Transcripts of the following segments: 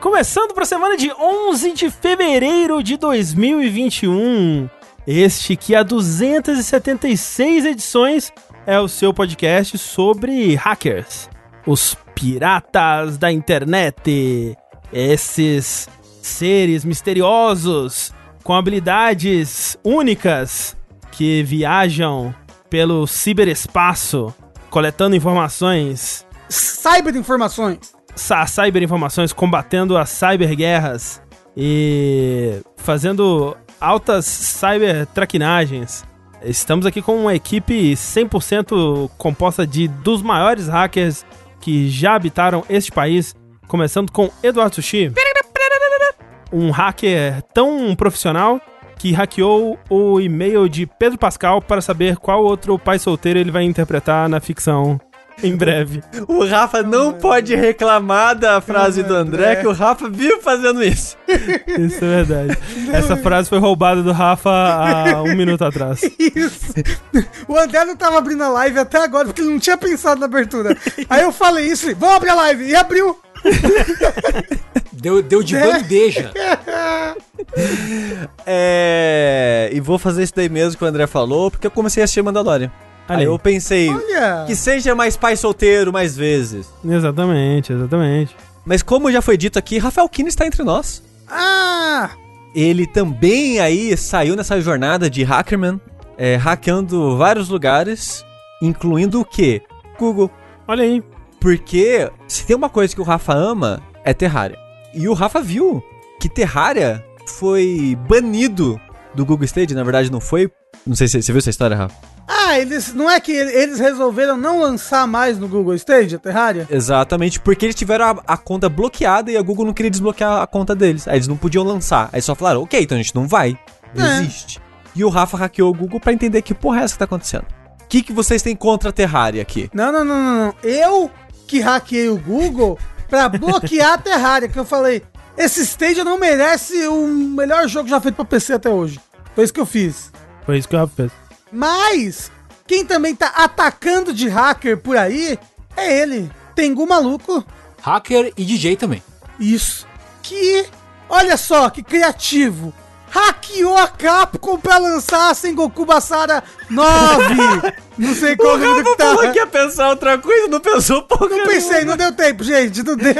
Começando para a semana de 11 de fevereiro de 2021. Este que há 276 edições é o seu podcast sobre hackers, os piratas da internet, esses seres misteriosos com habilidades únicas que viajam pelo ciberespaço coletando informações Cyberinformações. Sa cyberinformações, combatendo as cyberguerras e fazendo altas cybertraquinagens. Estamos aqui com uma equipe 100% composta de dos maiores hackers que já habitaram este país, começando com Eduardo Sushi. Um hacker tão profissional que hackeou o e-mail de Pedro Pascal para saber qual outro pai solteiro ele vai interpretar na ficção em breve. O Rafa não pode reclamar da frase do André, que o Rafa vive fazendo isso. Isso é verdade. Essa frase foi roubada do Rafa há um minuto atrás. Isso. O André não tava abrindo a live até agora porque ele não tinha pensado na abertura. Aí eu falei isso, falei, vamos abrir a live. E abriu. Deu, deu de bandeja. É. E vou fazer isso daí mesmo que o André falou, porque eu comecei a assistir Mandalorian. Aí. eu pensei Olha. que seja mais pai solteiro mais vezes. Exatamente, exatamente. Mas como já foi dito aqui, Rafael Kine está entre nós. Ah, Ele também aí saiu nessa jornada de hackerman, é, hackeando vários lugares, incluindo o quê? Google. Olha aí. Porque se tem uma coisa que o Rafa ama, é Terraria. E o Rafa viu que Terraria foi banido do Google Stage, na verdade não foi. Não sei se você viu essa história, Rafa. Ah, eles não é que eles resolveram não lançar mais no Google Stage a Terraria? Exatamente, porque eles tiveram a, a conta bloqueada e a Google não queria desbloquear a conta deles. Aí eles não podiam lançar. Aí só falaram, ok, então a gente não vai. Desiste. E o Rafa hackeou o Google pra entender que porra é essa que tá acontecendo. O que, que vocês têm contra a Terraria aqui? Não, não, não, não, não. Eu que hackeei o Google pra bloquear a Terraria, que eu falei, esse Stage não merece o melhor jogo já feito pra PC até hoje. Foi isso que eu fiz. Foi isso que o Rafa fez. Mas quem também tá atacando de hacker por aí é ele, Tengu Maluco. Hacker e DJ também. Isso. Que, olha só, que criativo. Hackeou a Capcom pra lançar a Sengoku Basara 9. Não sei qual número que tá. ia pensar outra coisa, não pensou porra Não pensei, não deu tempo, gente. Não deu.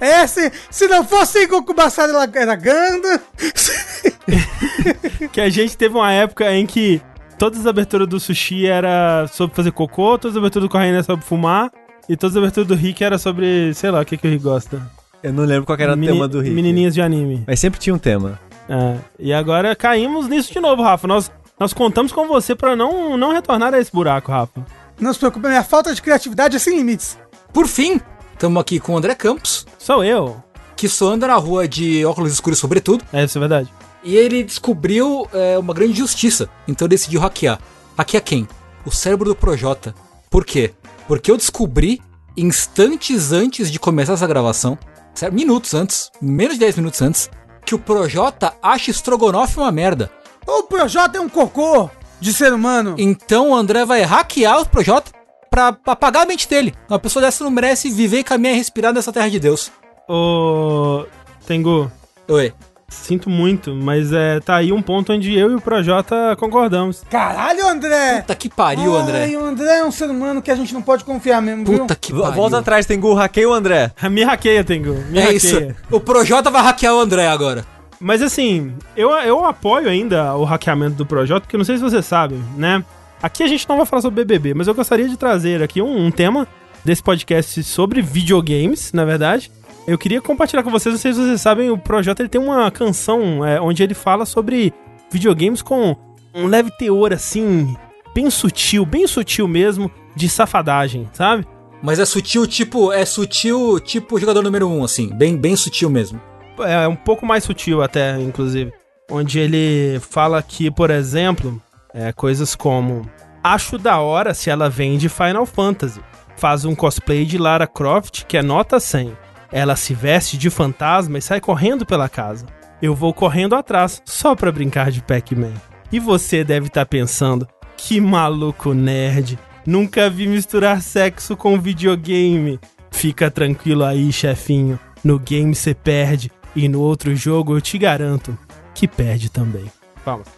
É, se, se não fosse Sengoku Basara, ela era Ganda. Que a gente teve uma época em que todas as aberturas do sushi era sobre fazer cocô, todas as aberturas do Correio era sobre fumar, e todas as aberturas do Rick era sobre, sei lá, o que, que o Rick gosta. Eu não lembro qual era Meni- o tema do Rick. Menininhas de anime. Mas sempre tinha um tema. É, e agora caímos nisso de novo, Rafa. Nós, nós contamos com você pra não, não retornar a esse buraco, Rafa. Não se preocupe, minha falta de criatividade é sem limites. Por fim, estamos aqui com o André Campos, Sou eu. que só anda na rua de óculos escuros sobretudo, É, isso é verdade. E ele descobriu é, uma grande justiça. Então ele decidiu hackear. Hackear quem? O cérebro do Projota. Por quê? Porque eu descobri, instantes antes de começar essa gravação, certo? minutos antes, menos de 10 minutos antes, que o Projota acha estrogonofe uma merda. O Projota é um cocô de ser humano. Então o André vai hackear o Projota pra apagar a mente dele. Uma pessoa dessa não merece viver, caminhar e respirar nessa terra de Deus. Ô. Tengu, Oi. Sinto muito, mas é, tá aí um ponto onde eu e o Projota concordamos. Caralho, André! Puta que pariu, André. Ai, o André é um ser humano que a gente não pode confiar mesmo, viu? Puta que pariu. Volta atrás, tem Gu, hackeia o André. Me hackeia, Tengu. Me É hackeia. isso. O Projota vai hackear o André agora. Mas assim, eu, eu apoio ainda o hackeamento do Projota, porque não sei se você sabe, né? Aqui a gente não vai falar sobre BBB, mas eu gostaria de trazer aqui um, um tema desse podcast sobre videogames, na verdade. Eu queria compartilhar com vocês, não sei se vocês sabem, o Projota ele tem uma canção é, onde ele fala sobre videogames com um leve teor assim, bem sutil, bem sutil mesmo, de safadagem, sabe? Mas é sutil, tipo, é sutil, tipo jogador número um, assim. Bem, bem sutil mesmo. é um pouco mais sutil até, inclusive. Onde ele fala que, por exemplo, é, coisas como Acho da hora se ela vem de Final Fantasy. Faz um cosplay de Lara Croft que é nota 100. Ela se veste de fantasma e sai correndo pela casa. Eu vou correndo atrás, só pra brincar de Pac-Man. E você deve estar pensando, que maluco nerd. Nunca vi misturar sexo com videogame. Fica tranquilo aí, chefinho. No game você perde e no outro jogo eu te garanto que perde também. Palmas.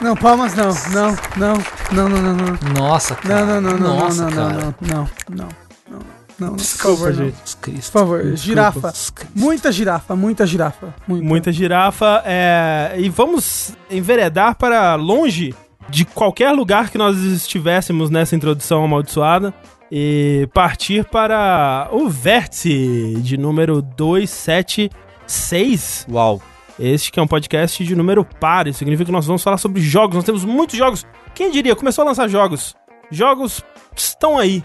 Não, palmas não. Não, não, não, não, não, não. Nossa, cara. Não, não, não, não, Nossa, não, não, cara. não, não, não, não, não, não, Desculpa, não. gente. Jesus Cristo. Por favor, Desculpa. girafa. Muita girafa, muita girafa. Muita. Muita girafa. É... E vamos enveredar para longe de qualquer lugar que nós estivéssemos nessa introdução amaldiçoada e partir para o vértice de número 276. Uau. Este que é um podcast de número par. Isso significa que nós vamos falar sobre jogos. Nós temos muitos jogos. Quem diria? Começou a lançar jogos. Jogos estão aí.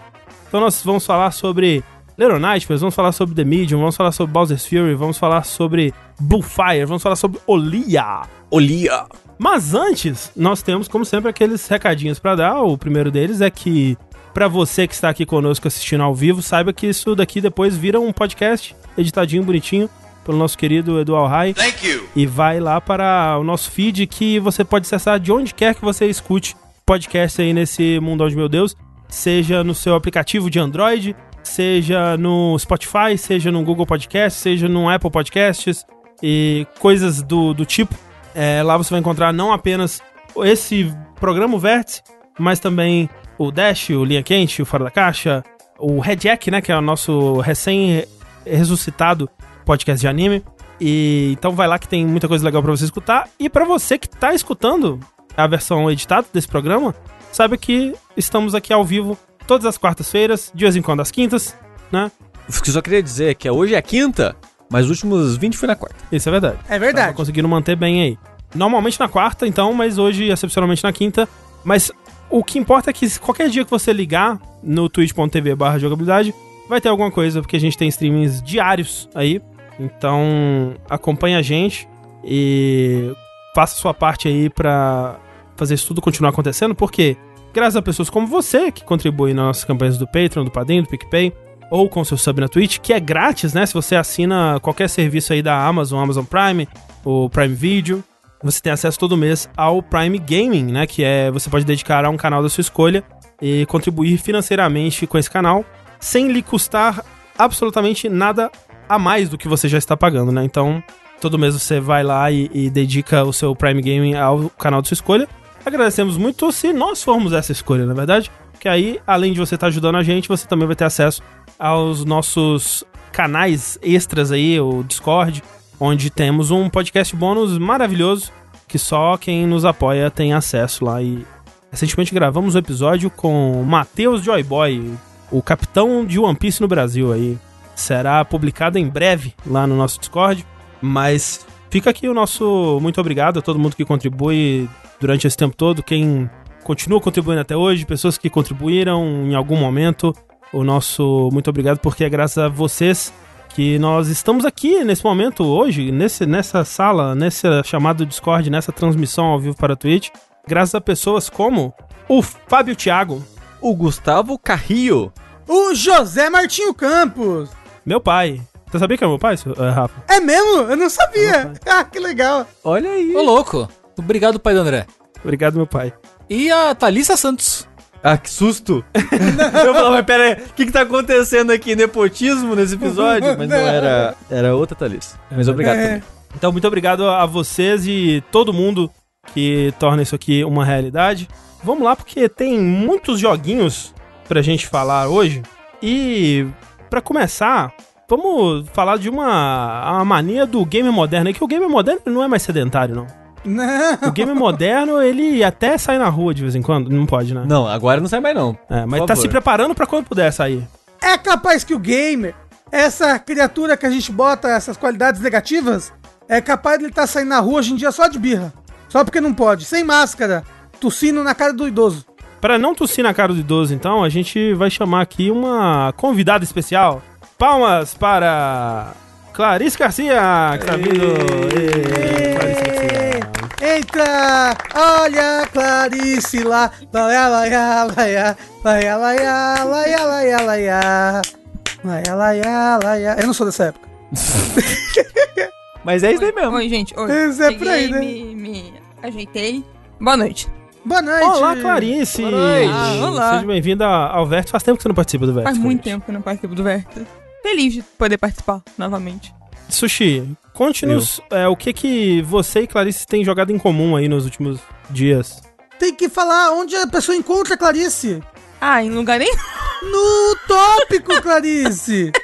Então nós vamos falar sobre Little Nightmares, vamos falar sobre The Medium, vamos falar sobre Bowser's Fury, vamos falar sobre Bullfire, vamos falar sobre Olia. Olia. Mas antes, nós temos, como sempre, aqueles recadinhos pra dar. O primeiro deles é que, pra você que está aqui conosco assistindo ao vivo, saiba que isso daqui depois vira um podcast editadinho, bonitinho, pelo nosso querido Edu Alhai. Thank you. E vai lá para o nosso feed que você pode acessar de onde quer que você escute podcast aí nesse mundão de meu Deus. Seja no seu aplicativo de Android, seja no Spotify, seja no Google Podcast, seja no Apple Podcasts e coisas do, do tipo. É, lá você vai encontrar não apenas esse programa o Vértice, mas também o Dash, o Linha Quente, o Fora da Caixa, o Red Jack, né, que é o nosso recém-ressuscitado podcast de anime. E então vai lá que tem muita coisa legal pra você escutar. E pra você que tá escutando a versão editada desse programa, saiba que estamos aqui ao vivo todas as quartas-feiras, de vez em quando às quintas, né? O que eu só queria dizer é que hoje é quinta, mas os últimos 20 foi na quarta. Isso é verdade. É Tava verdade. conseguindo manter bem aí. Normalmente na quarta, então, mas hoje excepcionalmente na quinta. Mas o que importa é que qualquer dia que você ligar no twitch.tv barra jogabilidade, vai ter alguma coisa, porque a gente tem streamings diários aí. Então acompanha a gente e faça sua parte aí pra fazer isso tudo continuar acontecendo, porque graças a pessoas como você que contribuem nas nossas campanhas do Patreon, do Padrim, do PicPay, ou com seu sub na Twitch, que é grátis, né? Se você assina qualquer serviço aí da Amazon, Amazon Prime, o Prime Video, você tem acesso todo mês ao Prime Gaming, né? Que é você pode dedicar a um canal da sua escolha e contribuir financeiramente com esse canal, sem lhe custar absolutamente nada a mais do que você já está pagando, né? Então, todo mês você vai lá e, e dedica o seu Prime Gaming ao canal da sua escolha. Agradecemos muito se nós formos essa escolha, na verdade. Que aí, além de você estar ajudando a gente, você também vai ter acesso aos nossos canais extras aí, o Discord, onde temos um podcast bônus maravilhoso que só quem nos apoia tem acesso lá. E recentemente gravamos um episódio com Matheus Joyboy, o capitão de One Piece no Brasil aí. Será publicado em breve lá no nosso Discord. Mas fica aqui o nosso muito obrigado a todo mundo que contribui durante esse tempo todo, quem continua contribuindo até hoje, pessoas que contribuíram em algum momento. O nosso muito obrigado, porque é graças a vocês que nós estamos aqui nesse momento hoje, nesse, nessa sala, nesse chamado Discord, nessa transmissão ao vivo para a Twitch, graças a pessoas como o Fábio Thiago, O Gustavo Carrillo. O José Martinho Campos. meu pai. Você sabia que é meu pai, eh, Rafa? É mesmo? Eu não sabia. Ah, que legal. Olha aí. Ô, louco. Obrigado, pai do André. Obrigado, meu pai. E a Thalissa Santos. Ah, que susto. eu falava, mas pera aí, o que que tá acontecendo aqui? Nepotismo nesse episódio? Mas não, era, era outra Thalissa. Mas obrigado É. também. Então, muito obrigado a vocês e todo mundo que torna isso aqui uma realidade. Vamos lá, porque tem muitos joguinhos pra gente falar hoje. E, pra começar, vamos falar de uma, uma mania do game moderno. É que o game moderno não é mais sedentário, não. Não. O game moderno, ele até sai na rua de vez em quando. Não pode, né? Não, agora não sai mais não. É, mas Por tá favor. se preparando pra quando puder sair. É capaz que o gamer, essa criatura que a gente bota essas qualidades negativas, é capaz de ele estar saindo na rua hoje em dia só de birra. Só porque não pode, sem máscara, tossindo na cara do idoso. Pra não tossir na cara do idoso, então, a gente vai chamar aqui uma convidada especial. Palmas para Clarice Garcia, que tá vindo. Entra, olha Clarice lá, laia, laia, laia, laia, laia, laia, laia, laia, laia, laia, laia. Eu não sou dessa época. Mas é isso aí mesmo. Oi, gente. Oi. Esse é por aí, né? me, me ajeitei. Boa noite. Boa noite. Olá, Clarice! Boa noite. Ah, olá. Seja bem-vinda ao Vértice. Faz tempo que você não participa do Vértice. Faz muito tempo que eu não participo do Vértice. feliz de poder participar novamente. Sushi, conte-nos é, o que que você e Clarice têm jogado em comum aí nos últimos dias. Tem que falar onde a pessoa encontra a Clarice. Ah, em lugar nem. No tópico, Clarice.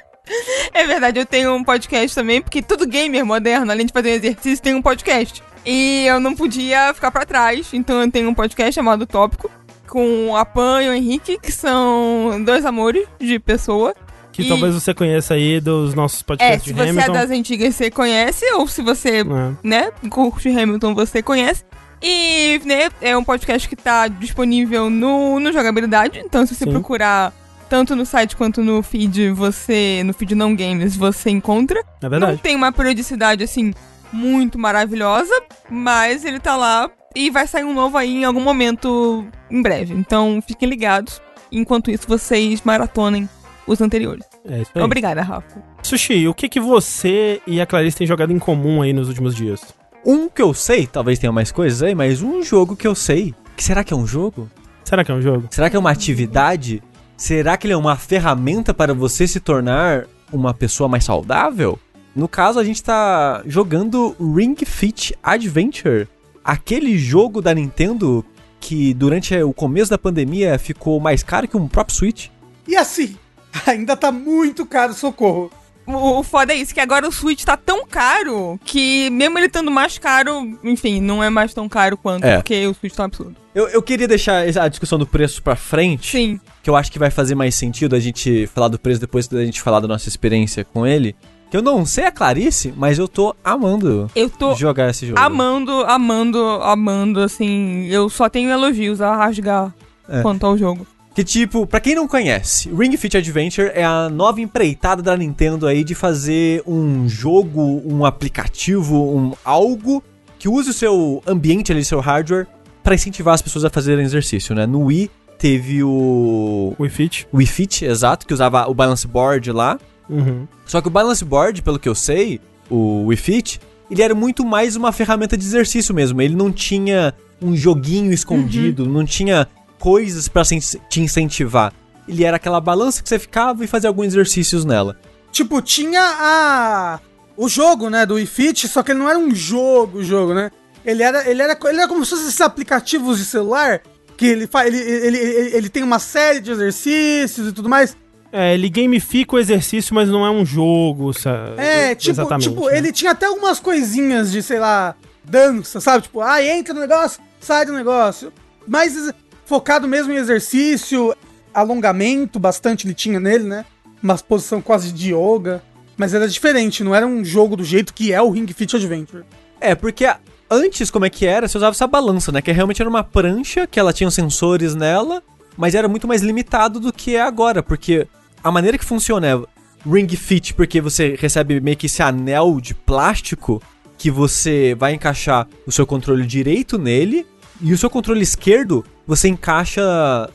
É verdade, eu tenho um podcast também, porque todo gamer moderno, além de fazer exercício, tem um podcast. E eu não podia ficar pra trás, então eu tenho um podcast chamado Tópico, com a Pan e o Henrique, que são dois amores de pessoa. Que E- talvez você conheça aí dos nossos É, podcasts se de você é Hamilton. das antigas, você conhece, ou se você É. né, curte Hamilton, você conhece. E, né, é um podcast que tá disponível no, no Jogabilidade, então se você Sim. procurar tanto no site quanto no feed, você, no feed não games, você encontra. É Não verdade. tem uma periodicidade, assim, muito maravilhosa, mas ele tá lá e vai sair um novo aí em algum momento em breve. Então, fiquem ligados. Enquanto isso, vocês maratonem os anteriores. É isso aí. Obrigada, Rafa. Sushi, o que que você e a Clarice têm jogado em comum aí nos últimos dias? Um que eu sei, talvez tenha mais coisas aí, mas um jogo que eu sei. Que será que é um jogo? Será que é um jogo? Será que é uma atividade? Será que ele é uma ferramenta para você se tornar uma pessoa mais saudável? No caso, a gente tá jogando Ring Fit Adventure, aquele jogo da Nintendo que durante o começo da pandemia ficou mais caro que um próprio Switch. E assim, ainda tá muito caro, socorro. O, o foda é isso, que agora o Switch tá tão caro que, mesmo ele estando mais caro, enfim, não é mais tão caro quanto, É. porque o Switch tá um absurdo. Eu, eu queria deixar a discussão do preço pra frente, Sim. que eu acho que vai fazer mais sentido a gente falar do preço depois da gente falar da nossa experiência com ele. Que eu não sei a Clarice, mas eu tô amando Eu tô jogar esse jogo. amando, amando, amando, assim. Eu só tenho elogios a rasgar É. quanto ao jogo. Que tipo, pra quem não conhece, Ring Fit Adventure é a nova empreitada da Nintendo aí de fazer um jogo, um aplicativo, um algo que use o seu ambiente ali, seu hardware, pra incentivar as pessoas a fazerem exercício, né? No Wii teve o Wii Fit? Wii Fit, exato, que usava o balance board lá. Uhum. Só que o balance board, pelo que eu sei, o Wii Fit, ele era muito mais uma ferramenta de exercício mesmo. Ele não tinha um joguinho escondido, não tinha coisas pra se- te incentivar. Ele era aquela balança que você ficava e fazia alguns exercícios nela. Tipo, tinha a. O jogo, né, do iFit, só que ele não era um jogo, jogo, né? Ele era, ele era, ele era como se fossem esses aplicativos de celular que ele, ele, ele, ele, ele tem uma série de exercícios e tudo mais. É, ele gamifica o exercício, mas não é um jogo, sabe? É, tipo, tipo né? ele tinha até algumas coisinhas de, sei lá, dança, sabe? Tipo, ah, entra no negócio, sai do negócio. Mais ex- focado mesmo em exercício, alongamento, bastante ele tinha nele, né? Uma posição quase de yoga. Mas era diferente, não era um jogo do jeito que é o Ring Fit Adventure. É, porque antes, como é que era? Você usava essa balança, né? Que realmente era uma prancha, que ela tinha sensores nela, mas era muito mais limitado do que é agora, porque a maneira que funciona é Ring Fit, porque você recebe meio que esse anel de plástico que você vai encaixar o seu controle direito nele, e o seu controle esquerdo você encaixa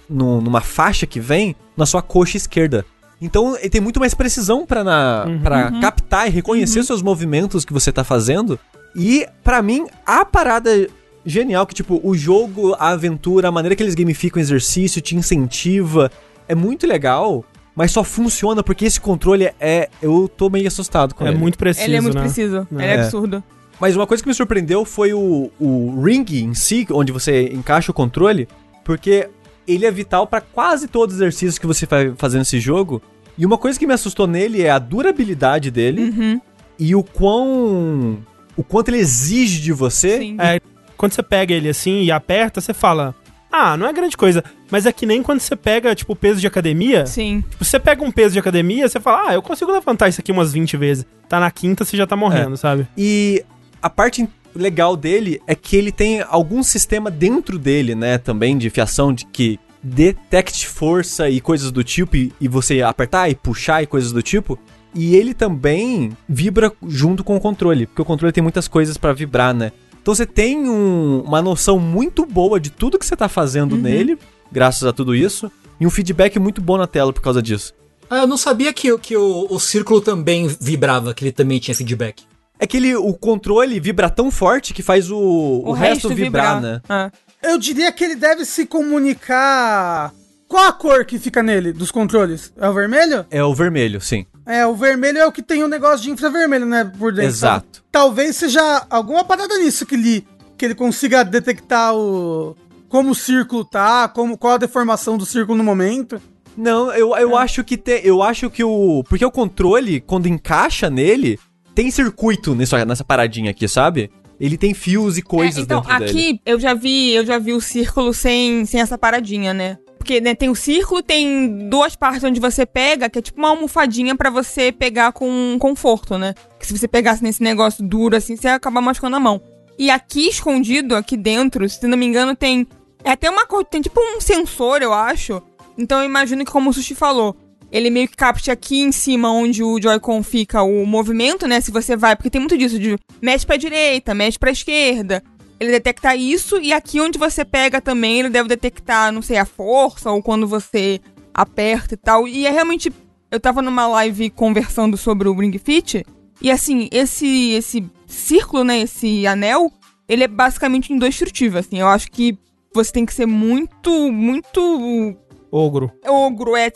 no- numa faixa que vem na sua coxa esquerda. Então ele tem muito mais precisão pra, na, pra captar e reconhecer seus movimentos que você tá fazendo. E pra mim, a parada genial que, tipo, o jogo, a aventura, a maneira que eles gamificam o exercício, te incentiva, é muito legal, mas só funciona porque esse controle é. Eu tô meio assustado com É ele. muito preciso, ele é muito né? preciso. Ele é É. absurdo. Mas uma coisa que me surpreendeu foi o, o ring em si, onde você encaixa o controle, porque ele é vital pra quase todos os exercícios que você vai fazer nesse jogo. E uma coisa que me assustou nele é a durabilidade dele Uhum. e o quão. o quanto ele exige de você. Sim. É, quando você pega ele assim e aperta, você fala. Ah, não é grande coisa. Mas é que nem quando você pega, tipo, peso de academia. Sim. Tipo, você pega um peso de academia, você fala, ah, eu consigo levantar isso aqui umas 20 vezes. Tá na quinta, você já tá morrendo, sabe? E a parte legal dele é que ele tem algum sistema dentro dele, né, também de fiação de que detecte força e coisas do tipo e, e você apertar e puxar e coisas do tipo. E ele também vibra junto com o controle, porque o controle tem muitas coisas pra vibrar, né? Então você tem um- uma noção muito boa de tudo que você tá fazendo nele, graças a tudo isso, e um feedback muito bom na tela por causa disso. Ah, eu não sabia que, que o, o círculo também vibrava, que ele também tinha feedback. É que ele, o controle vibra tão forte que faz o, o, resto, vibrar, né? Ah. Eu diria que ele deve se comunicar. Qual a cor que fica nele, dos controles? É o vermelho? É o vermelho, sim. É, o vermelho é o que tem o negócio de infravermelho, né? Por dentro. Exato. Talvez seja alguma parada nisso que ele, que ele consiga detectar o. Como o círculo tá, como, qual a deformação do círculo no momento. Não, eu, eu acho que tem. Eu acho que o. Porque o controle, quando encaixa nele, tem circuito nisso, nessa paradinha aqui, sabe? Ele tem fios e coisas É, então, dentro aqui dele. eu já vi, eu já vi o círculo sem, sem essa paradinha, né? Porque né, tem o círculo, tem duas partes onde você pega, que é tipo uma almofadinha pra você pegar com conforto, né? Que se você pegasse nesse negócio duro assim, você ia acabar machucando a mão. E aqui escondido, aqui dentro, se não me engano, tem é até uma tem tipo um sensor, eu acho. Então eu imagino que como o Sushi falou, ele meio que capte aqui em cima onde o Joy-Con fica o movimento, né? Se você vai, porque tem muito disso de mexe pra direita, mexe pra esquerda. Ele detecta isso e aqui onde você pega também, ele deve detectar, não sei, a força ou quando você aperta e tal. E é realmente eu tava numa live conversando sobre o Ring Fit e assim, esse esse círculo, né, esse anel, ele é basicamente indestrutível, assim. Eu acho que você tem que ser muito, muito Ogro. ogro, é.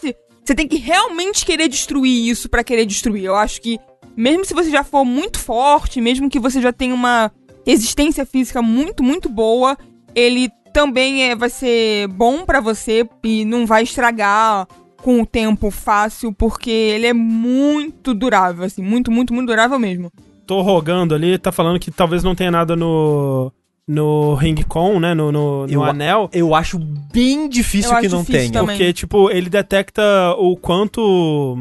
Você tem que realmente querer destruir isso pra querer destruir. Eu acho que, mesmo se você já for muito forte, mesmo que você já tenha uma resistência física muito, muito boa, ele também é, vai ser bom pra você e não vai estragar com o tempo fácil, porque ele é muito durável, assim, muito, muito, muito durável mesmo. Tô rogando ali, tá falando que talvez não tenha nada no. No Ring Con, né? No, no, no Eu anel. Eu acho bem difícil Eu que não difícil tenha. também. Porque, tipo, ele detecta o quanto.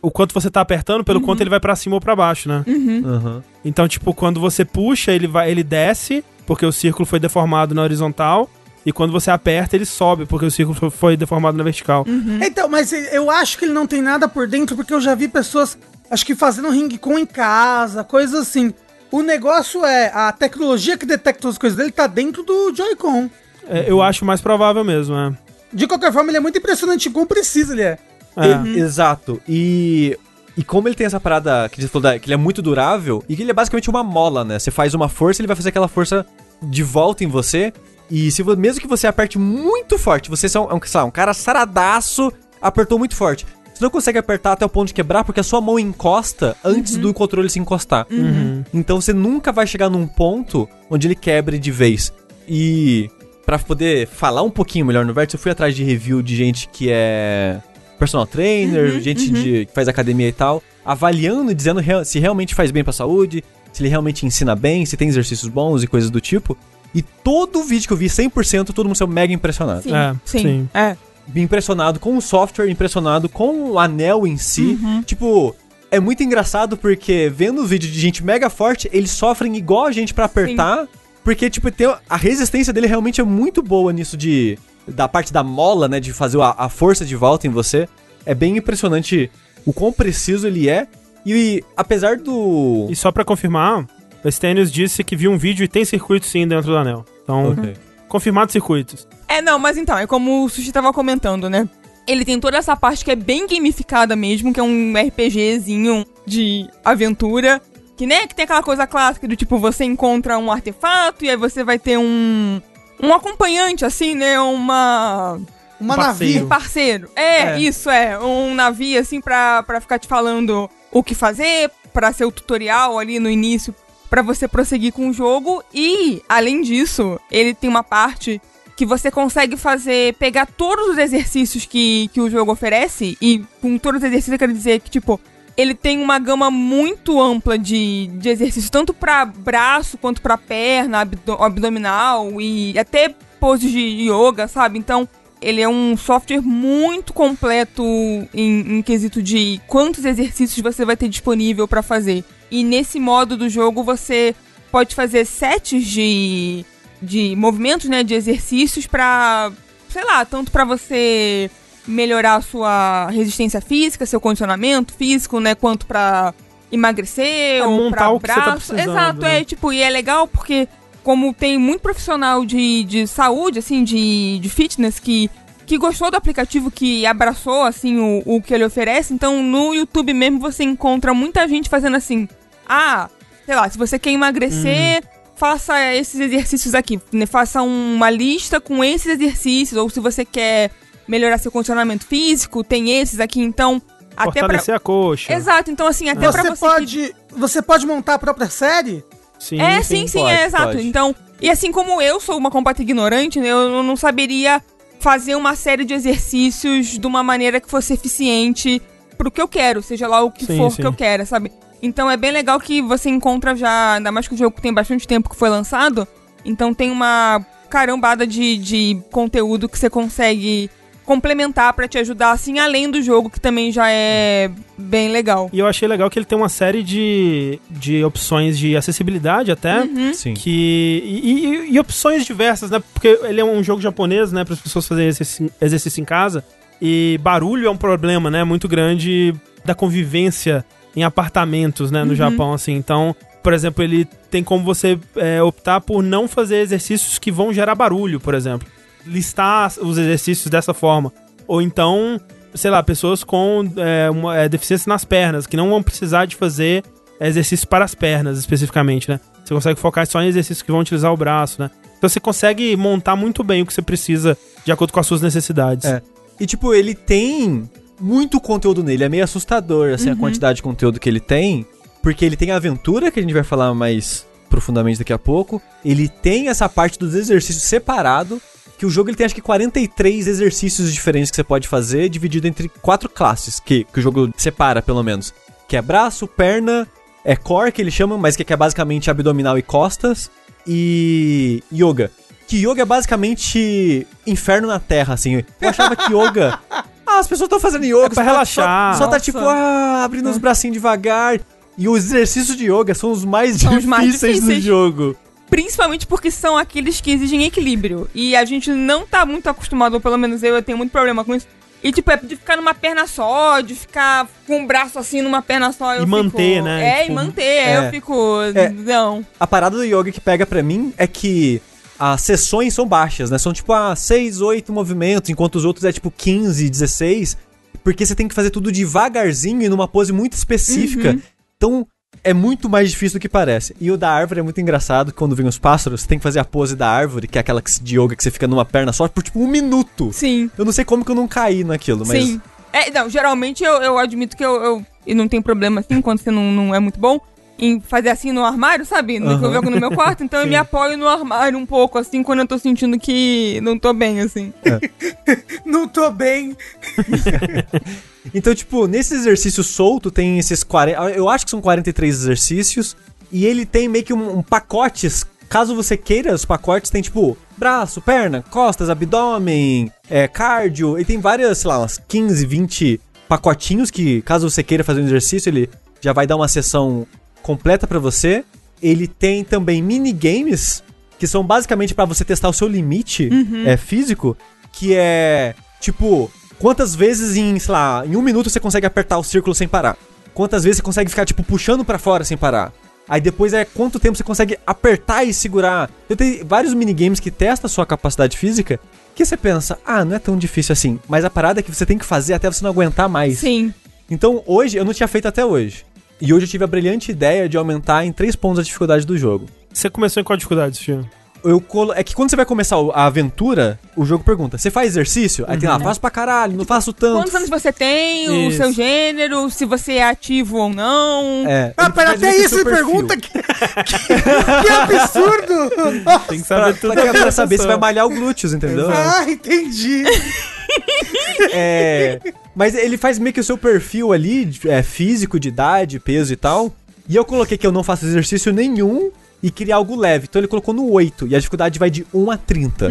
O quanto você tá apertando, pelo quanto ele vai pra cima ou pra baixo, né? Aham. Então, tipo, quando você puxa, ele vai, ele desce, porque o círculo foi deformado na horizontal. E quando você aperta, ele sobe, porque o círculo foi- foi deformado na vertical. Então, mas eu acho que ele não tem nada por dentro, porque eu já vi pessoas, acho que fazendo ring com em casa, coisas assim. O negócio é, a tecnologia que detecta as coisas dele tá dentro do Joy-Con. É, eu acho mais provável mesmo, é. De qualquer forma, ele é muito impressionante quão preciso ele é. É. E- Exato. E. E como ele tem essa parada que, você falou da- que ele é muito durável, e que ele é basicamente uma mola, né? Você faz uma força, ele vai fazer aquela força de volta em você. E se mesmo que você aperte muito forte, você é um, é um, sei lá, um cara saradaço, apertou muito forte. Você não consegue apertar até o ponto de quebrar porque a sua mão encosta antes do controle se encostar. Então você nunca vai chegar num ponto onde ele quebre de vez. E pra poder falar um pouquinho melhor no Vértice, eu fui atrás de review de gente que é personal trainer, gente de, que faz academia e tal, avaliando e dizendo se realmente faz bem pra saúde, se ele realmente ensina bem, se tem exercícios bons e coisas do tipo. E todo vídeo que eu vi, 100%, todo mundo saiu mega impressionado. Sim, É, sim. sim. É. Impressionado com o software, impressionado com o anel em si. Tipo, é muito engraçado porque vendo o vídeo de gente mega forte, eles sofrem igual a gente pra apertar. Porque, tipo, tem, a resistência dele realmente é muito boa nisso de. Da parte da mola, né? De fazer a, a força de volta em você. É bem impressionante o quão preciso ele é. E apesar do. E só pra confirmar, o Stenius disse que viu um vídeo e tem circuito sim dentro do anel. Então, Ok. confirmado circuitos. É, não, mas então, é como o Sushi tava comentando, né? Ele tem toda essa parte que é bem gamificada mesmo, que é um RPGzinho de aventura. Que, né, que tem aquela coisa clássica do tipo, você encontra um artefato e aí você vai ter um. Um acompanhante, assim, né? Uma. Uma Parceiro. navio. Parceiro. É, É. isso é. Um navio, assim, pra, pra ficar te falando o que fazer, pra ser o tutorial ali no início, pra você prosseguir com o jogo. E, além disso, ele tem uma parte que você consegue fazer, pegar todos os exercícios que, que o jogo oferece. E com todos os exercícios, eu quero dizer que, tipo, ele tem uma gama muito ampla de, de exercícios, tanto pra braço quanto pra perna, abdo- abdominal e até poses de yoga, sabe? Então, ele é um software muito completo em, em quesito de quantos exercícios você vai ter disponível pra fazer. E nesse modo do jogo você pode fazer sets de, de movimentos, né, de exercícios pra, sei lá, tanto pra você melhorar a sua resistência física, seu condicionamento físico, né, quanto pra emagrecer É, ou você tá braço. precisando, Exato, né? é tipo, e é legal porque como tem muito profissional de, de saúde, assim, de, de fitness que, que gostou do aplicativo, que abraçou, assim, o, o que ele oferece. Então, no YouTube mesmo, você encontra muita gente fazendo assim, ah, sei lá, se você quer emagrecer, faça esses exercícios aqui. né? Faça uma lista com esses exercícios. Ou se você quer melhorar seu condicionamento físico, tem esses aqui. Então, Até pra... Fortalecer a coxa. Exato, então assim, até pra Você você... que- pode, você pode montar a própria série? Sim, É, sim, sim, pode, é exato. pode. Então, e assim como eu sou uma completa ignorante, né, eu não saberia fazer uma série de exercícios de uma maneira que fosse eficiente pro que eu quero, seja lá o que Sim, for sim. que eu quero, sabe? Então é bem legal que você encontra já, ainda mais que o jogo tem bastante tempo que foi lançado, então tem uma carambada de, de conteúdo que você consegue complementar pra te ajudar, assim, além do jogo, que também já é bem legal. E eu achei legal que ele tem uma série de, de opções de acessibilidade até. Uhum. Sim. Que, e, e- e opções diversas, né? Porque ele é um jogo japonês, né? Para as pessoas fazerem exercício, exercício em casa. E barulho é um problema, né? Muito grande da convivência em apartamentos, né? No Japão, assim. Então, por exemplo, ele tem como você é, optar por não fazer exercícios que vão gerar barulho, por exemplo. Listar os exercícios dessa forma. Ou então, sei lá, pessoas com é, uma, é, deficiência nas pernas, que não vão precisar de fazer exercícios para as pernas, especificamente, né? Você consegue focar só em exercícios que vão utilizar o braço, né? Então você consegue montar muito bem o que você precisa de acordo com as suas necessidades. É. E, tipo, ele tem muito conteúdo nele. É meio assustador, assim, a quantidade de conteúdo que ele tem. Porque ele tem a aventura, que a gente vai falar mais profundamente daqui a pouco. Ele tem essa parte dos exercícios separado. Que o jogo ele tem acho que 43 exercícios diferentes que você pode fazer, dividido entre quatro classes, que, que o jogo separa, pelo menos. Que é braço, perna, é core, que eles chamam, mas que é basicamente abdominal e costas. E yoga. Que yoga é basicamente inferno na terra, assim. Eu achava que yoga. As pessoas estão fazendo yoga. É pra só- relaxar. Só, só tá Nossa. tipo, ah, abrindo os bracinhos devagar. E os exercícios de yoga são os mais São os difíceis do jogo. Principalmente porque são aqueles que exigem equilíbrio. E a gente não tá muito acostumado, ou pelo menos eu, eu tenho muito problema com isso. E tipo, é de ficar numa perna só, de ficar com o braço assim numa perna só. Eu E manter, fico- né? É, Tipo, e manter. é. Eu fico. É. Não. A parada do yoga que pega pra mim é que as sessões são baixas, né? São tipo ah, 6, 8 movimentos, enquanto os outros é tipo 15, 16. Porque você tem que fazer tudo devagarzinho e numa pose muito específica. Então é muito mais difícil do que parece. E o da árvore é muito engraçado, quando vem os pássaros, você tem que fazer a pose da árvore, que é aquela que- de yoga que você fica numa perna só por tipo um minuto. Sim. Eu não sei como que eu não caí naquilo, mas. Sim. É, não, geralmente eu, eu admito que eu, eu. E não tem problema assim, quando você não, não é muito bom. Em fazer assim no armário, sabe? No que eu jogo no meu quarto, então eu me apoio no armário um pouco, assim, quando eu tô sentindo que não tô bem, assim. Não tô bem. Então, tipo, nesse exercício solto tem esses 40. Eu acho que são 43 exercícios. E ele tem meio que um, um pacotes. Caso você queira, os pacotes tem tipo braço, perna, costas, abdômen, é, cardio. E tem várias, sei lá, umas 15, 20 pacotinhos que, caso você queira fazer um exercício, ele já vai dar uma sessão completa pra você. Ele tem também minigames, que são basicamente pra você testar o seu limite é, físico, que é tipo, quantas vezes em, sei lá, em um minuto você consegue apertar o círculo sem parar? Quantas vezes você consegue ficar, tipo, puxando pra fora sem parar? Aí depois é quanto tempo você consegue apertar e segurar. Eu tenho vários minigames que testam a sua capacidade física, que você pensa, ah, não é tão difícil assim. Mas a parada é que você tem que fazer até você não aguentar mais. Sim. Então hoje, eu não tinha feito até hoje. E hoje eu tive a brilhante ideia de aumentar em 3 pontos a dificuldade do jogo. Você começou em qual dificuldade, Steve? Eu colo... É que quando você vai começar o- a aventura, o jogo pergunta: você faz exercício? Aí tem lá, faço pra caralho, não faço tanto. Quantos anos você tem, o Isso. seu gênero, se você é ativo ou não. É, Ah, ele pera, até que o isso perfil. pergunta que, que, que absurdo! Nossa. Tem que Pra, saber tudo. pra, pra saber se vai malhar o glúteos, entendeu? Ah, entendi. É, mas ele faz meio que o seu perfil ali, é, físico, de idade, peso e tal. E eu coloquei que eu não faço exercício nenhum e queria algo leve. Então ele colocou no 8 e a dificuldade vai de 1 a 30.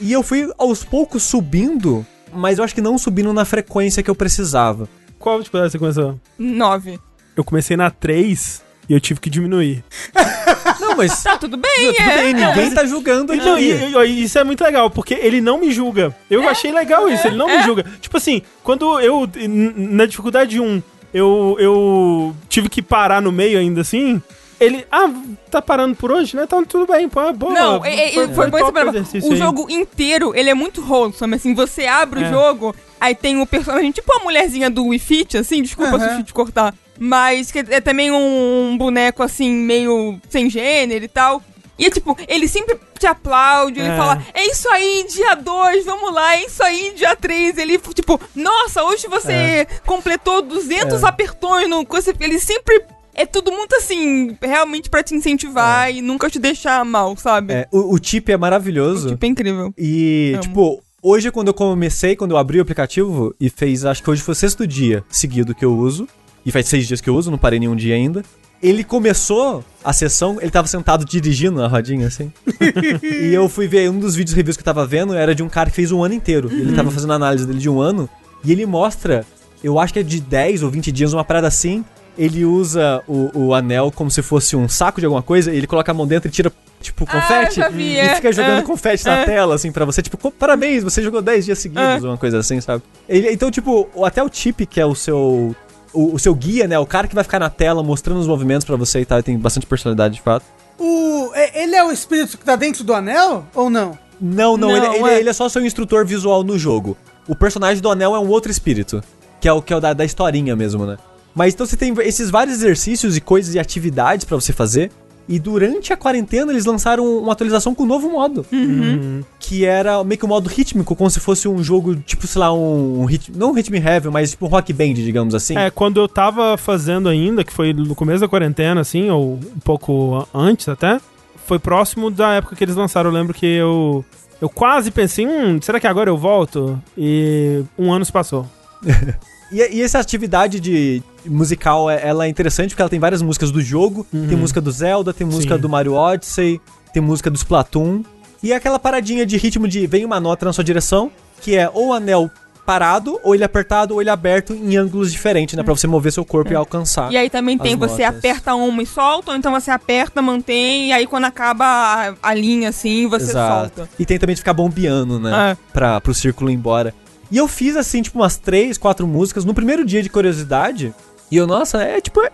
e eu fui aos poucos subindo, mas eu acho que não subindo na frequência que eu precisava. Qual dificuldade você começou? Nove. Eu comecei na 3 e eu tive que diminuir. Não, mas Tá tudo bem, tudo é. bem, ninguém tá julgando aqui. Não, e, e- isso é muito legal, porque ele não me julga. Eu achei legal isso, ele não me julga. Tipo assim, quando eu, na dificuldade 1, eu, eu tive que parar no meio ainda assim, ele, ah, tá parando por hoje, né? Então tudo bem, pô, boa. Não, é, é, foi, foi bom O aí. jogo inteiro, ele é muito wholesome, assim, você abre É. o jogo, aí tem o personagem, tipo a mulherzinha do Wii Fit, assim, desculpa Aham. se eu te cortar, mas que é também um, boneco, assim, meio sem gênero e tal. E é tipo, ele sempre te aplaude, ele É. fala, é isso aí, dia 2, vamos lá, é isso aí, dia 3. Ele, tipo, nossa, hoje você É. completou 200 apertões no. Ele sempre. É tudo muito assim, realmente pra te incentivar e nunca te deixar mal, sabe? É, o, o chip é maravilhoso. Tipo, é incrível. E, Amo. tipo, hoje quando eu comecei, quando eu abri o aplicativo e fez, acho que hoje foi o sexto dia seguido que eu uso, e faz seis dias que eu uso, não parei nenhum dia ainda. Ele começou a sessão, ele tava sentado dirigindo na rodinha, assim. e eu fui ver um dos vídeos reviews que eu tava vendo, era de um cara que fez um ano inteiro. Ele tava fazendo a análise dele de um ano, e ele mostra, eu acho que é de 10 ou 20 dias, uma parada assim. Ele usa o, o anel como se fosse um saco de alguma coisa, e ele coloca a mão dentro e tira, tipo, Ah, confete. vi, e é, fica jogando é, confete na é. tela, assim, pra você, tipo, "Co- parabéns, você jogou 10 dias seguidos, uma coisa assim, sabe? Ele, então, tipo, o- até o chip, que é o seu. O, o seu guia, né? O cara que vai ficar na tela mostrando os movimentos pra você e tal, tem bastante personalidade de fato. O, é- ele é o espírito que tá dentro do anel ou não? Não, não, Não, ele, ele, é. ele é só seu instrutor visual no jogo. O personagem do anel é um outro espírito, que é o que é o da, da historinha mesmo, né? Mas então você tem esses vários exercícios e coisas e atividades pra você fazer. E durante a quarentena eles lançaram uma atualização com um novo modo. Que era meio que um modo rítmico, como se fosse um jogo, tipo, sei lá, um, um rit... não um Rhythm Heavy, mas tipo um rock band, digamos assim. É, quando eu tava fazendo ainda, que foi no começo da quarentena, assim, ou um pouco antes até, foi próximo da época que eles lançaram. Eu lembro que eu. Eu quase pensei, hum, será que agora eu volto? E um ano se passou. E, e essa atividade de musical, é- ela é interessante porque ela tem várias músicas do jogo. Tem música do Zelda, tem música Sim. do Mario Odyssey, tem música do Splatoon. E é aquela paradinha de ritmo de vem uma nota na sua direção, que é ou o anel parado, ou ele apertado, ou ele aberto em ângulos diferentes, né? Pra você mover seu corpo e alcançar. E aí também tem, as você notas. aperta uma e solta, ou então você aperta, mantém, e aí quando acaba a, a linha assim, você solta. E tem também de ficar bombeando, né? É. Pra, pro círculo ir embora. E eu fiz, assim, tipo, umas três, quatro músicas no primeiro dia de curiosidade. E eu, nossa, é tipo. é-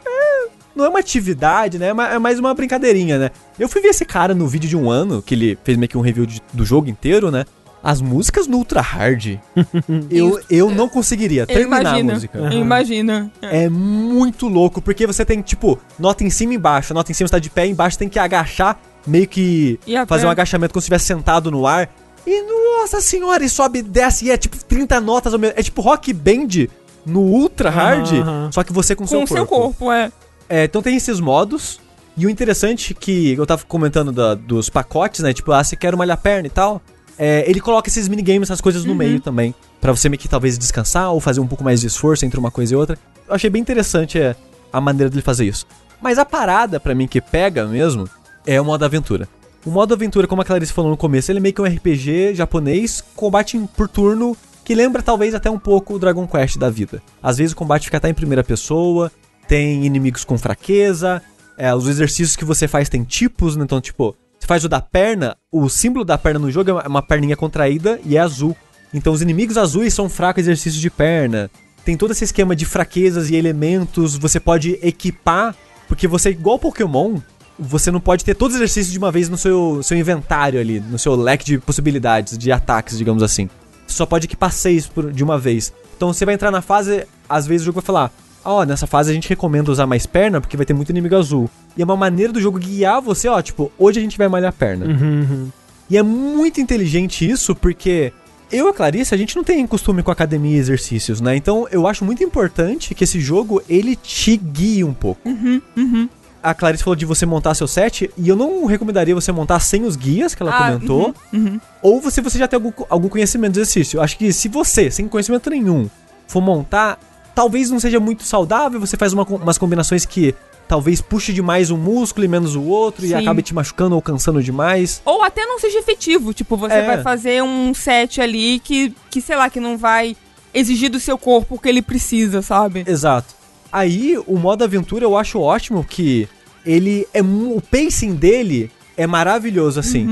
não é uma atividade, né? É É mais uma brincadeirinha, né? Eu fui ver esse cara no vídeo de um ano, que ele fez meio que um review de- do jogo inteiro, né? As músicas no Ultra Hard. eu, eu não conseguiria terminar imagino, a música. eu imagino. É muito louco, porque você tem, tipo, nota em cima e embaixo. A nota em cima está de pé, embaixo tem que agachar, meio que fazer um agachamento como se estivesse sentado no ar. E nossa senhora, e sobe e desce, e é tipo 30 notas ao mesmo. É tipo rock band no ultra hard, aham. só que você com, Com seu corpo. seu corpo, é. É, então tem esses modos. E o interessante é que eu tava comentando da- dos pacotes, né? Tipo, ah, você quer malhar a perna e tal. É, ele coloca esses minigames, essas coisas no Uhum. meio também. Pra você meio que talvez descansar ou fazer um pouco mais de esforço entre uma coisa e outra. Eu achei bem interessante é, a maneira dele fazer isso. Mas a parada, pra mim, que pega mesmo, é o modo aventura. O modo aventura, como a Clarice falou no começo, ele é meio que um RPG japonês, combate em- por turno, que lembra talvez até um pouco o Dragon Quest da vida. Às vezes o combate fica até em primeira pessoa, tem inimigos com fraqueza, é, os exercícios que você faz tem tipos, né? Então, tipo, você faz o da perna, o símbolo da perna no jogo é uma- perninha contraída e é azul. Então os inimigos azuis são fracos exercícios de perna. Tem todo esse esquema de fraquezas e elementos, você pode equipar, porque você, igual Pokémon, você não pode ter todos os exercícios de uma vez no seu, seu inventário ali, no seu leque de possibilidades, de ataques, digamos assim. Você só pode equipar seis por- de uma vez. Então você vai entrar na fase, às vezes o jogo vai falar: Ó, nessa fase a gente recomenda usar mais perna porque vai ter muito inimigo azul. E é uma maneira do jogo guiar você, ó, tipo, hoje a gente vai malhar perna. Uhum, E é muito inteligente isso porque eu e a Clarice, a gente não tem costume com academia e exercícios, né? Então eu acho muito importante que esse jogo ele te guie um pouco. A Clarice falou de você montar seu set e eu não recomendaria você montar sem os guias que ela Ah, comentou. uhum. Ou se você já tem algum, algum conhecimento do exercício. Acho que se você, sem conhecimento nenhum, for montar, talvez não seja muito saudável. Você faz uma umas combinações que talvez puxe demais um músculo e menos o outro e Sim. acabe te machucando ou cansando demais. Ou até não seja efetivo. Tipo, você É. vai fazer um set ali que, que, sei lá, que não vai exigir do seu corpo o que ele precisa, sabe? Exato. Aí, o modo aventura eu acho ótimo que ele é o pacing dele é maravilhoso assim.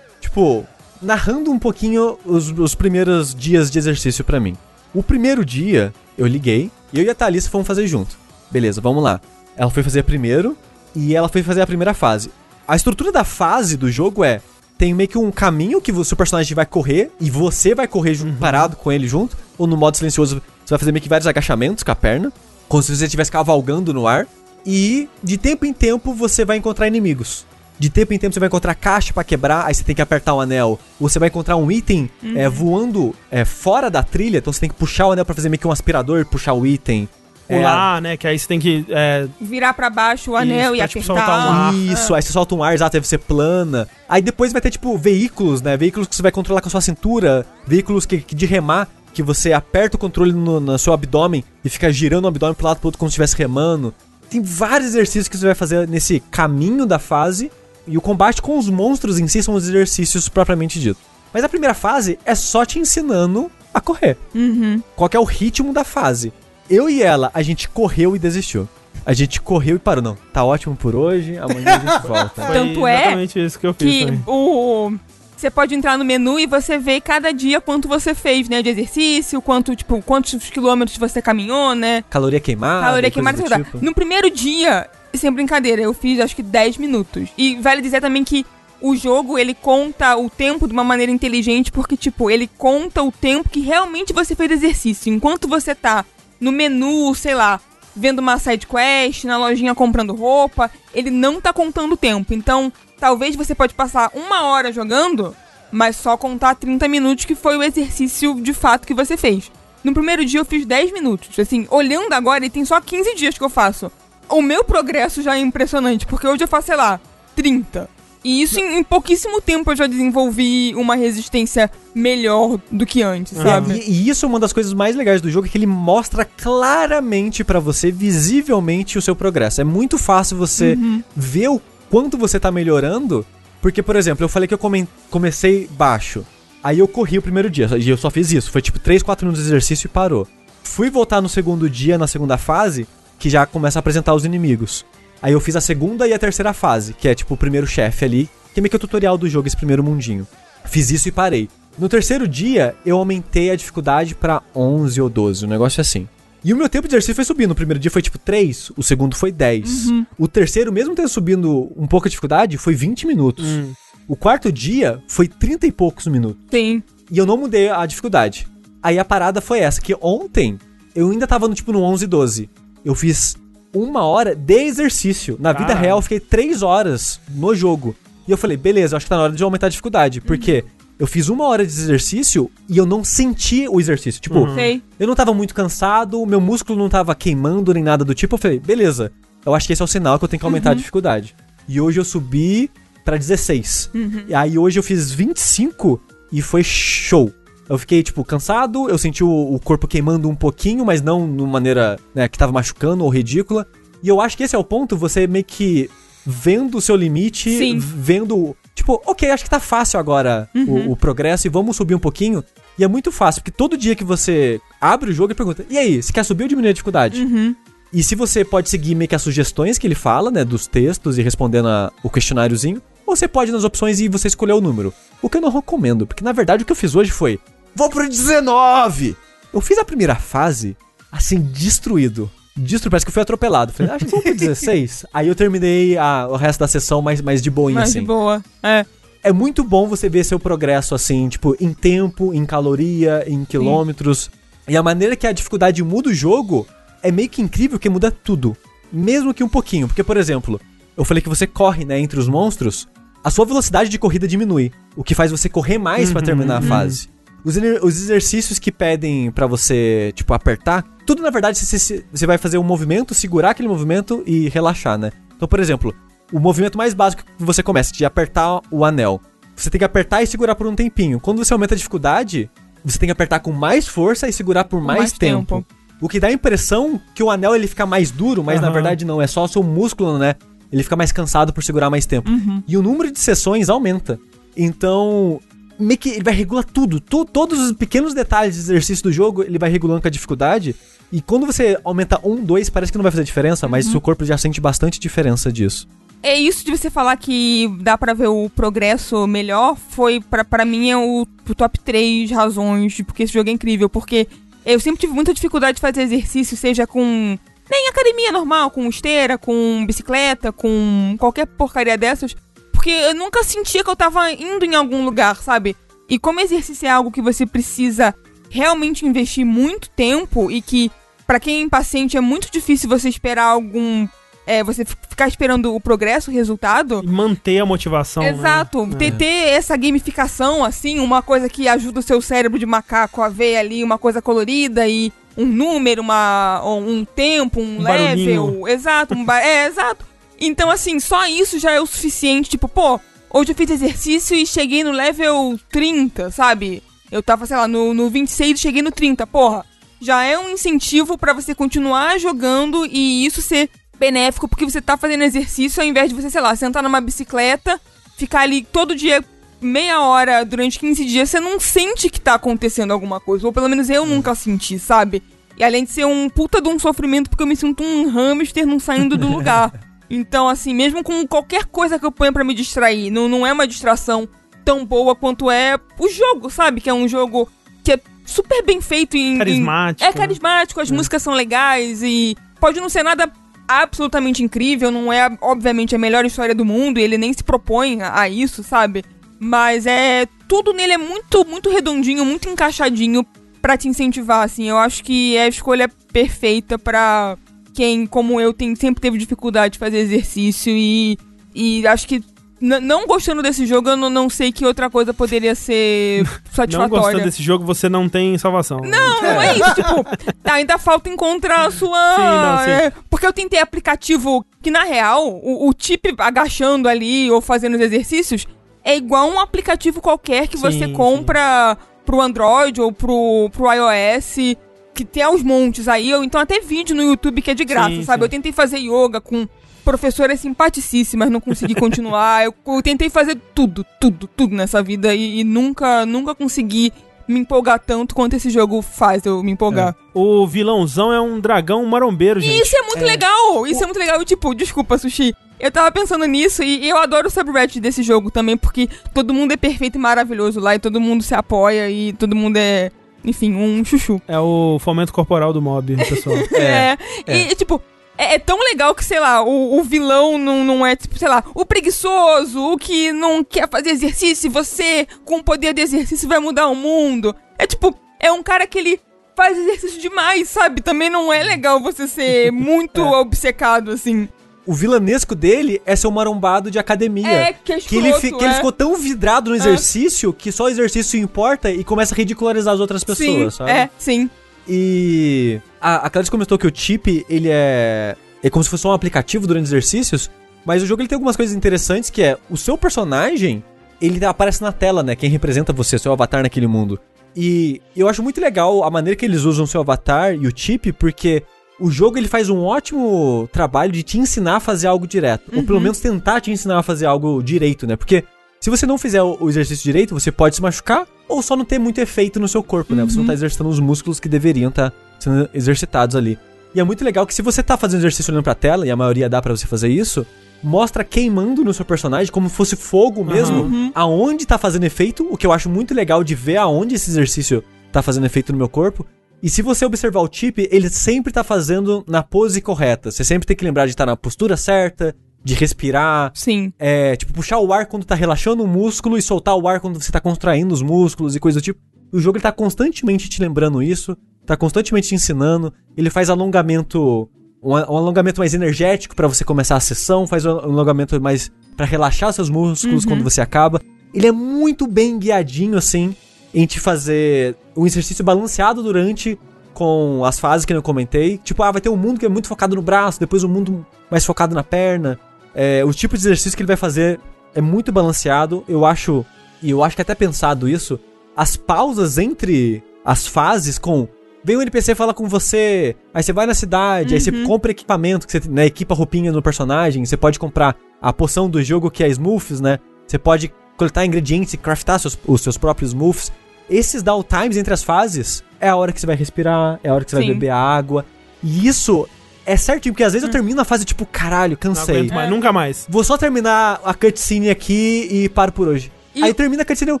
Tipo, narrando um pouquinho os, os primeiros dias de exercício pra mim. O primeiro dia, eu liguei e eu e a Thalissa fomos fazer junto. Beleza, vamos lá. Ela foi fazer primeiro e ela foi fazer a primeira fase. A estrutura da fase do jogo é tem meio que um caminho que o seu personagem vai correr e você vai correr junto, parado com ele junto, ou no modo silencioso você vai fazer meio que vários agachamentos com a perna, como se você estivesse cavalgando no ar, e de tempo em tempo você vai encontrar inimigos. De tempo em tempo você vai encontrar caixa pra quebrar, aí você tem que apertar o anel. Ou você vai encontrar um item é, voando é, fora da trilha, então você tem que puxar o anel pra fazer meio que um aspirador, puxar o item. É, Pular, né? Que aí você tem que. é, Virar pra baixo o anel Isso, e pra, tipo, apertar. um ar. Isso, aí você solta um ar, exato, aí você plana. Aí depois vai ter, tipo, veículos, né? Veículos que você vai controlar com a sua cintura, veículos que, que de remar, que você aperta o controle no, no seu abdômen e fica girando o abdômen pro lado pro outro como se estivesse remando. Tem vários exercícios que você vai fazer nesse caminho da fase. E o combate com os monstros em si são os exercícios propriamente dito. Mas a primeira fase é só te ensinando a correr. Uhum. Qual que é o ritmo da fase? Eu e ela, a gente correu e desistiu. A gente correu e parou. Não, tá ótimo por hoje, amanhã a gente volta. Tanto é exatamente isso que eu fiz Que também. o. Você pode entrar no menu e você vê cada dia quanto você fez, né? De exercício, quanto, tipo, quantos quilômetros você caminhou, né? Caloria queimada. Caloria queimada, lá. tipo. No primeiro dia, sem brincadeira, eu fiz acho que 10 minutos. E vale dizer também que o jogo, ele conta o tempo de uma maneira inteligente, porque, tipo, ele conta o tempo que realmente você fez exercício. Enquanto você tá no menu, sei lá, vendo uma side quest, na lojinha comprando roupa, ele não tá contando o tempo. Então, talvez você pode passar uma hora jogando, mas só contar 30 minutos que foi o exercício de fato que você fez. No primeiro dia eu fiz 10 minutos. Assim, olhando agora, e tem só 15 dias que eu faço. O meu progresso já é impressionante, porque hoje eu faço, sei lá, 30. E isso em, em pouquíssimo tempo eu já desenvolvi uma resistência melhor do que antes, É, sabe? e, e isso é uma das coisas mais legais do jogo, é que ele mostra claramente pra você, visivelmente, o seu progresso. É muito fácil você Uhum. ver o quanto você tá melhorando, porque, por exemplo, eu falei que eu comen- comecei baixo, aí eu corri o primeiro dia, e eu só fiz isso, foi tipo 3, 4 minutos de exercício e parou. Fui voltar no segundo dia, na segunda fase, que já começa a apresentar os inimigos. Aí eu fiz a segunda e a terceira fase, que é tipo o primeiro chefe ali, que é meio que o tutorial do jogo, esse primeiro mundinho. Fiz isso e parei. No terceiro dia, eu aumentei a dificuldade pra 11 ou 12, um negócio assim. E o meu tempo de exercício foi subindo. O primeiro dia foi tipo 3, o segundo foi 10. O terceiro, mesmo tendo subindo um pouco a dificuldade, foi 20 minutos. Hum. O quarto dia foi 30 e poucos minutos. Sim. E eu não mudei a dificuldade. Aí a parada foi essa, que ontem eu ainda tava no tipo no 11 12. Eu fiz uma hora de exercício. Na vida Caralho. real eu fiquei três horas no jogo. E eu falei, beleza, acho que tá na hora de aumentar a dificuldade. Porque eu fiz uma hora de exercício e eu não senti o exercício. Tipo, Uhum. Sei. eu não tava muito cansado, meu músculo não tava queimando nem nada do tipo. Eu falei, beleza, eu acho que esse é o sinal que eu tenho que aumentar a dificuldade. E hoje eu subi pra 16. E aí hoje eu fiz 25 e foi show. Eu fiquei, tipo, cansado, eu senti o, o corpo queimando um pouquinho, mas não de uma maneira né, que tava machucando ou ridícula. E eu acho que esse é o ponto, você meio que vendo o seu limite, Sim. vendo. Tipo, ok, acho que tá fácil agora o, o progresso e vamos subir um pouquinho. E é muito fácil, porque todo dia que você abre o jogo e pergunta: e aí, você quer subir ou diminuir a dificuldade? Uhum. E se você pode seguir meio que as sugestões que ele fala, né, dos textos e respondendo a- o questionáriozinho, ou você pode ir nas opções e você escolher o número. O que eu não recomendo, porque na verdade o que eu fiz hoje foi: vou pro 19! Eu fiz a primeira fase, assim, destruído. Destruído, parece que eu fui atropelado. Falei, "Ah, acho que vamos pro 16. Aí eu terminei a- o resto da sessão mais, mais de boinha, Mas assim de boa. É. é muito bom você ver seu progresso assim, tipo, em tempo, em caloria, em quilômetros. E a maneira que a dificuldade muda o jogo é meio que incrível que muda tudo. Mesmo que um pouquinho. Porque, por exemplo, eu falei que você corre, né, entre os monstros, a sua velocidade de corrida diminui. O que faz você correr mais pra terminar a fase. Os, os exercícios que pedem pra você, tipo, apertar, tudo na verdade você, você- vai fazer um movimento, segurar aquele movimento e relaxar, né? Então, por exemplo, o movimento mais básico que você começa, de apertar o anel. Você tem que apertar e segurar por um tempinho. Quando você aumenta a dificuldade, você tem que apertar com mais força e segurar por mais, mais tempo. tempo. O que dá a impressão que o anel ele fica mais duro, mas na Aham. verdade não, é só o seu músculo, né? Ele fica mais cansado por segurar mais tempo. E o número de sessões aumenta. Então, meio que ele vai regular tudo. To- todos os pequenos detalhes de exercício do jogo, ele vai regulando com a dificuldade. E quando você aumenta um, dois, parece que não vai fazer diferença, mas o seu corpo já sente bastante diferença disso. É isso de você falar que dá pra ver o progresso melhor, foi pra, pra mim é o, o top 3 razões de porque esse jogo é incrível, porque eu sempre tive muita dificuldade de fazer exercício, seja com nem academia normal, com esteira, com bicicleta, com qualquer porcaria dessas, porque eu nunca sentia que eu tava indo em algum lugar, sabe? E como exercício é algo que você precisa realmente investir muito tempo e que pra quem é impaciente é muito difícil você esperar algum é, você ficar esperando o progresso, o resultado. E manter a motivação. né? Exato, ter, ter essa gamificação, assim, uma coisa que ajuda o seu cérebro de macaco a ver ali uma coisa colorida e um número, uma, um tempo, um, Um level. barulhinho. Exato, um é, exato. Então, assim, só isso já é o suficiente. Tipo, pô, hoje eu fiz exercício e cheguei no level 30, sabe? Eu tava, sei lá, no, no 26 e cheguei no 30, porra. Já é um incentivo pra você continuar jogando e isso ser benéfico, porque você tá fazendo exercício ao invés de você, sei lá, sentar numa bicicleta, ficar ali todo dia meia hora durante 15 dias, você não sente que tá acontecendo alguma coisa. Ou pelo menos eu nunca senti, sabe? E além de ser um puta de um sofrimento, porque eu me sinto um hamster não saindo do lugar. Então, assim, mesmo com qualquer coisa que eu ponha pra me distrair, não, não é uma distração tão boa quanto é o jogo, sabe? Que é um jogo que é super bem feito em. em- Carismático, é né? carismático, as músicas são legais e pode não ser nada absolutamente incrível, não é, obviamente, a melhor história do mundo, e ele nem se propõe a, a isso, sabe? Mas é. Tudo nele é muito, muito redondinho, muito encaixadinho pra te incentivar, assim. Eu acho que é a escolha perfeita pra quem, como eu, tem, sempre teve dificuldade de fazer exercício e. E acho que. Não gostando desse jogo, eu não, não sei que outra coisa poderia ser Não satisfatória. gostando desse jogo, você não tem salvação. Não, não é isso. Tipo, tá, ainda falta encontrar a sua. Sim, não, sim. é, porque eu tentei aplicativo que, na real, o, o chip agachando ali ou fazendo os exercícios é igual um aplicativo qualquer que Sim, você sim. compra pro Android ou pro, pro iOS. Que tem aos montes aí, ou então até vídeo no YouTube que é de graça, Sim, sabe? sim. Eu tentei fazer yoga com professoras simpaticíssimas, não consegui continuar. eu, eu tentei fazer tudo, tudo, tudo nessa vida e, e nunca, nunca consegui me empolgar tanto quanto esse jogo faz eu me empolgar. O vilãozão é um dragão marombeiro, gente. Isso é muito legal! Isso é muito legal. Tipo, desculpa, Sushi. Eu tava pensando nisso e eu adoro o subreddit desse jogo também, porque todo mundo é perfeito e maravilhoso lá e todo mundo se apoia e todo mundo é, enfim, um chuchu. É o fomento corporal do mob, pessoal. É. é. E, tipo, é, é tão legal que, sei lá, o, o vilão não, não é, tipo, sei lá, o preguiçoso, o que não quer fazer exercício, e você, com o poder de exercício, vai mudar o mundo. É tipo, é um cara que ele faz exercício demais, sabe? Também não é legal você ser muito obcecado, assim. O vilanesco dele é ser um marombado de academia. É, que é Que ele, escroto, fi- que ele ficou tão vidrado no exercício que só o exercício importa e começa a ridicularizar as outras pessoas, sim, sabe? É, sim. E a, a Clarice comentou que o chip, ele é. É como se fosse um aplicativo durante os exercícios. Mas o jogo ele tem algumas coisas interessantes que é o seu personagem, ele aparece na tela, né? Quem representa você, seu avatar naquele mundo. E eu acho muito legal a maneira que eles usam o seu avatar e o chip, porque o jogo ele faz um ótimo trabalho de te ensinar a fazer algo direto. Ou pelo menos tentar te ensinar a fazer algo direito, né? Porque se você não fizer o exercício direito, você pode se machucar ou só não ter muito efeito no seu corpo, né? Você não tá exercitando os músculos que deveriam estar sendo exercitados ali. E é muito legal que se você tá fazendo exercício olhando pra tela, e a maioria dá pra você fazer isso, mostra queimando no seu personagem como se fosse fogo mesmo, aonde tá fazendo efeito, o que eu acho muito legal de ver aonde esse exercício tá fazendo efeito no meu corpo. E se você observar o chip, ele sempre tá fazendo na pose correta. Você sempre tem que lembrar de estar na postura certa, de respirar, Sim. é, tipo, puxar o ar quando tá relaxando o músculo e soltar o ar quando você tá contraindo os músculos e coisa do tipo. O jogo ele tá constantemente te lembrando isso, tá constantemente te ensinando. Ele faz alongamento, um, um alongamento mais energético pra você começar a sessão, faz um alongamento mais pra relaxar seus músculos quando você acaba. Ele é muito bem guiadinho assim em te fazer um exercício balanceado durante com as fases que eu comentei. Tipo, ah, vai ter um mundo que é muito focado no braço, depois um mundo mais focado na perna. É, o tipo de exercício que ele vai fazer é muito balanceado. Eu acho, e eu acho que é até pensado isso, as pausas entre as fases com vem um NPC fala com você, aí você vai na cidade, aí você compra equipamento, que você né, equipa roupinha no personagem, você pode comprar a poção do jogo que é Smooths, né? Você pode coletar ingredientes e craftar seus, os seus próprios Smooths. Esses downtimes entre as fases é a hora que você vai respirar, é a hora que você vai Sim. beber água. E isso é certinho, porque às vezes eu termino a fase tipo, caralho, Não cansei. aguento mais, nunca mais. Vou só terminar a cutscene aqui e paro por hoje. E Aí termina a cutscene eu.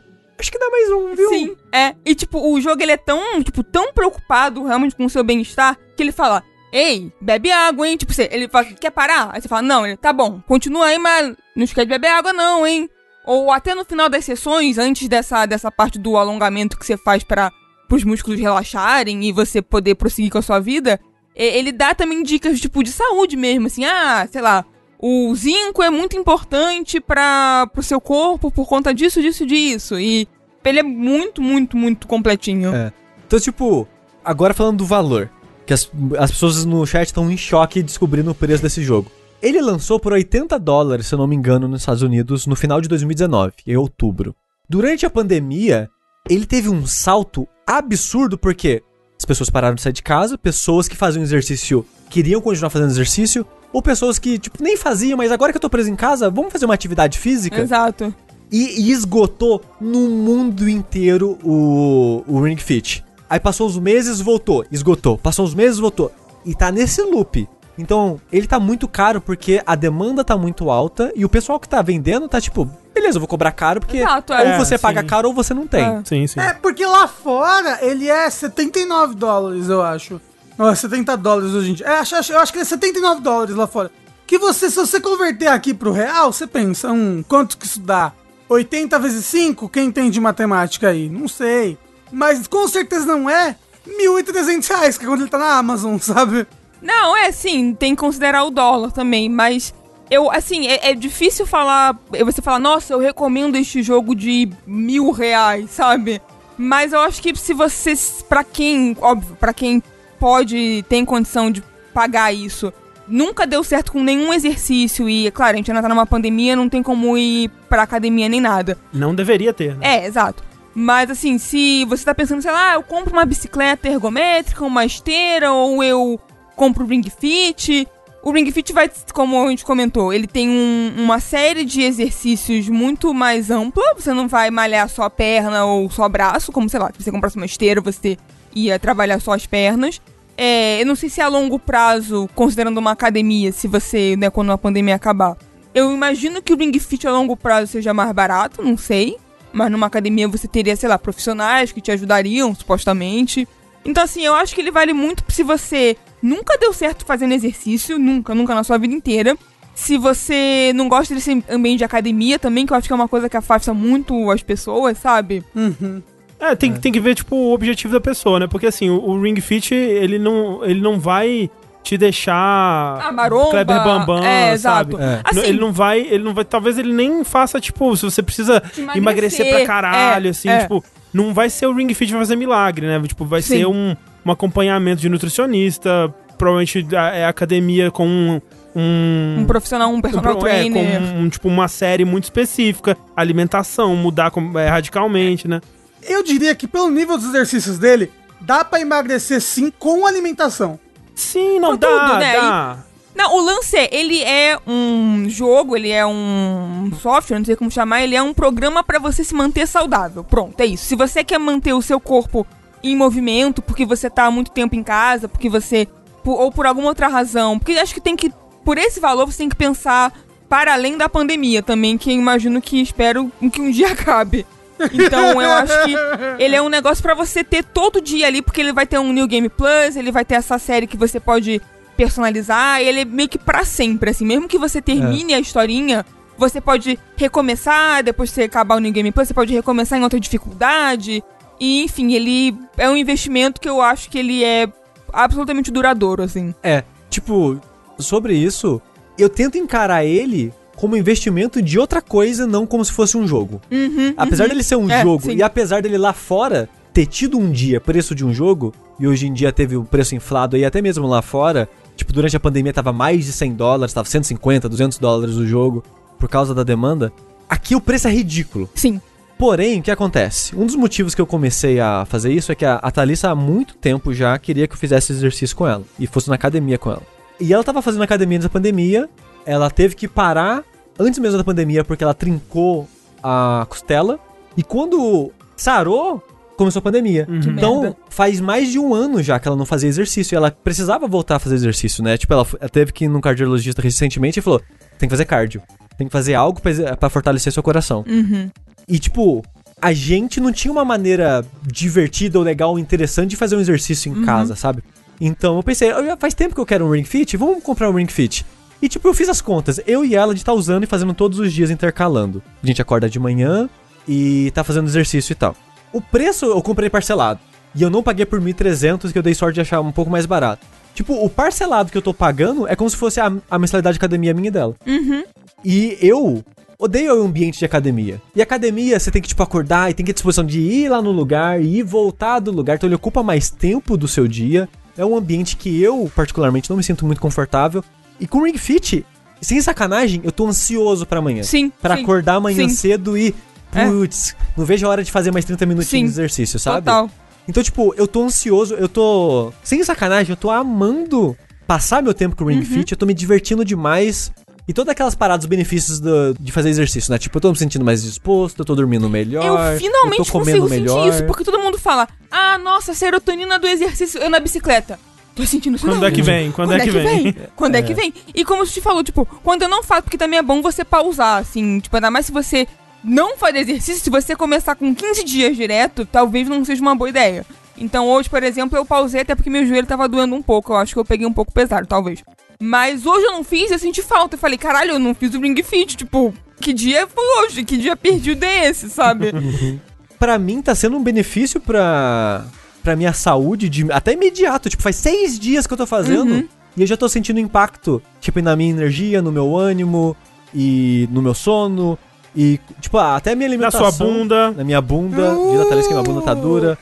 Acho que dá mais um, viu? Sim, é. E tipo, o jogo ele é tão, tipo, tão preocupado realmente com o seu bem-estar que ele fala: Ei, bebe água, hein? Tipo, você, ele fala, quer parar? Aí você fala, não, ele, tá bom, continua aí, mas não esquece de beber água, não, hein? Ou até no final das sessões, antes dessa, dessa parte do alongamento que você faz para os músculos relaxarem e você poder prosseguir com a sua vida, Ele dá também dicas, tipo, de saúde mesmo, assim, ah, sei lá, o zinco é muito importante para pro seu corpo por conta disso, disso, disso. E ele é muito, muito, muito completinho. É. Então, tipo, agora falando do valor, que as, as pessoas no chat estão em choque descobrindo o preço desse jogo. Ele lançou por 80 dólares, se eu não me engano, nos Estados Unidos no final de 2019, em outubro. Durante a pandemia, ele teve um salto absurdo porque as pessoas pararam de sair de casa, pessoas que faziam exercício queriam continuar fazendo exercício, ou pessoas que, tipo, nem faziam, mas agora que eu tô preso em casa, vamos fazer uma atividade física? Exato. e, e esgotou no mundo inteiro o, o Ring Fit. Aí passou os meses, voltou, esgotou. Passou os meses, voltou. E tá nesse loop. Então, ele tá muito caro porque a demanda tá muito alta e o pessoal que tá vendendo tá tipo, beleza, eu vou cobrar caro porque Exato, ou é, você sim. paga caro ou você não tem. É. Sim, sim. É, porque lá fora ele é 79 dólares, eu acho. Ou é 70 dólares hoje em dia. É, acho, acho- eu acho que é 79 dólares lá fora. Que você, se você converter aqui pro real, você pensa, hum, quanto que isso dá? 80 vezes 5? Quem tem de matemática aí? Não sei. Mas com certeza não é 1.300 reais, que é quando ele tá na Amazon, sabe? Não, é sim, tem que considerar o dólar também, mas eu, assim, é, é difícil falar. Você falar, nossa, eu recomendo este jogo de mil reais, sabe? Mas eu acho que se você. Pra quem, óbvio, pra quem pode, tem condição de pagar isso, nunca deu certo com nenhum exercício e, claro, a gente ainda tá numa pandemia, não tem como ir pra academia nem nada. Não deveria ter, né? É, exato. Mas assim, se você tá pensando, sei lá, eu compro uma bicicleta ergométrica, uma esteira, ou eu compro o Ring Fit. O Ring Fit vai, como a gente comentou, ele tem um- uma série de exercícios muito mais ampla. Você não vai malhar só a perna ou só braço, como, sei lá, se você comprasse uma esteira, você ia trabalhar só as pernas. É, eu não sei se é a longo prazo, considerando uma academia, se você, né, quando a pandemia acabar. Eu imagino que o Ring Fit a longo prazo seja mais barato, não sei. Mas numa academia você teria, sei lá, profissionais que te ajudariam, supostamente. Então, assim, eu acho que ele vale muito se você nunca deu certo fazendo exercício, nunca, nunca na sua vida inteira. Se você não gosta desse ambiente de academia também, que eu acho que é uma coisa que afasta muito as pessoas, sabe? Uhum. É, tem, tem que ver, tipo, o objetivo da pessoa, né? Porque, assim, o, o Ring Fit, ele não, ele não vai te deixar... Ah, maromba. Kleber Bambam, é, sabe? exato. É. Assim, ele não vai, ele não vai, talvez ele nem faça, tipo, se você precisa Emagrecer, emagrecer, pra caralho, é, assim, é. tipo, não vai ser o Ring Fit vai fazer milagre, né? Tipo, vai Sim. ser um, um acompanhamento de nutricionista, provavelmente a- é academia com um... um um profissional, um personal é, trainer. com um, tipo, uma série muito específica, alimentação, mudar com- é, radicalmente, né? Eu diria que pelo nível dos exercícios dele, dá pra emagrecer sim com alimentação. Sim, não Com dá, tudo, né? dá. Não, o lance é, ele é um jogo, ele é um software, não sei como chamar, ele é um programa pra você se manter saudável. Pronto, é isso. Se você quer manter o seu corpo em movimento, porque você tá há muito tempo em casa, porque você. por- ou por alguma outra razão, porque acho que tem que. Por esse valor, você tem que pensar para além da pandemia também, que imagino que espero que um dia acabe. Então eu acho que ele é um negócio pra você ter todo dia ali, porque ele vai ter um New Game Plus, ele vai ter essa série que você pode personalizar, ele é meio que pra sempre, assim, mesmo que você termine a historinha, você pode recomeçar, depois você acabar o New Game Plus, você pode recomeçar em outra dificuldade. E enfim, ele é um investimento que eu acho que ele é absolutamente duradouro, assim. É, tipo, sobre isso, eu tento encarar ele como investimento de outra coisa, não como se fosse um jogo. Uhum, Apesar uhum. dele ser um É, jogo, sim. e apesar dele lá fora ter tido um dia preço de um jogo, e hoje em dia teve o preço inflado aí até mesmo lá fora, tipo, durante a pandemia tava mais de 100 dólares, tava 150, 200 dólares o jogo, por causa da demanda, aqui o preço é ridículo. Sim. Porém, o que acontece? Um dos motivos que eu comecei a fazer isso é que a, a Thalissa há muito tempo já queria que eu fizesse exercício com ela. E fosse na academia com ela. E ela tava fazendo academia antes da pandemia. Ela teve que parar antes mesmo da pandemia porque ela trincou a costela. E quando sarou, começou a pandemia. Que Então, merda. faz mais de um ano já que ela não fazia exercício. E ela precisava voltar a fazer exercício, né? Tipo, ela, ela teve que ir num cardiologista recentemente e falou: tem que fazer cardio. Tem que fazer algo pra fortalecer seu coração. Uhum. E, tipo, a gente não tinha uma maneira divertida ou legal ou interessante de fazer um exercício em casa, sabe? Então eu pensei, "Eu já- faz tempo que eu quero um Ring Fit, vamos comprar um Ring Fit. E, tipo, eu fiz as contas. Eu e ela, de estar usando e fazendo todos os dias intercalando. A gente acorda de manhã e tá fazendo exercício e tal. O preço eu comprei parcelado. E eu não paguei por 1.300, que eu dei sorte de achar um pouco mais barato. Tipo, o parcelado que eu tô pagando é como se fosse a, a mensalidade de academia minha e dela. Uhum. E eu odeio o ambiente de academia. E academia, você tem que, tipo, acordar e tem que ter disposição de ir lá no lugar e ir voltar do lugar. Então ele ocupa mais tempo do seu dia. É um ambiente que eu, particularmente, não me sinto muito confortável. E com o Ring Fit, sem sacanagem, eu tô ansioso pra amanhã. Sim. Pra sim, acordar amanhã sim. cedo e. É. Putz, não vejo a hora de fazer mais 30 minutinhos Sim. de exercício, sabe? Total. Então, tipo, eu tô ansioso, eu tô. Sem sacanagem, eu tô amando passar meu tempo com o Uhum. Ring Fit, eu tô me divertindo demais. E todas aquelas paradas, os benefícios do- de fazer exercício, né? Tipo, eu tô me sentindo mais disposto, eu tô dormindo melhor. Eu finalmente eu tô comendo consigo melhor. sentir isso, porque todo mundo fala: Ah, nossa, serotonina do exercício eu na bicicleta. Tô sentindo isso Quando não. é que vem? Quando, é que vem? Quando é. que vem? E como você te falou, tipo, quando eu não faço, porque também é bom você pausar, assim, tipo, ainda mais se você não fazer exercício, se você começar com 15 dias direto, talvez não seja uma boa ideia. Então hoje, por exemplo, eu pausei até porque meu joelho tava doendo um pouco. Eu acho que eu peguei um pouco pesado, talvez. Mas hoje eu não fiz, eu senti falta. Eu falei, caralho, eu não fiz o Ring Fit. Tipo, que dia foi hoje? Que dia perdido é esse, sabe? Pra mim, tá sendo um benefício pra, pra minha saúde, de, até imediato. Tipo, faz seis dias que eu tô fazendo. Uhum. E eu já tô sentindo impacto, tipo, na minha energia, no meu ânimo e no meu sono. E, tipo, até a minha Na alimentação. sua bunda. Na minha bunda. Diz a Thalys que minha bunda tá dura.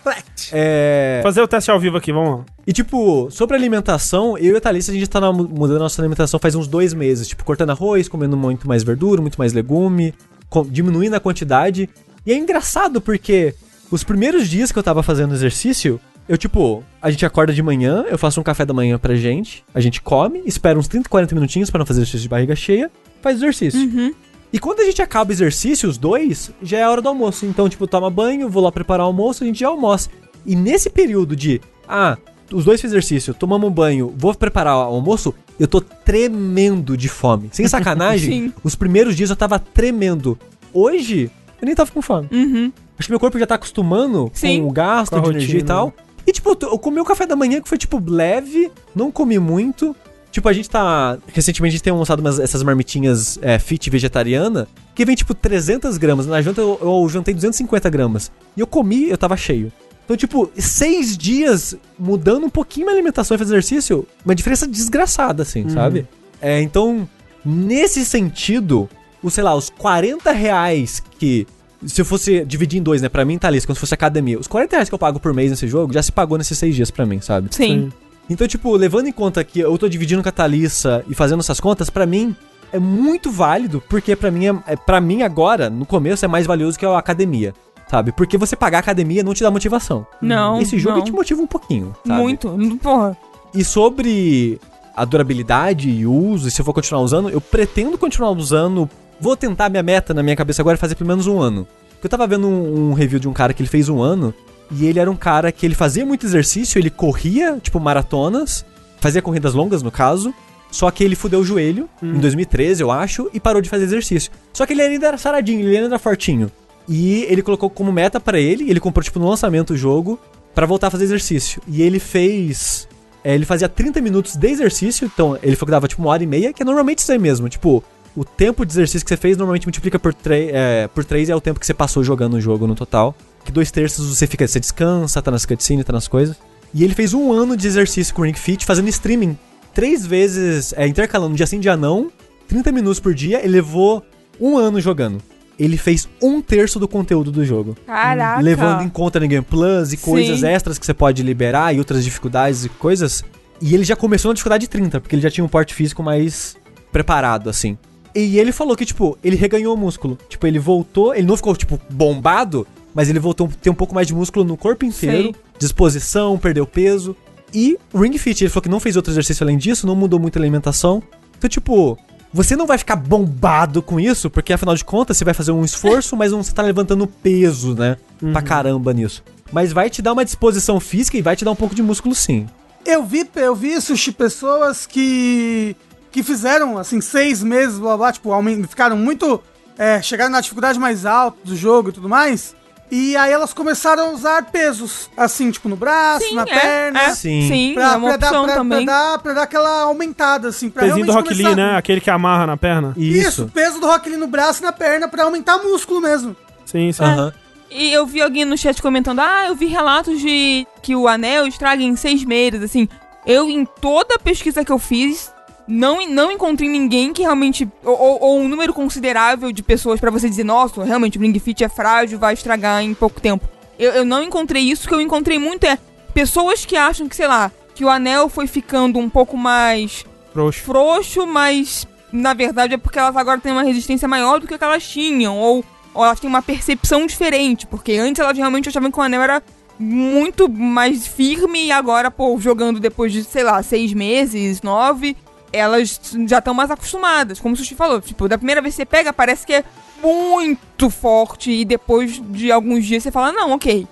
É. Fazer o teste ao vivo aqui, vamos lá. E, tipo, sobre alimentação, eu e a Thalissa, a gente tá na- mudando a nossa alimentação faz uns dois meses. Tipo, cortando arroz, comendo muito mais verdura, muito mais legume, com- diminuindo a quantidade. E é engraçado porque os primeiros dias que eu tava fazendo exercício, eu, tipo, a gente acorda de manhã, eu faço um café da manhã pra gente, a gente come, espera uns 30, 40 minutinhos pra não fazer exercício de barriga cheia, faz exercício. Uhum. E quando a gente acaba o exercício, os dois, já é a hora do almoço. Então, tipo, toma banho, vou lá preparar o almoço, a gente já almoça. E nesse período de, ah, os dois fez exercício, tomamos um banho, vou preparar o almoço, eu tô tremendo de fome. Sem sacanagem, Sim. os primeiros dias eu tava tremendo. Hoje, eu nem tava com fome. Uhum. Acho que meu corpo já tá acostumando Sim. com o gasto Com a de energia e rotina. tal. E, tipo, eu comi o café da manhã que foi, tipo, leve, não comi muito. Tipo, a gente tá. Recentemente a gente tem almoçado umas, essas marmitinhas é, fit vegetariana, que vem, tipo, 300 gramas. Na janta eu, eu jantei 250 gramas. E eu comi, eu tava cheio. Então, tipo, seis dias mudando um pouquinho minha alimentação e fazer exercício, uma diferença desgraçada, assim, sabe? É, então, nesse sentido, os, sei lá, os 40 reais que. Se eu fosse dividir em dois, né? Pra mim, tá ali, como se fosse academia. Os 40 reais que eu pago por mês nesse jogo já se pagou nesses seis dias pra mim, sabe? Sim. Então, tipo, levando em conta que eu tô dividindo com a Thalissa e fazendo essas contas, pra mim é muito válido, porque pra mim, é, é, pra mim agora, no começo, é mais valioso que a academia, sabe? Porque você pagar a academia não te dá motivação. Não. Esse jogo não. te motiva um pouquinho, sabe? Muito. Porra. E sobre a durabilidade e o uso, e se eu for continuar usando, eu pretendo continuar usando. Vou tentar minha meta na minha cabeça agora é fazer pelo menos um ano. Porque eu tava vendo um, um review de um cara que ele fez um ano, e ele era um cara que ele fazia muito exercício, ele corria, tipo, maratonas, fazia corridas longas no caso, só que ele fudeu o joelho, em 2013, eu acho, e parou de fazer exercício. Só que ele ainda era saradinho, ele ainda era fortinho. E ele colocou como meta pra ele, ele comprou, tipo, no lançamento o jogo, pra voltar a fazer exercício. E ele fez é, ele fazia 30 minutos de exercício, então ele falou que dava tipo uma hora e meia, que é normalmente isso aí mesmo. Tipo, o tempo de exercício que você fez normalmente multiplica por 3 é, por três é o tempo que você passou jogando o jogo no total. Que dois terços você fica, você descansa, tá nas cutscenes, tá nas coisas. E ele fez um ano de exercício com o Ring Fit fazendo streaming. Três vezes, é, intercalando dia sim, dia não, 30 minutos por dia, ele levou um ano jogando. Ele fez um terço do conteúdo do jogo. Caraca. Levando em conta no Game Plus e coisas Sim. extras que você pode liberar e outras dificuldades e coisas. E ele já começou na dificuldade 30, porque ele já tinha um porte físico mais preparado, assim. E ele falou que, tipo, ele reganhou o músculo. Tipo, ele voltou, ele não ficou, tipo, bombado, mas ele voltou a ter um pouco mais de músculo no corpo inteiro, Sei. disposição, perdeu peso. E o Ring Fit, ele falou que não fez outro exercício além disso, não mudou muito a alimentação. Então, tipo, você não vai ficar bombado com isso, porque afinal de contas você vai fazer um esforço, mas não você tá levantando peso, né? Pra caramba nisso. Mas vai te dar uma disposição física e vai te dar um pouco de músculo sim. Eu vi, eu vi sushi pessoas que que fizeram assim seis meses, blá blá, tipo, ficaram muito, é, chegaram na dificuldade mais alta do jogo e tudo mais. E aí elas começaram a usar pesos, assim, tipo no braço, Sim, na é, perna. é. Sim. Sim, Pra, é uma pra dar, opção pra, também. Pra, dar, pra dar aquela aumentada, assim. Pra Pezinho do Rock Lee, começar- né? Aquele que amarra na perna. Isso. Isso. peso do Rock Lee no braço e na perna pra aumentar músculo mesmo. Sim, sim. Aham. E eu vi alguém no chat comentando: Ah, eu vi relatos de que o anel estraga em seis meses, assim. Eu, em toda a pesquisa que eu fiz, não, não encontrei ninguém que realmente. Ou, ou- um número considerável de pessoas pra você dizer, nossa, realmente o Ring Fit é frágil, vai estragar em pouco tempo. Eu, eu não encontrei isso, o que eu encontrei muito é pessoas que acham que, sei lá, que o anel foi ficando um pouco mais Frouxo. frouxo, mas na verdade é porque elas agora têm uma resistência maior do que o que elas tinham, ou, ou elas têm uma percepção diferente, porque antes elas realmente achavam que o anel era muito mais firme e agora, pô, jogando depois de, sei lá, seis meses, nove, elas já estão mais acostumadas, como o Sushi falou. Tipo, da primeira vez que você pega, parece que é muito forte e depois de alguns dias você fala, não, ok.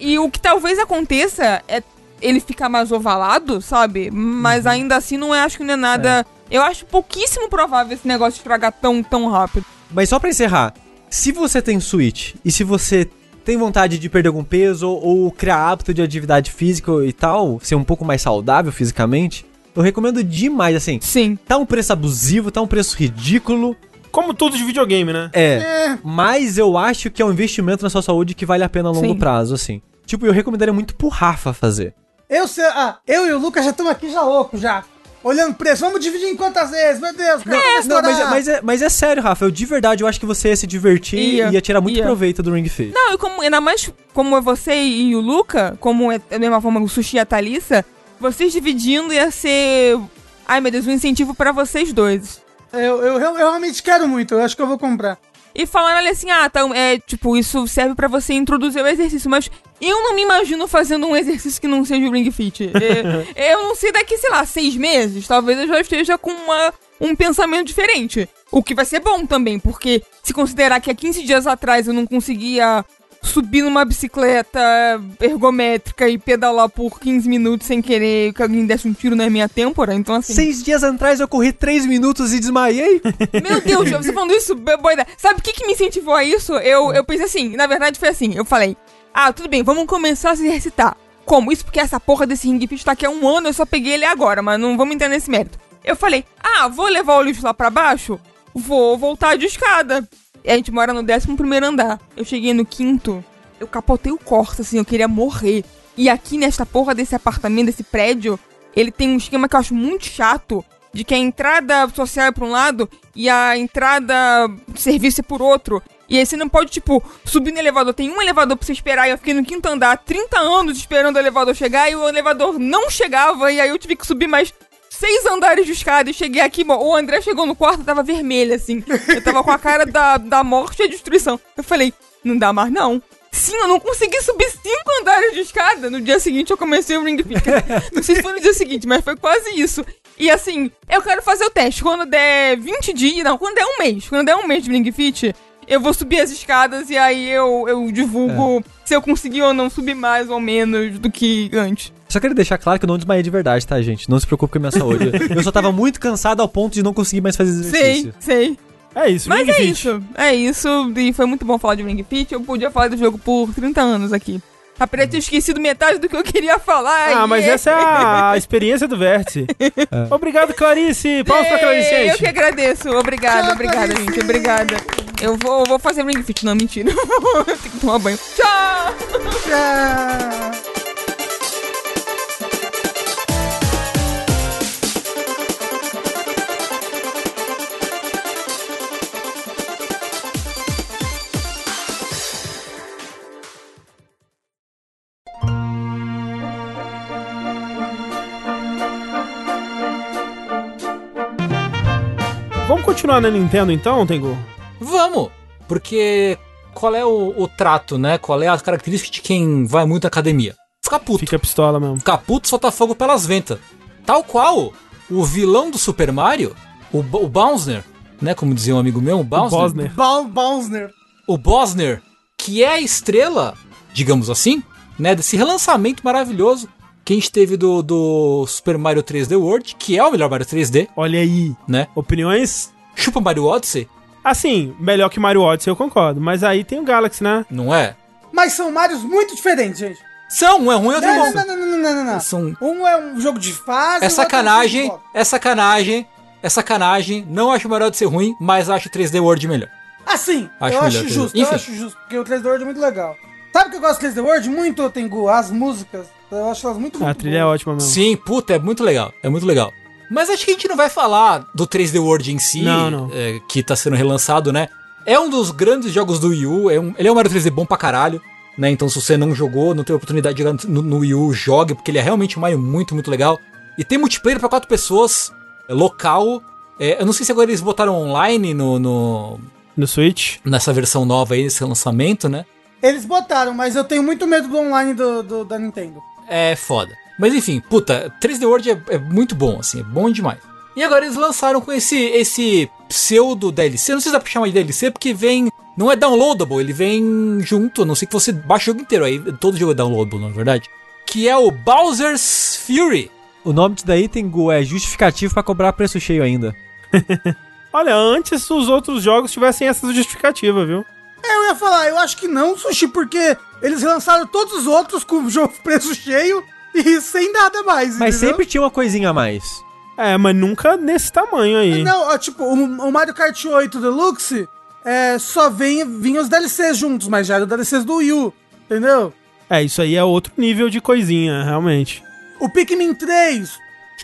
E o que talvez aconteça é ele ficar mais ovalado, sabe? Mas ainda assim não é, acho que não é nada. Eu acho pouquíssimo provável esse negócio estragar tão, tão rápido. Mas só pra encerrar, se você tem Switch e se você tem vontade de perder algum peso ou criar hábito de atividade física e tal, ser um pouco mais saudável fisicamente, eu recomendo demais, assim. Sim. Tá um preço abusivo, tá um preço ridículo, Como tudo de videogame, né? é, É, mas eu acho que é um investimento na sua saúde que vale a pena a longo Sim. prazo, assim. Tipo, eu recomendaria muito pro Rafa fazer. eu, sei, ah, eu e o Lucas já estamos aqui já loucos já. Olhando o preço. Vamos dividir em quantas vezes? Meu Deus, cara, Não, mas, é- mas, é, mas é sério, Rafa. Eu de verdade eu acho que você ia se divertir e Ia, ia tirar muito ia. proveito do Ring Fit. Não, e como, ainda mais como é você e o Luca, como é da mesma forma o Sushi e a Thalissa, vocês dividindo ia ser. Ai meu Deus, um incentivo pra vocês dois. Eu, eu, eu realmente quero muito. Eu acho que eu vou comprar. E falando ali assim, ah, tá, é, tipo, isso serve pra você introduzir o exercício, mas eu não me imagino fazendo um exercício que não seja o Ring Fit. É, eu não sei daqui, sei lá, seis meses, talvez eu já esteja com uma, um pensamento diferente. O que vai ser bom também, porque se considerar que há 15 dias atrás eu não conseguia subir numa bicicleta ergométrica e pedalar por 15 minutos sem querer que alguém desse um tiro na minha têmpora, então assim... Seis dias atrás eu corri três minutos e desmaiei. Meu Deus, você falando isso, bo- boa ideia. Sabe o que, que me incentivou a isso? Eu, eu pensei assim, na verdade foi assim, eu falei, ah, tudo bem, vamos começar a se exercitar. Como? Isso porque essa porra desse ring fit tá aqui há um ano, eu só peguei ele agora, mas não vamos entrar nesse mérito. Eu falei, ah, vou levar o lixo lá pra baixo? Vou voltar de escada. E a gente mora no 11 primeiro andar. Eu cheguei no quinto, eu capotei o corte, assim, eu queria morrer. E aqui nesta porra desse apartamento, desse prédio, ele tem um esquema que eu acho muito chato. De que a entrada social é por um lado e a entrada serviço é por outro. E aí você não pode, tipo, subir no elevador. Tem um elevador pra você esperar. E eu fiquei no quinto andar 30 anos esperando o elevador chegar. E o elevador não chegava. E aí eu tive que subir mais seis andares de escada. E cheguei aqui, bom, o André chegou no quarto tava vermelho, assim. Eu tava com a cara da, da morte e a destruição. Eu falei, não dá mais não. Sim, eu não consegui subir cinco andares de escada. No dia seguinte eu comecei o Ring Fit. Não sei se foi no dia seguinte, mas foi quase isso. E assim, eu quero fazer o teste. Quando der 20 dias, não, quando der um mês, quando der um mês de Ring Fit, eu vou subir as escadas e aí eu, eu divulgo se eu conseguir ou não subir mais ou menos do que antes. Só queria deixar claro que eu não desmaiei de verdade, tá, gente? Não se preocupe com a minha saúde. eu só tava muito cansado ao ponto de não conseguir mais fazer Sei, exercício. sei. É isso, Mas Ring é Fit. isso, é isso. E foi muito bom falar de Ring Fit. Eu podia falar do jogo por 30 anos aqui. Apesar de ter esquecido metade do que eu queria falar. Ah, e- mas essa é a experiência do Vértice. Obrigado, Clarice. Palmas pra Clarice, Eu que agradeço. Obrigada, Tchau, obrigada, Clarice. gente. Obrigada. Eu vou, vou fazer Ring Fit. Não, mentira. Eu tenho que tomar banho. Tchau! Tchau. Continuar na Nintendo então, Tengu? Vamos! Porque qual é o, o trato, né? Qual é a característica de quem vai muito à academia? Ficar puto. Fica pistola mesmo. Ficar puto e soltar fogo pelas ventas. Tal qual o vilão do Super Mario, o, o Bowser, né? Como dizia um amigo meu, o Bowser. Bosner. Bal- Bowser. o Bosner, que é a estrela, digamos assim, né, desse relançamento maravilhoso que a gente teve do, do Super Mario 3D World, que é o melhor Mario 3D, Olha aí. né? Opiniões? Chupa Mario Odyssey, Assim, melhor que Mario Odyssey, eu concordo. Mas aí tem o Galaxy, né? não é? Mas são Marios muito diferentes, gente. São, um é ruim, outro é Não, bom. não, não, não, não, não, não, não. São, Um é um jogo de fase. é um sacanagem, é sacanagem, é sacanagem. Não acho o Mario Odyssey ruim, mas acho o 3D World melhor. Assim, Acho eu melhor acho que justo, o- eu Enfim. acho justo, porque o 3D World é muito legal. Sabe o que eu gosto do 3D World? Muito, Tengu, as músicas. Eu acho elas muito, A muito trilha é boas. ótima mesmo. Sim, puta, é muito legal. É muito legal. Mas acho que a gente não vai falar do 3D World em si, Não, não. é, que tá sendo relançado, né? É um dos grandes jogos do Wii U. É um, ele é um Mario 3D bom pra caralho, né? Então se você não jogou, não teve oportunidade de jogar no, no Wii U, jogue, porque ele é realmente um Mario muito, muito legal. E tem multiplayer pra quatro pessoas, é, local. É, eu não sei se agora eles botaram online no, no- No Switch. nessa versão nova aí, esse lançamento, né? Eles botaram, mas eu tenho muito medo do online do, do- da Nintendo. É foda. Mas enfim, puta, 3D World é, é muito bom, assim, é bom demais. E agora eles lançaram com esse, esse pseudo DLC. Não sei se dá pra chamar de DLC, porque vem. Não é downloadable, ele vem junto, a não sei que você baixa o jogo inteiro. Aí todo jogo é downloadable, na verdade. Que é o Bowser's Fury. O nome disso daí tem é justificativo pra cobrar preço cheio ainda. Olha, antes os outros jogos tivessem essa justificativa, viu? É, eu ia falar, eu acho que não, Sushi, porque eles lançaram todos os outros com o jogo preço cheio e sem nada mais, Mas entendeu? sempre tinha uma coisinha a mais. É, mas nunca nesse tamanho aí. Não, ó, tipo, o, o Mario Kart 8 Deluxe é, só vem, vinha os DLCs juntos, mas já eram DLCs do Wii U, entendeu? É, isso aí é outro nível de coisinha, realmente. O Pikmin 3,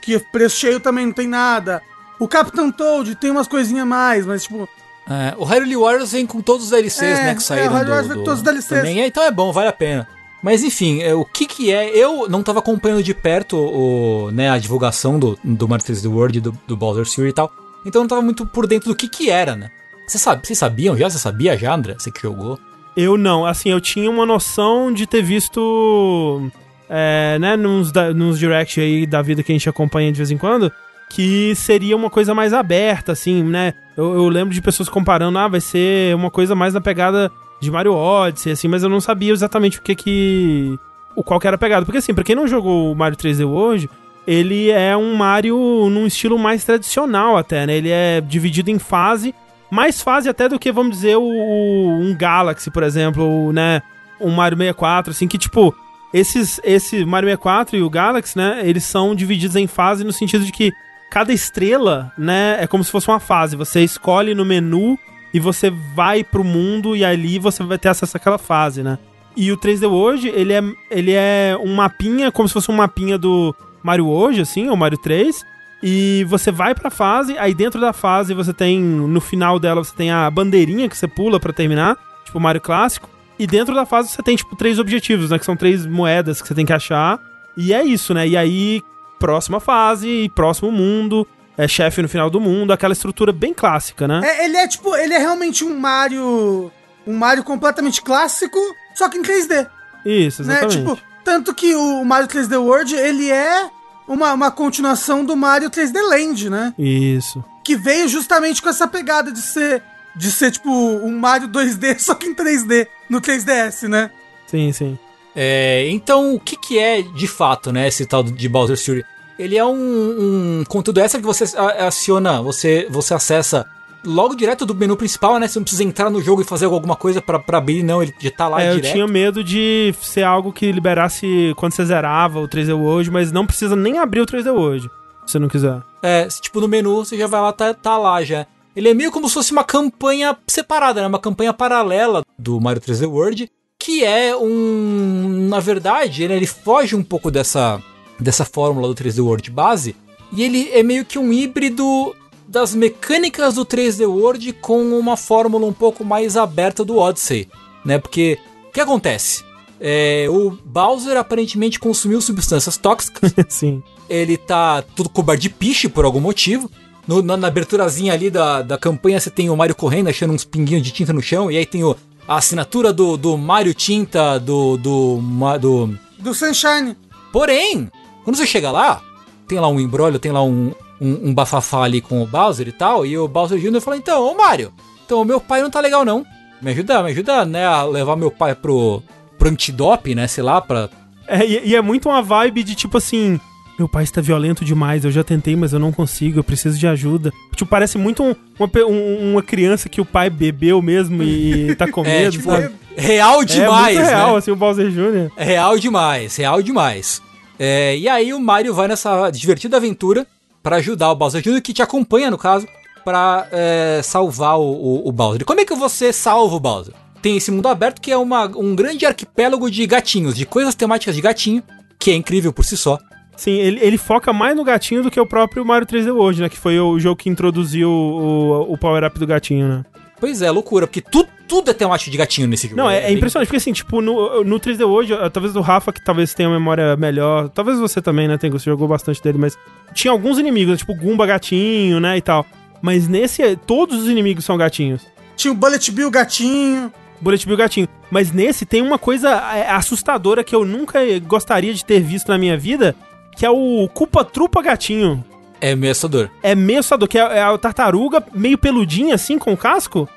que preço cheio também não tem nada. O Captain Toad tem umas coisinhas a mais, mas tipo, É, o Hyrule Warriors vem com todos os DLCs, É, né? é, Que o saíram Hyrule do, Warriors vem com do- todos os DLCs. também. É, então é bom, vale a pena. Mas enfim, é, o que que é... Eu não tava acompanhando de perto o, né, a divulgação do, do Mario 3D World, do, do Bowser's Fury e tal. Então eu não tava muito por dentro do que que era, né? Vocês sabe, sabiam já? Você sabia já, André? Você que jogou? Eu não, assim, eu tinha uma noção de ter visto, é, né, nos, nos direct aí da vida que a gente acompanha de vez em quando, que seria uma coisa mais aberta, assim, né? Eu, eu lembro de pessoas comparando, ah, vai ser uma coisa mais na pegada de Mario Odyssey, assim, mas eu não sabia exatamente o que que... O qual que era a pegada. Porque, assim, pra quem não jogou o Mario 3D hoje, ele é um Mario num estilo mais tradicional até, né? Ele é dividido em fase, mais fase até do que, vamos dizer, o- um Galaxy, por exemplo, ou, né, um Mario 64, assim, que, tipo, esses, esse Mario 64 e o Galaxy, né, eles são divididos em fase no sentido de que cada estrela, né, é como se fosse uma fase. Você escolhe no menu e você vai pro mundo e ali você vai ter acesso àquela fase, né? E o 3D World, ele é, ele é um mapinha, como se fosse um mapinha do Mario hoje, assim, ou Mario 3. E você vai pra fase, aí dentro da fase você tem, no final dela, você tem a bandeirinha que você pula pra terminar, tipo Mario clássico. E dentro da fase você tem, tipo, três objetivos, né? Que são três moedas que você tem que achar. E é isso, né? E aí, próxima fase, próximo mundo, é chefe no final do mundo, aquela estrutura bem clássica, né? é, ele é tipo, ele é realmente um Mario. Um Mario completamente clássico, só que em 3D. Isso, né? exatamente. Tipo, tanto que o Mario 3D World, ele é uma, uma continuação do Mario 3D Land, né? Isso. Que veio justamente com essa pegada de ser, de ser tipo, um Mario 2D, só que em 3D, no 3DS, né? Sim, sim. É, então, o que que é de fato, né, esse tal de Bowser's Fury? Ele é um, um conteúdo extra que você aciona, você, você acessa logo direto do menu principal, né? Você não precisa entrar no jogo e fazer alguma coisa pra, pra abrir, não. Ele já tá lá É, eu direto. tinha medo de ser algo que liberasse quando você zerava o 3D World, mas não precisa nem abrir o 3D World, se você não quiser. É, tipo, no menu você já vai lá, tá, tá lá já. Ele é meio como se fosse uma campanha separada, né? Uma campanha paralela do Mario 3D World, que é um... Na verdade, ele, ele foge um pouco dessa, dessa fórmula do 3D World base, e ele é meio que um híbrido das mecânicas do 3D World com uma fórmula um pouco mais aberta do Odyssey, né? Porque, o que acontece? É, o Bowser aparentemente consumiu substâncias tóxicas, Sim. ele tá tudo coberto de piche por algum motivo. No- na, na aberturazinha ali da, da campanha você tem o Mario correndo, achando uns pinguinhos de tinta no chão, e aí tem o, a assinatura do, do Mario Tinta, do, do, do... Do Sunshine. Porém, quando você chega lá, tem lá um embrólio, tem lá um, um, um bafafá ali com o Bowser e tal, e o Bowser Jr. fala, então, ô Mario, então o meu pai não tá legal não. Me ajuda, me ajuda, né, a levar meu pai pro, pro antidope, né, sei lá, pra... É, e, e é muito uma vibe de tipo assim. Meu pai está violento demais, eu já tentei, mas eu não consigo, eu preciso de ajuda. Tipo, parece muito um- uma, um- uma criança que o pai bebeu mesmo e tá com É, medo, tipo, sabe? real demais, é muito real, né? assim, o Bowser Jr. É real demais, real demais. É, e aí o Mario vai nessa divertida aventura pra ajudar o Bowser Jr., que te acompanha, no caso, pra é, salvar o, o, o Bowser. E como é que você salva o Bowser? Tem esse mundo aberto que é uma, um grande arquipélago de gatinhos, de coisas temáticas de gatinho, que é incrível por si só. Sim, ele, ele foca mais no gatinho do que o próprio Mario 3D World, né? Que foi o jogo que introduziu o, o power-up do gatinho, né? Pois é, loucura, porque tudo, tudo é temático de gatinho nesse jogo. Não, é, é bem- impressionante, porque assim, tipo, no, no 3D hoje, talvez o Rafa, que talvez tenha uma memória melhor, talvez você também, né, tem, você jogou bastante dele, mas tinha alguns inimigos, né, tipo Goomba gatinho, né, e tal. Mas nesse, todos os inimigos são gatinhos. Tinha o Bullet Bill gatinho. Bullet Bill gatinho. Mas nesse tem uma coisa eh, assustadora que eu nunca gostaria de ter visto na minha vida, que é o Culpa Trupa gatinho. É meio assustador. É meio assustador, que é, é a tartaruga meio peludinha assim, com casco,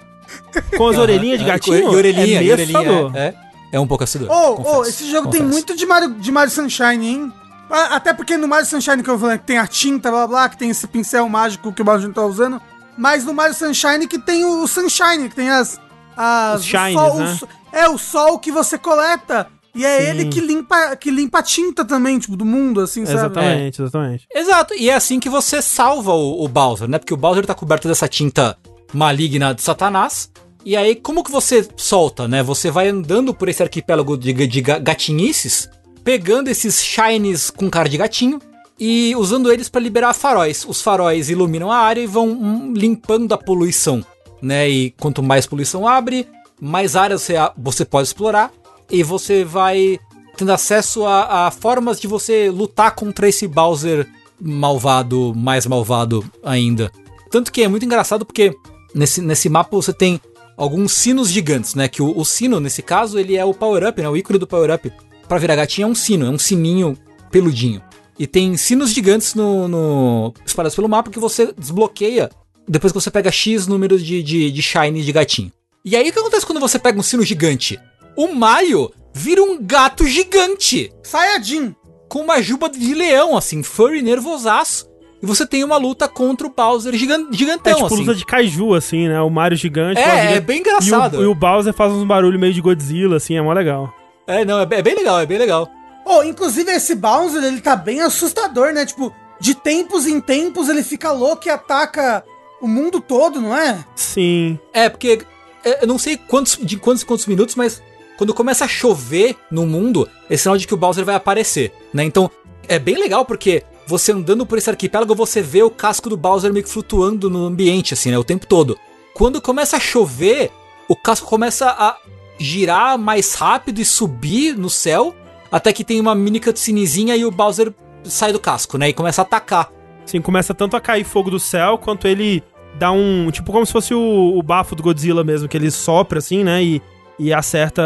com as orelhinhas de É, gatinho. E orelhinha, é meio e orelhinha, assustador. é, é, é um pouco assustador. Ô, ô, confesso, esse jogo tem confesso. muito de Mario, de Mario Sunshine, hein? Até porque no Mario Sunshine que eu falei que tem a tinta, blá blá, que tem esse pincel mágico que o Mario tá usando. Mas no Mario Sunshine que tem o Sunshine, que tem as. as Os o shines, sol- né? o é o sol que você coleta. E é Sim. ele que limpa, que limpa a tinta também, tipo, do mundo, assim, sabe? Exatamente, exatamente. Exato, e é assim que você salva o, o Bowser, né? Porque o Bowser tá coberto dessa tinta maligna de Satanás. E aí, como que você solta, né? Você vai andando por esse arquipélago de, de gatinhices, pegando esses shines com cara de gatinho e usando eles pra liberar faróis. Os faróis iluminam a área e vão hum, limpando a poluição, né? E quanto mais poluição abre, mais áreas você, você pode explorar e você vai tendo acesso a, a formas de você lutar contra esse Bowser malvado, mais malvado ainda. Tanto que é muito engraçado porque nesse, nesse mapa você tem alguns sinos gigantes, né? Que o, o sino, nesse caso, ele é o power-up, né? O ícone do power-up. Pra virar gatinho é um sino, é um sininho peludinho. E tem sinos gigantes no, no espalhados pelo mapa que você desbloqueia depois que você pega X número de, de, de shine de gatinho. E aí o que acontece quando você pega um sino gigante? O Mario vira um gato gigante Sayajin. com uma juba de leão, assim, furry nervosaço. E você tem uma luta contra o Bowser gigan É gigantão, tipo assim. luta de kaiju, assim, né? O Mario gigante. É, é gigante. bem engraçado. E o, e o Bowser faz uns barulhos meio de Godzilla, assim, é mó legal. É, não, é bem, é bem legal, é bem legal. Oh, inclusive esse Bowser, ele tá bem assustador, né? Tipo, de tempos em tempos ele fica louco e ataca o mundo todo, não é? Sim. É, porque é, eu não sei quantos, de quantos e quantos minutos, mas quando começa a chover no mundo, é sinal de que o Bowser vai aparecer, né? Então, é bem legal porque você andando por esse arquipélago, você vê o casco do Bowser meio que flutuando no ambiente, assim, né? O tempo todo. Quando começa a chover, o casco começa a girar mais rápido e subir no céu, até que tem uma mini cutscenezinha e o Bowser sai do casco, né? E começa a atacar. Sim, começa tanto a cair fogo do céu, quanto ele dá um. Tipo, como se fosse o, o bafo do Godzilla mesmo, que ele sopra assim, né? E, e acerta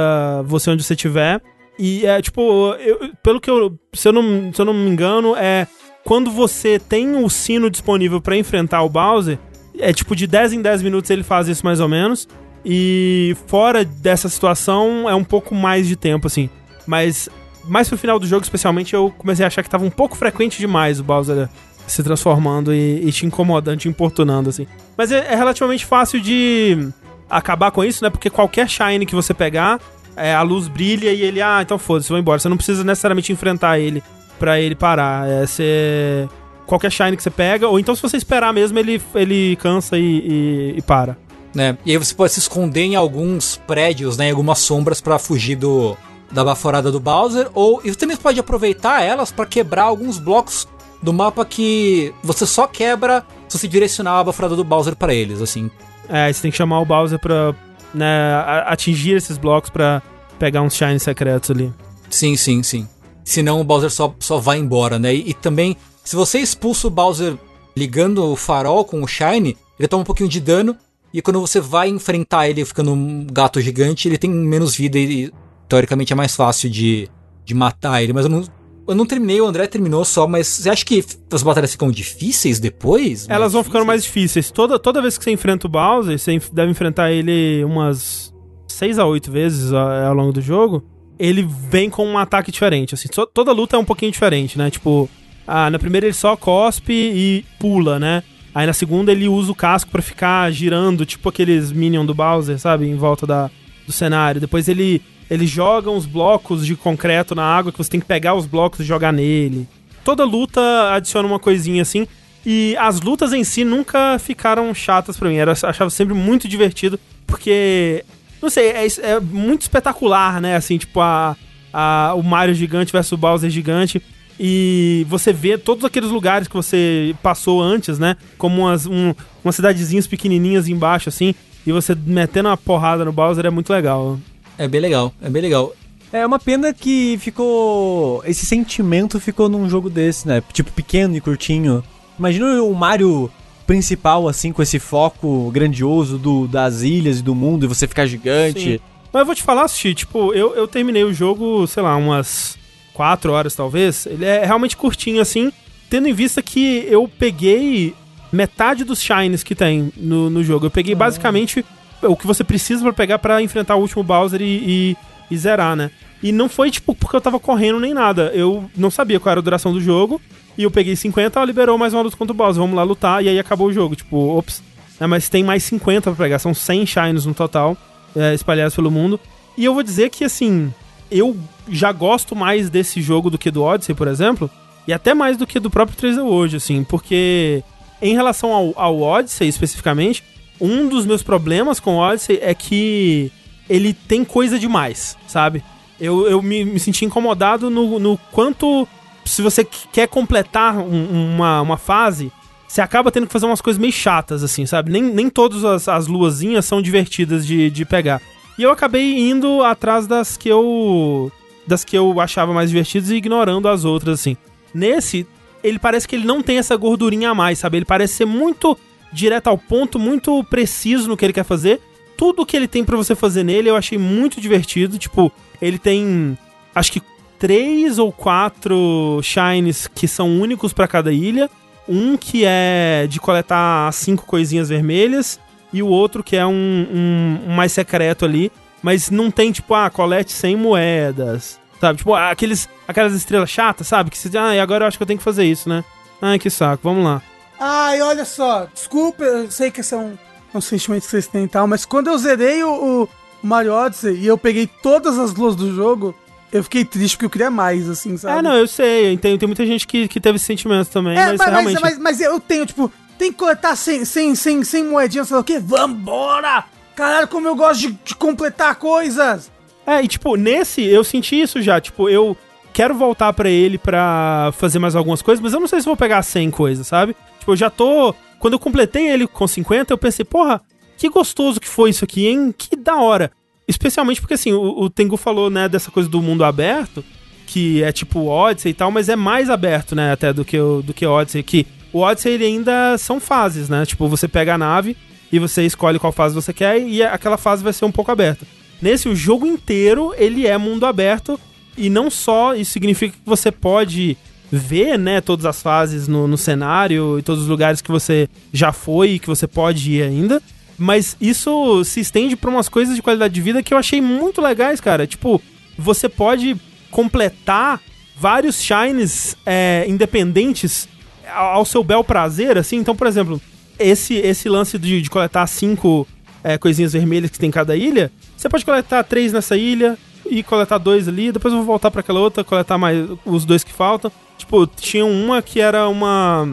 você onde você estiver. E é tipo, eu- pelo que eu. Se eu, não, se eu não me engano, é. Quando você tem o sino disponível pra enfrentar o Bowser, é tipo de 10 em 10 minutos ele faz isso mais ou menos. E fora dessa situação é um pouco mais de tempo, assim. Mas mais pro final do jogo, especialmente, eu comecei a achar que tava um pouco frequente demais o Bowser se transformando e, e te incomodando, te importunando, assim. Mas é, é relativamente fácil de acabar com isso, né? Porque qualquer Shine que você pegar, é, a luz brilha e ele, ah, então foda-se, vou embora. Você não precisa necessariamente enfrentar ele pra ele parar. É você. Qualquer Shine que você pega, ou então se você esperar mesmo, ele, ele cansa e, e- e para. né? E aí você pode se esconder em alguns prédios, né? Em algumas sombras pra fugir do da baforada do Bowser, ou e você também pode aproveitar elas pra quebrar alguns blocos do mapa que você só quebra se você direcionar a baforada do Bowser pra eles, assim. É, você tem que chamar o Bowser pra né, atingir esses blocos pra pegar uns Shine secretos ali. Sim, sim, sim. Senão o Bowser só, só vai embora, né? E, e também, se você expulsa o Bowser ligando o farol com o Shine, ele toma um pouquinho de dano. E quando você vai enfrentar ele ficando um gato gigante, ele tem menos vida e, teoricamente é mais fácil de, de matar ele. Mas eu não, eu não terminei, o André terminou só, mas você acha que as batalhas ficam difíceis depois? Elas vão ficando mais difíceis. Toda, toda vez que você enfrenta o Bowser, você deve enfrentar ele umas 6 a 8 vezes a- ao longo do jogo. Ele vem com um ataque diferente. Assim, toda luta é um pouquinho diferente, né? Tipo, ah, na primeira ele só cospe e pula, né? Aí na segunda ele usa o casco pra ficar girando, tipo aqueles Minion do Bowser, sabe? Em volta da, do cenário. Depois ele, ele joga uns blocos de concreto na água que você tem que pegar os blocos e jogar nele. Toda luta adiciona uma coisinha assim. E as lutas em si nunca ficaram chatas pra mim. Eu achava sempre muito divertido, porque. Não sei, é, é muito espetacular, né? Assim, tipo, a, a- o Mario gigante versus o Bowser gigante. E você vê todos aqueles lugares que você passou antes, né? Como umas, um, umas cidadezinhas pequenininhas embaixo, assim. E você metendo uma porrada no Bowser é muito legal. É bem legal, é bem legal. É uma pena que ficou. Esse sentimento ficou num jogo desse, né? Tipo, pequeno e curtinho. Imagina o Mario principal, assim, com esse foco grandioso do, das ilhas e do mundo, e você ficar gigante. Sim. Mas eu vou te falar, Sushi, tipo, eu, eu terminei o jogo, sei lá, umas 4 horas talvez. Ele é realmente curtinho, assim, tendo em vista que eu peguei metade dos shines que tem no, no jogo. Eu peguei basicamente o que você precisa pra pegar pra enfrentar o último Bowser e, e- e zerar, né? E não foi, tipo, porque eu tava correndo nem nada. Eu não sabia qual era a duração do jogo. E eu peguei 50, ela liberou mais uma luta contra o Bowser. Vamos lá lutar. E aí acabou o jogo. Tipo, ops. É, mas tem mais 50 pra pegar. São 100 shines no total, é, espalhados pelo mundo. E eu vou dizer que, assim, eu já gosto mais desse jogo do que do Odyssey, por exemplo. E até mais do que do próprio 3D World, assim. Porque, em relação ao, ao Odyssey especificamente, um dos meus problemas com o Odyssey é que ele tem coisa demais, sabe? Eu, eu me, me senti incomodado no, no quanto. Se você qu- quer completar um- uma, uma fase, você acaba tendo que fazer umas coisas meio chatas, assim, sabe? Nem, nem todas as, as luazinhas são divertidas de, de pegar. E eu acabei indo atrás das que eu. das que eu achava mais divertidas e ignorando as outras, assim. Nesse, ele parece que ele não tem essa gordurinha a mais, sabe? Ele parece ser muito direto ao ponto, muito preciso no que ele quer fazer. Tudo que ele tem pra você fazer nele eu achei muito divertido. Tipo, ele tem acho que três ou quatro shines que são únicos pra cada ilha. Um que é de coletar cinco coisinhas vermelhas. E o outro que é um, um- um mais secreto ali. Mas não tem, tipo, ah, colete 100 moedas. Sabe? Tipo, aqueles, aquelas estrelas chatas, sabe? Que você diz, ah, agora eu acho que eu tenho que fazer isso, né? Ai, que saco, vamos lá. Ai, olha só, desculpa, eu sei que esse é um, um sentimento que vocês têm e tal, mas quando eu zerei o, o Mario Odyssey e eu peguei todas as luas do jogo, eu fiquei triste porque eu queria mais, assim, sabe? É, não, eu sei, eu entendo. Tem muita gente que, que teve esse sentimento também, É, mas, mas, realmente. mas, mas eu tenho, tipo, tem que coletar sem, sem, sem, sem moedinha, sei lá o quê? Vambora! Caralho, como eu gosto de, de completar coisas! É, e tipo, nesse eu senti isso já. Tipo, eu quero voltar pra ele pra fazer mais algumas coisas, mas eu não sei se vou pegar 100 coisas, sabe? Tipo, eu já tô. Quando eu completei ele com 50, eu pensei, porra, que gostoso que foi isso aqui, hein? Que da hora. Especialmente porque, assim, o, o Tengu falou, né, dessa coisa do mundo aberto, que é tipo Odyssey e tal, mas é mais aberto, né, até do que o, do que Odyssey. Que o Odyssey, ele ainda são fases, né? Tipo, você pega a nave e você escolhe qual fase você quer e aquela fase vai ser um pouco aberta. Nesse, o jogo inteiro, ele é mundo aberto e não só isso significa que você pode ver, né, todas as fases no, no cenário e todos os lugares que você já foi e que você pode ir ainda, mas isso se estende pra umas coisas de qualidade de vida que eu achei muito legais, cara. Tipo, você pode completar vários shines é, independentes ao ao seu bel prazer, assim. Então, por exemplo, esse, esse lance de, de coletar cinco é, coisinhas vermelhas que tem em cada ilha, você pode coletar três nessa ilha e coletar dois ali, depois eu vou voltar pra aquela outra, coletar mais os dois que faltam. Tipo, tinha uma que era uma,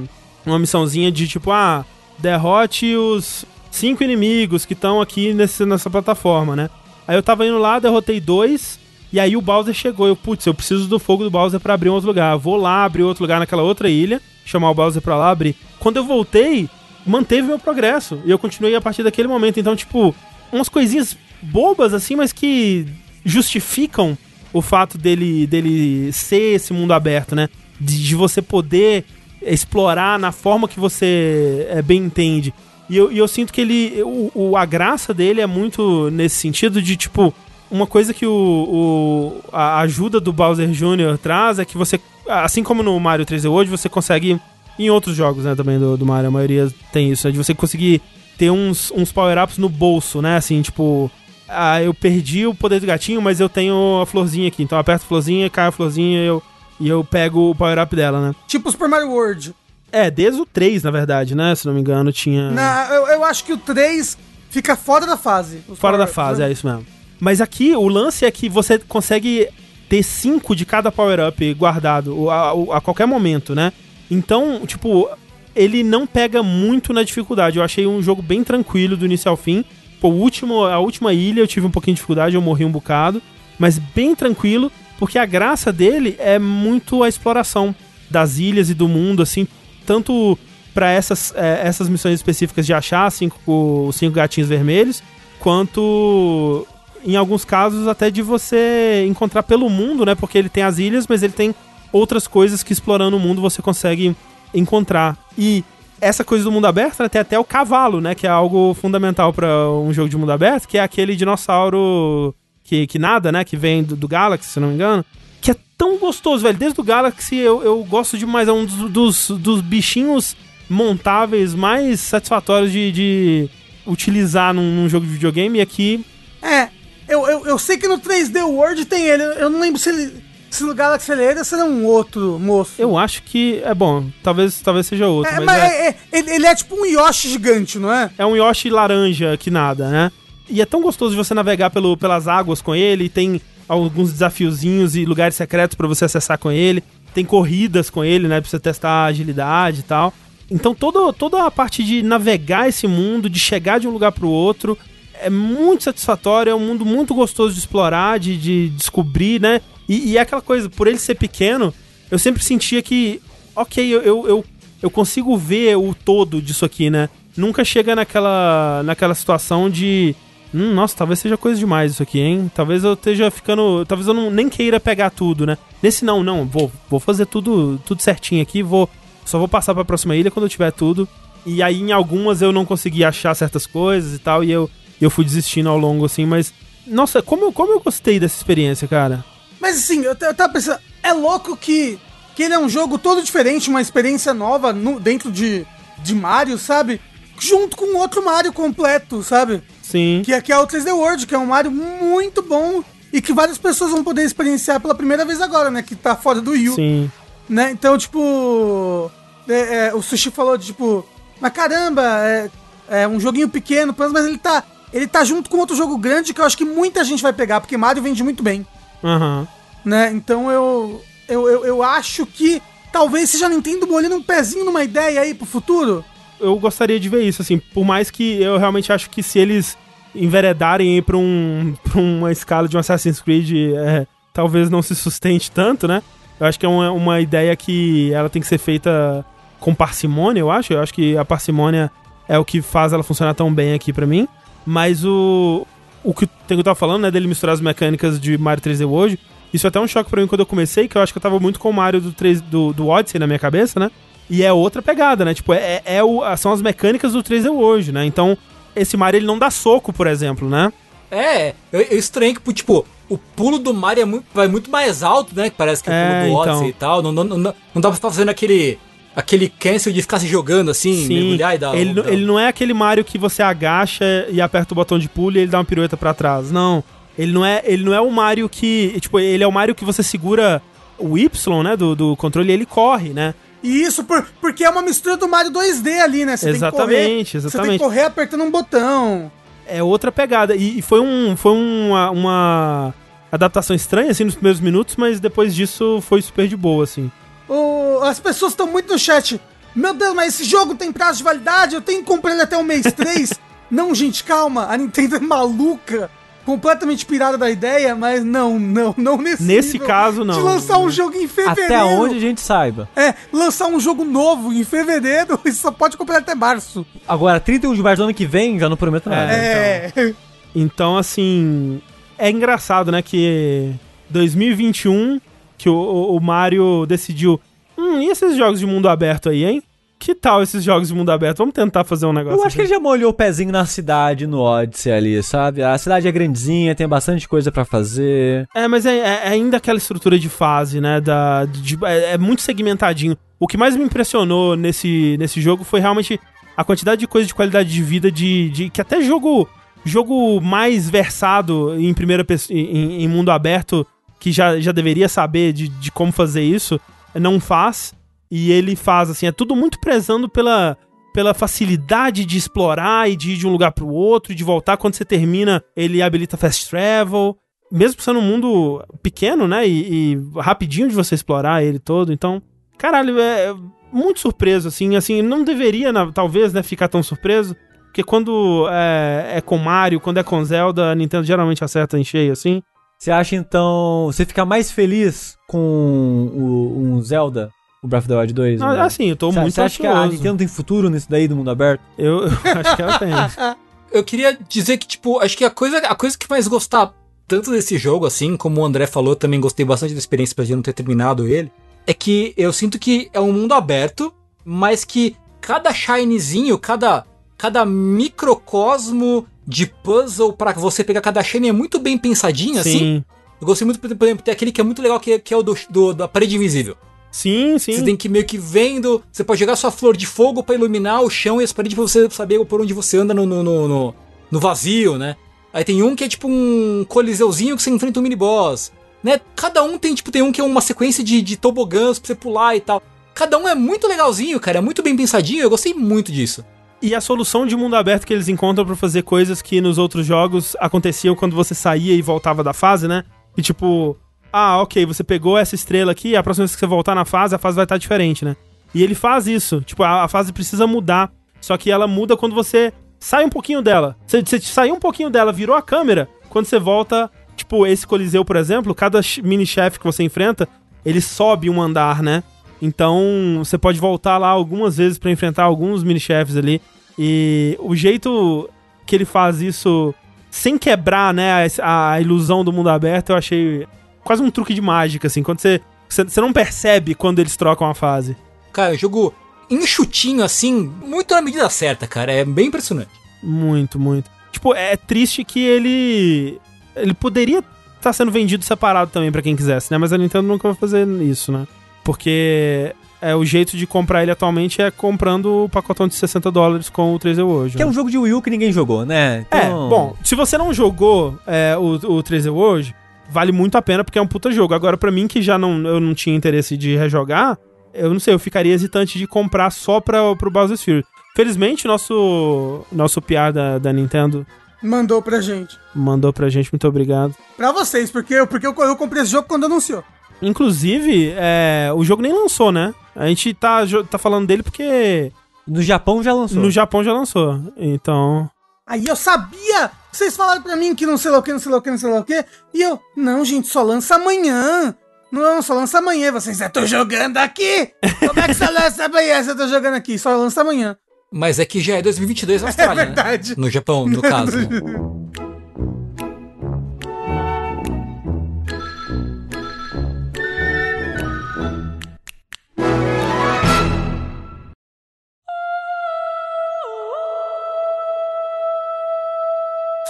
uma missãozinha de tipo, ah, derrote os cinco inimigos que estão aqui nesse, nessa plataforma, né? Aí eu tava indo lá, derrotei dois, e aí o Bowser chegou. Eu, putz, eu preciso do fogo do Bowser pra abrir um outro lugar. Vou lá abrir outro lugar naquela outra ilha, chamar o Bowser pra lá abrir. Quando eu voltei, manteve meu progresso. E eu continuei a partir daquele momento. Então, tipo, umas coisinhas bobas assim, mas que justificam o fato dele, dele ser esse mundo aberto, né? De, de você poder explorar na forma que você é, bem entende. E eu, e eu sinto que ele. O, o- a graça dele é muito nesse sentido de, tipo, uma coisa que o, o- a ajuda do Bowser Jr. traz é que você, assim como no Mario 3D World, você consegue, em outros jogos, né, também do, do Mario, a maioria tem isso, né, de você conseguir ter uns, uns power-ups no bolso, né, assim, tipo, ah, eu perdi o poder do gatinho, mas eu tenho a florzinha aqui, então eu aperto a florzinha, cai a florzinha e eu, e eu pego o power-up dela, né. Tipo Super Mario World. É, desde o 3, na verdade, né, se não me engano, tinha... Na, eu, eu acho que o 3 fica fora da fase. Fora da fase, né? é isso mesmo. Mas aqui o lance é que você consegue ter cinco de cada power-up guardado a, a- a qualquer momento, né? Então, tipo, ele não pega muito na dificuldade. Eu achei um jogo bem tranquilo do início ao fim. Pô, o último, a última ilha eu tive um pouquinho de dificuldade, eu morri um bocado. Mas bem tranquilo, porque a graça dele é muito a exploração das ilhas e do mundo, assim, tanto para essas, é, essas missões específicas de achar cinco, os cinco gatinhos vermelhos, quanto em alguns casos até de você encontrar pelo mundo, né? Porque ele tem as ilhas, mas ele tem outras coisas que explorando o mundo você consegue encontrar. E essa coisa do mundo aberto né, tem até o cavalo, né? Que é algo fundamental para um jogo de mundo aberto, que é aquele dinossauro que, que nada, né? Que vem do, do Galaxy, se não me engano. Que é tão gostoso, velho. Desde o Galaxy eu, eu gosto demais. É um dos, dos, dos bichinhos montáveis mais satisfatórios de, de utilizar num, num jogo de videogame. E aqui É, eu, eu, eu sei que no 3D World tem ele. Eu não lembro se ele. Se no Galaxy ele era, se era um outro moço. eu acho que é bom. Talvez, talvez seja outro. É, mas mas é- é- é- ele, é tipo um Yoshi gigante, não é? É um Yoshi laranja que nada, né? E é tão gostoso de você navegar pelo, pelas águas com ele. Tem alguns desafiozinhos e lugares secretos pra você acessar com ele. Tem corridas com ele, né? Pra você testar a agilidade e tal. Então todo, toda a parte de navegar esse mundo, de chegar de um lugar pro outro, é muito satisfatório. É um mundo muito gostoso de explorar, de, de descobrir, né? E, e é aquela coisa, por ele ser pequeno, eu sempre sentia que, ok, eu, eu, eu, eu consigo ver o todo disso aqui, né? Nunca chega naquela, naquela situação de. Hum, nossa, talvez seja coisa demais isso aqui, hein? Talvez eu esteja ficando. Talvez eu não, nem queira pegar tudo, né? Nesse não, não. Vou, vou fazer tudo, tudo certinho aqui. Vou, só vou passar pra próxima ilha quando eu tiver tudo. E aí em algumas eu não consegui achar certas coisas e tal. E eu, eu fui desistindo ao longo, assim. Mas. Nossa, como, como eu gostei dessa experiência, cara. Mas assim, eu, eu tava pensando, é louco que, que ele é um jogo todo diferente, uma experiência nova no- dentro de, de Mario, sabe? Junto com outro Mario completo, sabe? Sim. Que, é- que é o 3D World, que é um Mario muito bom e que várias pessoas vão poder experienciar pela primeira vez agora, né? Que tá fora do Wii U, Sim. né? Então, tipo... é, é, o Sushi falou de, tipo... Mas caramba, é, é um joguinho pequeno, mas ele tá... Ele tá junto com outro jogo grande que eu acho que muita gente vai pegar, porque Mario vende muito bem Aham. né? Então eu, eu, eu, eu acho que talvez seja a Nintendo molhando um pezinho numa ideia aí pro futuro. eu gostaria de ver isso, assim, por mais que eu realmente acho que se eles enveredarem aí pra, um, pra uma escala de um Assassin's Creed, é, talvez não se sustente tanto, né? Eu acho que é uma, uma ideia que ela tem que ser feita com parcimônia, eu acho. Eu acho que a parcimônia é o que faz ela funcionar tão bem aqui pra mim. Mas o, o que o Tengu tava falando, né, dele misturar as mecânicas de Mario 3D World, isso é até um choque pra mim quando eu comecei, que eu acho que eu tava muito com o Mario do, 3, do, do Odyssey na minha cabeça, né? E é outra pegada, né? Tipo, é, é o, são as mecânicas do 3D World, né? Então, esse Mario ele não dá soco, por exemplo, né? É, eu, eu estranho que, tipo, o pulo do Mario é muito, vai muito mais alto, né? Parece que o É, pulo do Odyssey então. e tal. Não, não, não, não dá pra estar fazendo aquele, aquele cancel de ficar se jogando assim, mergulhar e dar. ele, não- dar- ele não é aquele Mario que você agacha e aperta o botão de pulo e ele dá uma pirueta pra trás. Não. Ele não é, ele não é o Mario que. Tipo, ele é o Mario que você segura o Y, né? Do, do controle e ele corre, né? E isso por, porque é uma mistura do Mario 2D ali, né? Você tem que correr, Exatamente, Você tem exatamente. que correr apertando um botão. é outra pegada. E, e foi, um, foi uma, uma adaptação estranha, assim, nos primeiros minutos, mas depois disso foi super de boa, assim. O- as pessoas estão muito no chat. Meu Deus, mas esse jogo tem prazo de validade? Eu tenho que comprar ele até o mês 3? não, gente, calma. A Nintendo é maluca. Completamente pirada da ideia, mas não, não, não nesse Nesse caso, não. De lançar um jogo em fevereiro. Até onde a gente saiba. É, lançar um jogo novo em fevereiro e só pode comprar até março. Agora, 31 de março do ano que vem, já não prometo nada. É. Então, assim, é engraçado, né, que 2021, que o, o- o Mario decidiu, hum, e esses jogos de mundo aberto aí, hein? Que tal esses jogos de mundo aberto? Vamos tentar fazer um negócio Eu acho que ele assim. já molhou o pezinho na cidade, no Odyssey ali, sabe? A cidade é grandezinha, tem bastante coisa pra fazer. É, mas é, é ainda aquela estrutura de fase, né, da, de- é, é muito segmentadinho. O que mais me impressionou nesse, nesse jogo foi realmente a quantidade de coisa de qualidade de vida de, de que até jogo jogo mais versado em primeira em, em mundo aberto que já, já deveria saber de, de como fazer isso não faz. E ele faz assim é tudo muito prezando pela pela facilidade de explorar e de ir de um lugar pro outro e de voltar. Quando você termina ele habilita fast travel. Mesmo sendo um mundo pequeno né e, e rapidinho de você explorar ele todo. Então caralho é muito surpreso assim. Assim não deveria talvez né ficar tão surpreso. Porque quando é, é com Mario, quando é com Zelda, a Nintendo geralmente acerta em cheio, assim. Você acha então. Você fica mais feliz com o, um Zelda, o Breath of the Wild 2? Ah, né? assim, eu tô Você- muito Você acha que a. Nintendo tem futuro nisso daí do mundo aberto? Eu, eu acho que ela tem. Eu queria dizer que, tipo, acho que a coisa, a coisa que mais gostar tanto desse jogo, assim, como o André falou, também gostei bastante da experiência pra gente não ter terminado ele, é que eu sinto que é um mundo aberto, mas que cada shinezinho, cada, cada microcosmo de puzzle pra você pegar cada shine é muito bem pensadinho, assim. Sim. Eu gostei muito, por exemplo, tem aquele que é muito legal, que é, que é o do, do- da parede invisível. Sim, sim. Você tem que ir meio que vendo. Você pode jogar sua flor de fogo pra iluminar o chão e as paredes pra você saber por onde você anda no, no, no, no- no vazio, né? Aí tem um que é tipo um coliseuzinho que você enfrenta um mini-boss. Né? Cada um tem, tipo, tem um que é uma sequência de, de tobogãs pra você pular e tal. Cada um é muito legalzinho, cara. É muito bem pensadinho. Eu gostei muito disso. E a solução de mundo aberto que eles encontram pra fazer coisas que nos outros jogos aconteciam quando você saía e voltava da fase, né? E tipo, ah, ok, você pegou essa estrela aqui, a próxima vez que você voltar na fase, a fase vai estar diferente, né? E ele faz isso. Tipo, a, a fase precisa mudar. Só que ela muda quando você sai um pouquinho dela. Você, você saiu um pouquinho dela, virou a câmera, quando você volta. Tipo, esse Coliseu, por exemplo, cada ch- mini-chefe que você enfrenta, ele sobe um andar, né? Então, você pode voltar lá algumas vezes pra enfrentar alguns mini-chefes ali. E o jeito que ele faz isso sem quebrar, né, a, a ilusão do mundo aberto, eu achei quase um truque de mágica, assim. Quando você, você, não percebe quando eles trocam a fase. Cara, o jogo enxutinho assim, muito na medida certa, cara. É bem impressionante. Muito, muito. Tipo, é triste que ele. Ele poderia estar sendo vendido separado também pra quem quisesse, né? Mas a Nintendo nunca vai fazer isso, né? Porque é, o jeito de comprar ele atualmente é comprando o pacotão de 60 dólares com o 3D World. Que é né? um jogo de Wii U que ninguém jogou, né? É, Então- bom, se você não jogou é, o, o 3D World, vale muito a pena porque é um puta jogo. Agora, pra mim, que já não, eu não tinha interesse de rejogar, eu não sei, eu ficaria hesitante de comprar só pra, pro Bowser's Fury. Felizmente, nosso, nosso PR da, da Nintendo Mandou pra gente. mandou pra gente, muito obrigado. Pra vocês, porque, eu- porque eu, eu comprei esse jogo quando anunciou. Inclusive, é, o jogo nem lançou, né? A gente tá, tá falando dele porque No Japão já lançou. no Japão já lançou. Então. Aí eu sabia! Vocês falaram pra mim que não sei lá o que, não sei lá o que, não sei lá o que. E eu, não, gente, só lança amanhã. Não, só lança amanhã. Vocês, eu tô jogando aqui! Como é que só lança amanhã se eu tô jogando aqui? Só lança amanhã. Mas é que já é 2022 na É Austrália, né? verdade. No Japão, no caso.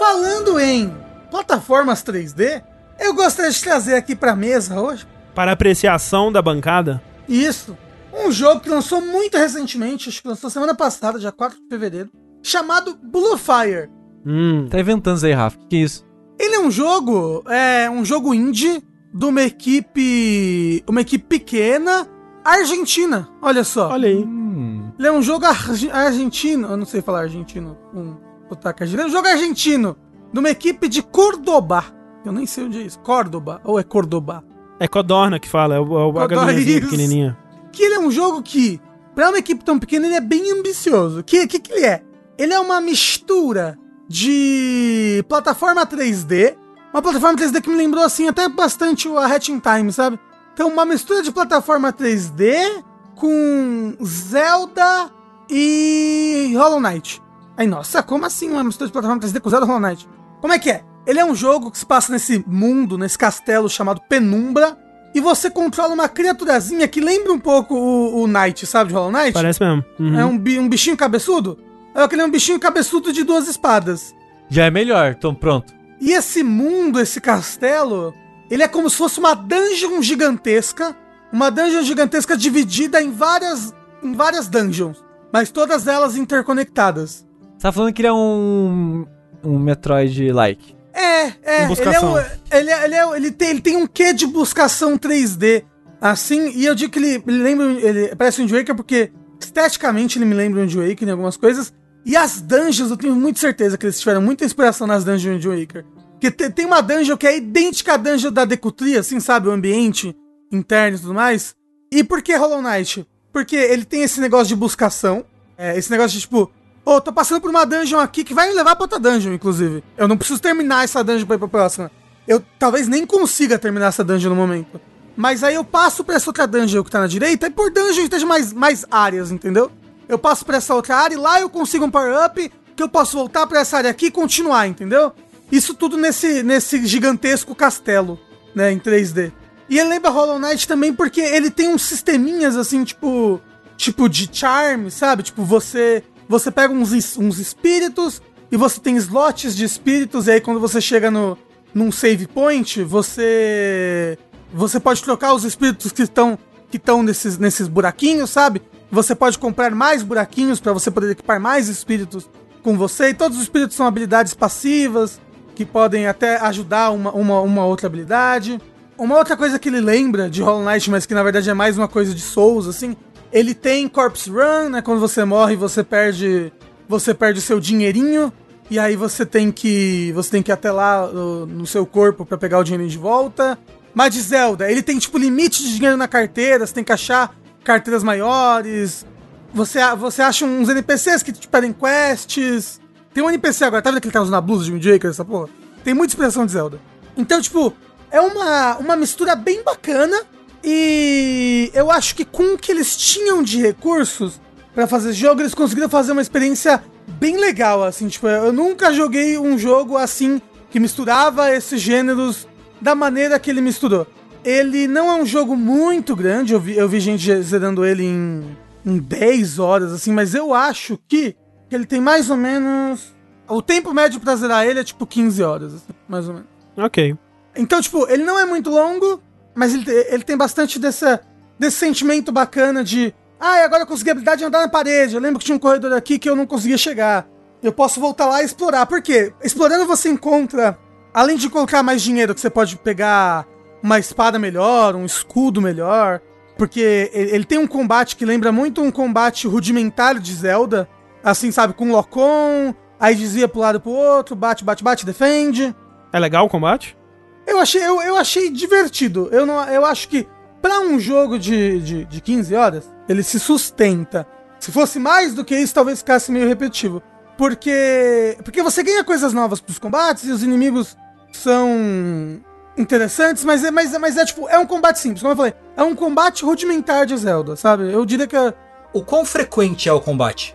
Falando em plataformas 3D, eu gostaria de trazer aqui pra mesa hoje Para apreciação da bancada. Isso. Um jogo que lançou muito recentemente, acho que lançou semana passada, dia 4 de fevereiro, chamado Blue Fire. Hum. Tá inventando isso aí, Rafa. Que que é isso? Ele é um jogo, é um jogo indie de uma equipe, uma equipe pequena argentina. Olha só. Olha aí. Hum. Ele é um jogo arge- argentino, eu não sei falar argentino com sotaque argentino. É um jogo argentino de uma equipe de Córdoba. Eu nem sei onde é isso. Córdoba ou é Córdoba? É Codorna que fala, é o, é o pequenininha. que ele é um jogo que, pra uma equipe tão pequena, ele é bem ambicioso. Que que, que ele é? Ele é uma mistura de plataforma 3D, uma plataforma 3D que me lembrou assim até bastante o a Hatching Time, sabe? Então, uma mistura de plataforma 3D com Zelda e Hollow Knight. Aí, nossa, como assim uma mistura de plataforma 3D com Zelda e Hollow Knight? Como é que é? Ele é um jogo que se passa nesse mundo, nesse castelo chamado Penumbra, e você controla uma criaturazinha que lembra um pouco o, o Knight, sabe, de Hollow Knight? Parece mesmo. Uhum. É um, bi- um bichinho cabeçudo? É aquele um bichinho cabeçudo de duas espadas. Já é melhor, então pronto. E esse mundo, esse castelo, ele é como se fosse uma dungeon gigantesca. Uma dungeon gigantesca dividida em várias, em várias dungeons. Mas todas elas interconectadas. Você tá falando que ele é um. Um Metroid-like. É, é. Ele, é um- ele, é- ele, é- ele tem, ele tem um quê de buscação 3D. Assim, e eu digo que ele, ele lembra. Ele parece um Wind Waker porque esteticamente ele me lembra um Wind Waker em algumas coisas. E as dungeons, eu tenho muita certeza que eles tiveram muita inspiração nas dungeons de Wind Waker. Porque te- tem uma dungeon que é idêntica à dungeon da Decutria, assim, sabe? O ambiente interno e tudo mais. E por que Hollow Knight? Porque ele tem esse negócio de buscação. é, esse negócio de tipo, ô, tô passando por uma dungeon aqui que vai me levar pra outra dungeon, inclusive. Eu não preciso terminar essa dungeon pra ir pra próxima. eu talvez nem consiga terminar essa dungeon no momento. Mas aí eu passo pra essa outra dungeon que tá na direita, e por dungeon esteja mais, mais áreas, entendeu? Eu passo pra essa outra área e lá eu consigo um power-up que eu posso voltar pra essa área aqui e continuar, entendeu? Isso tudo nesse, nesse gigantesco castelo, né, em 3D. E ele lembra Hollow Knight também porque ele tem uns sisteminhas assim, tipo, tipo de charm, sabe? Tipo, você você pega uns, uns espíritos e você tem slots de espíritos e aí quando você chega no num save point, você você pode trocar os espíritos que estão que estão nesses nesses buraquinhos, sabe? Você pode comprar mais buraquinhos pra você poder equipar mais espíritos com você e todos os espíritos são habilidades passivas que podem até ajudar uma, uma, uma outra habilidade. Uma outra coisa que ele lembra de Hollow Knight, mas que na verdade é mais uma coisa de Souls, assim, ele tem Corpse Run, né? Quando você morre, você perde. Você perde seu dinheirinho. E aí você tem que. Você tem que ir até lá no, no seu corpo pra pegar o dinheirinho de volta. Mas de Zelda, ele tem tipo limite de dinheiro na carteira, você tem que achar carteiras maiores. Você, você acha uns NPCs que te pedem quests. Tem um NPC agora, tá vendo que ele tá usando a blusa de Waker, essa porra? Tem muita inspiração de Zelda. Então, tipo, é uma, uma mistura bem bacana. E eu acho que com o que eles tinham de recursos pra fazer esse jogo, eles conseguiram fazer uma experiência bem legal, assim. Tipo, eu nunca joguei um jogo assim que misturava esses gêneros da maneira que ele misturou. Ele não é um jogo muito grande, eu vi, eu vi gente zerando ele em, em 10 horas, assim, mas eu acho que ele tem mais ou menos. O tempo médio pra zerar ele é tipo 15 horas, assim, mais ou menos. Ok. Então, tipo, ele não é muito longo, mas ele, ele tem bastante dessa, desse sentimento bacana de. Ah, agora eu consegui a habilidade de andar na parede. Eu lembro que tinha um corredor aqui que eu não conseguia chegar. Eu posso voltar lá e explorar. Por quê? Explorando você encontra. Além de colocar mais dinheiro, que você pode pegar uma espada melhor, um escudo melhor. Porque ele, ele tem um combate que lembra muito um combate rudimentar de Zelda. Assim, sabe, com Locom. Aí desvia pro lado pro outro, bate, bate, bate, defende. É legal o combate? Eu achei, eu, eu achei divertido. Eu, não, eu acho que pra um jogo de, de, de 15 horas, ele se sustenta. Se fosse mais do que isso, talvez ficasse meio repetitivo. Porque. Porque você ganha coisas novas pros combates e os inimigos são interessantes, mas é, mas, é- mas é tipo, é um combate simples, como eu falei. É um combate rudimentar de Zelda, sabe? Eu diria que é- O quão frequente é o combate?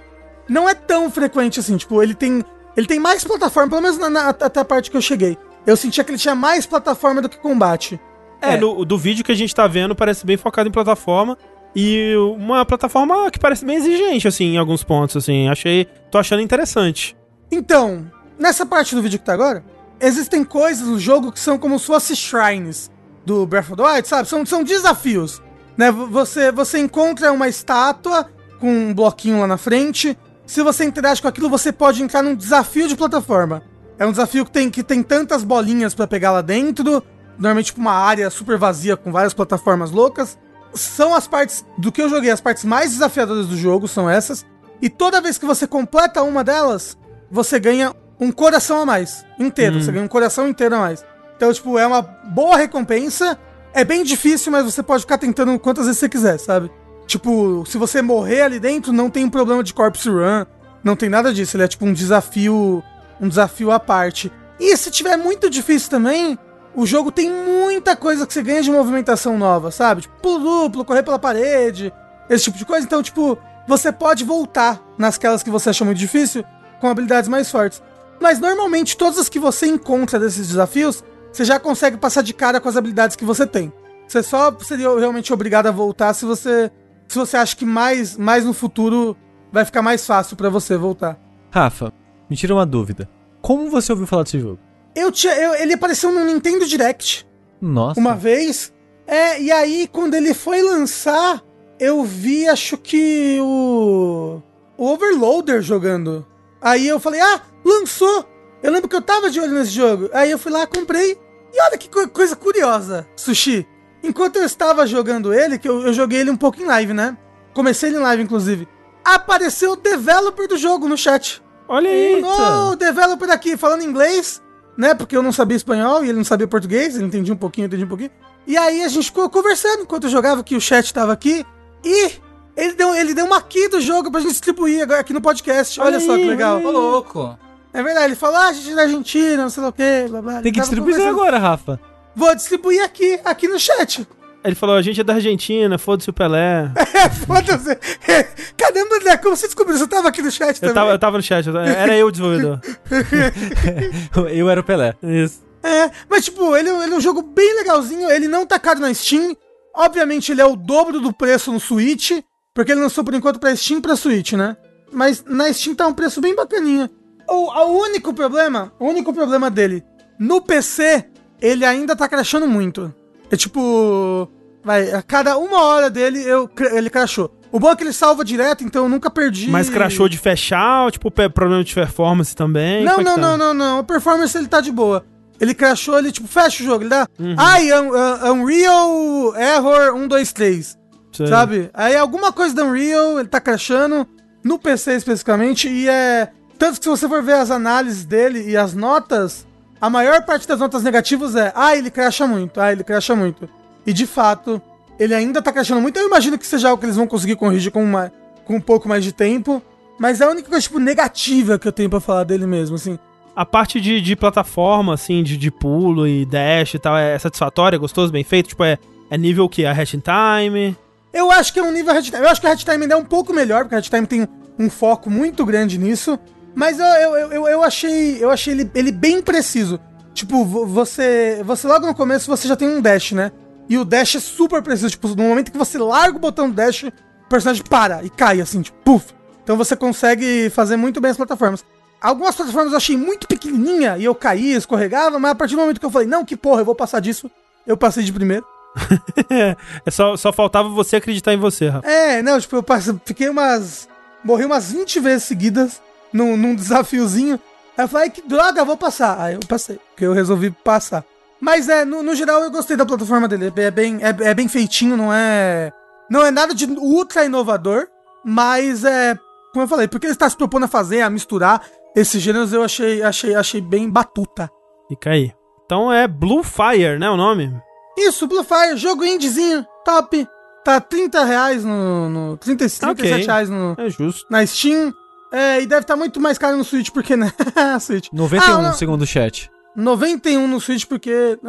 não é tão frequente assim, tipo, ele tem. Ele tem mais plataforma, pelo menos na, na- até a parte que eu cheguei. Eu sentia que ele tinha mais plataforma do que combate. É, É. no- do vídeo que a gente tá vendo parece bem focado em plataforma. E uma plataforma que parece bem exigente, assim, em alguns pontos, assim. Achei. Tô achando interessante. Então, nessa parte do vídeo que tá agora, existem coisas no jogo que são como se fossem shrines do Breath of the Wild, sabe? São, são desafios. Né? Você, você encontra uma estátua com um bloquinho lá na frente. Se você interage com aquilo, você pode entrar num desafio de plataforma. É um desafio que tem, que tem tantas bolinhas pra pegar lá dentro. Normalmente, tipo, uma área super vazia com várias plataformas loucas. São as partes do que eu joguei, as partes mais desafiadoras do jogo são essas. E toda vez que você completa uma delas, você ganha um coração a mais. Inteiro. Você ganha um coração inteiro a mais. Então, tipo, é uma boa recompensa. É bem difícil, mas você pode ficar tentando quantas vezes você quiser, sabe? Tipo, se você morrer ali dentro, não tem um problema de corpse run. Não tem nada disso. Ele é tipo um desafio. Um desafio à parte. E se tiver muito difícil também, o jogo tem muita coisa que você ganha de movimentação nova, sabe? Tipo, pulo duplo, correr pela parede, esse tipo de coisa. Então, tipo, você pode voltar nasquelas que você achou muito difícil com habilidades mais fortes. Mas normalmente, todas as que você encontra desses desafios, você já consegue passar de cara com as habilidades que você tem. Você só seria realmente obrigado a voltar se você se você acha que mais, mais no futuro vai ficar mais fácil pra você voltar. Rafa, me tira uma dúvida. Como você ouviu falar desse jogo? Eu tinha, eu- ele apareceu no Nintendo Direct. Nossa. uma vez. É, e aí, quando ele foi lançar, eu vi, acho que o. O Overloader jogando. Aí eu falei, ah, lançou! Eu lembro que eu tava de olho nesse jogo. Aí eu fui lá, comprei. E olha que co- coisa curiosa, Sushi. Enquanto eu estava jogando ele, que eu, eu joguei ele um pouco em live, né? Comecei ele em live, inclusive. Apareceu o developer do jogo no chat. Olha aí. Ô, developer aqui, falando inglês, né? Porque eu não sabia espanhol e ele não sabia português, ele entendia um pouquinho, eu entendi um pouquinho. E aí a gente ficou conversando enquanto eu jogava, que o chat tava aqui. E ele deu, ele deu uma key do jogo pra gente distribuir agora aqui no podcast. Olha, Olha só que legal. Ô, louco. É verdade, ele falou, ah, a gente é da Argentina, não sei lá o quê, blá blá. Tem que distribuir agora, Rafa. Vou distribuir aqui, aqui no chat. Ele falou, a gente é da Argentina, foda-se o Pelé. É, foda-se. Caramba, André, como você descobriu? Você tava aqui no chat Eu também? tava, eu tava no chat, eu tava- era eu o desenvolvedor. Eu era o Pelé. Isso. É, mas tipo, ele, ele é um jogo bem legalzinho, ele não tá caro na Steam. Obviamente ele é o dobro do preço no Switch, porque ele lançou por enquanto pra Steam e pra Switch, né? Mas na Steam tá um preço bem bacaninha. O, o único problema, o único problema dele, no PC, ele ainda tá crashando muito. É tipo, vai, a cada uma hora dele eu, ele crashou. O bom é que ele salva direto, então eu nunca perdi. Mas crashou de fechar, tipo, problema de performance também? Não, é não, tá? não, não, não. A performance ele tá de boa. Ele crashou, ele tipo, fecha o jogo, ele dá. Uhum. Ai, un, un- Unreal Error 1, 2, 3. Sei. Sabe? Aí alguma coisa da Unreal, ele tá crashando, no PC especificamente, e é. Tanto que se você for ver as análises dele e as notas, a maior parte das notas negativas é, ah, ele crasha muito, ah, ele crasha muito. E de fato, ele ainda tá crashando muito. Eu imagino que seja algo que eles vão conseguir corrigir com, uma, com um pouco mais de tempo. Mas é a única coisa, tipo, negativa que eu tenho pra falar dele mesmo, assim. A parte de, de plataforma, assim, de, de pulo e dash e tal, é satisfatória, gostoso, bem feito? Tipo, é, é nível o quê? A Hatching Time? Eu acho que é um nível Red Time. Eu acho que o Red Time ainda é um pouco melhor, porque o Red Time tem um foco muito grande nisso. Mas eu, eu, eu, eu- achei, eu achei ele, ele bem preciso. Tipo, vo- você, você logo no começo você já tem um dash, né? E o dash é super preciso. Tipo, no momento que você larga o botão do dash, o personagem para e cai, assim, tipo, puf. Então você consegue fazer muito bem as plataformas. Algumas plataformas eu achei muito pequenininha e eu caía, escorregava, mas a partir do momento que eu falei, não, que porra, eu vou passar disso, eu passei de primeiro. é só, só faltava você acreditar em você, Rafa. É, não, tipo, eu passei, fiquei umas. Morri umas 20 vezes seguidas num, num desafiozinho. Aí eu falei, "Ai, que droga, vou passar. Aí eu passei, porque eu resolvi passar. Mas é, no, no geral eu gostei da plataforma dele. É bem, é, é bem feitinho, não é. Não é nada de ultra inovador, mas é. Como eu falei, porque ele está se propondo a fazer, a misturar esses gêneros, eu achei, achei, achei bem batuta. Fica aí. Então é Blue Fire, né, o nome? Isso, Blue Fire, jogo indiezinho, top. Tá 30 reais no. no 30, 37 Ok. reais no, É justo. na Steam. É, e deve estar muito mais caro no Switch, porque, né? Switch. 91, Ah, não. segundo o chat. 91 no Switch, porque.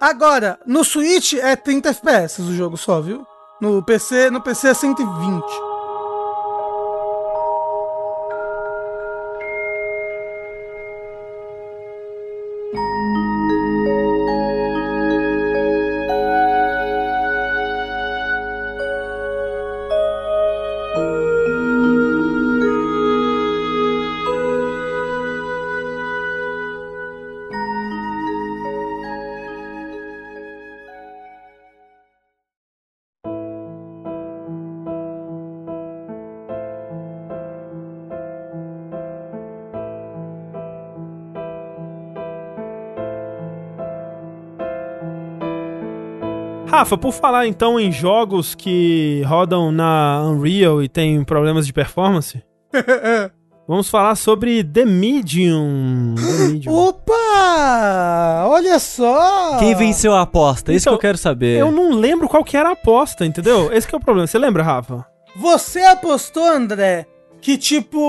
Agora, no Switch é 30 FPS o jogo só, viu? No PC, no PC é 120. Rafa, por falar então em jogos que rodam na Unreal e tem problemas de performance, vamos falar sobre The Medium. The Medium. Opa! Olha só! Quem venceu a aposta? Isso que então, eu quero saber. Eu não lembro qual que era a aposta, entendeu? Esse que é o problema. Você lembra, Rafa? Você apostou, André, que tipo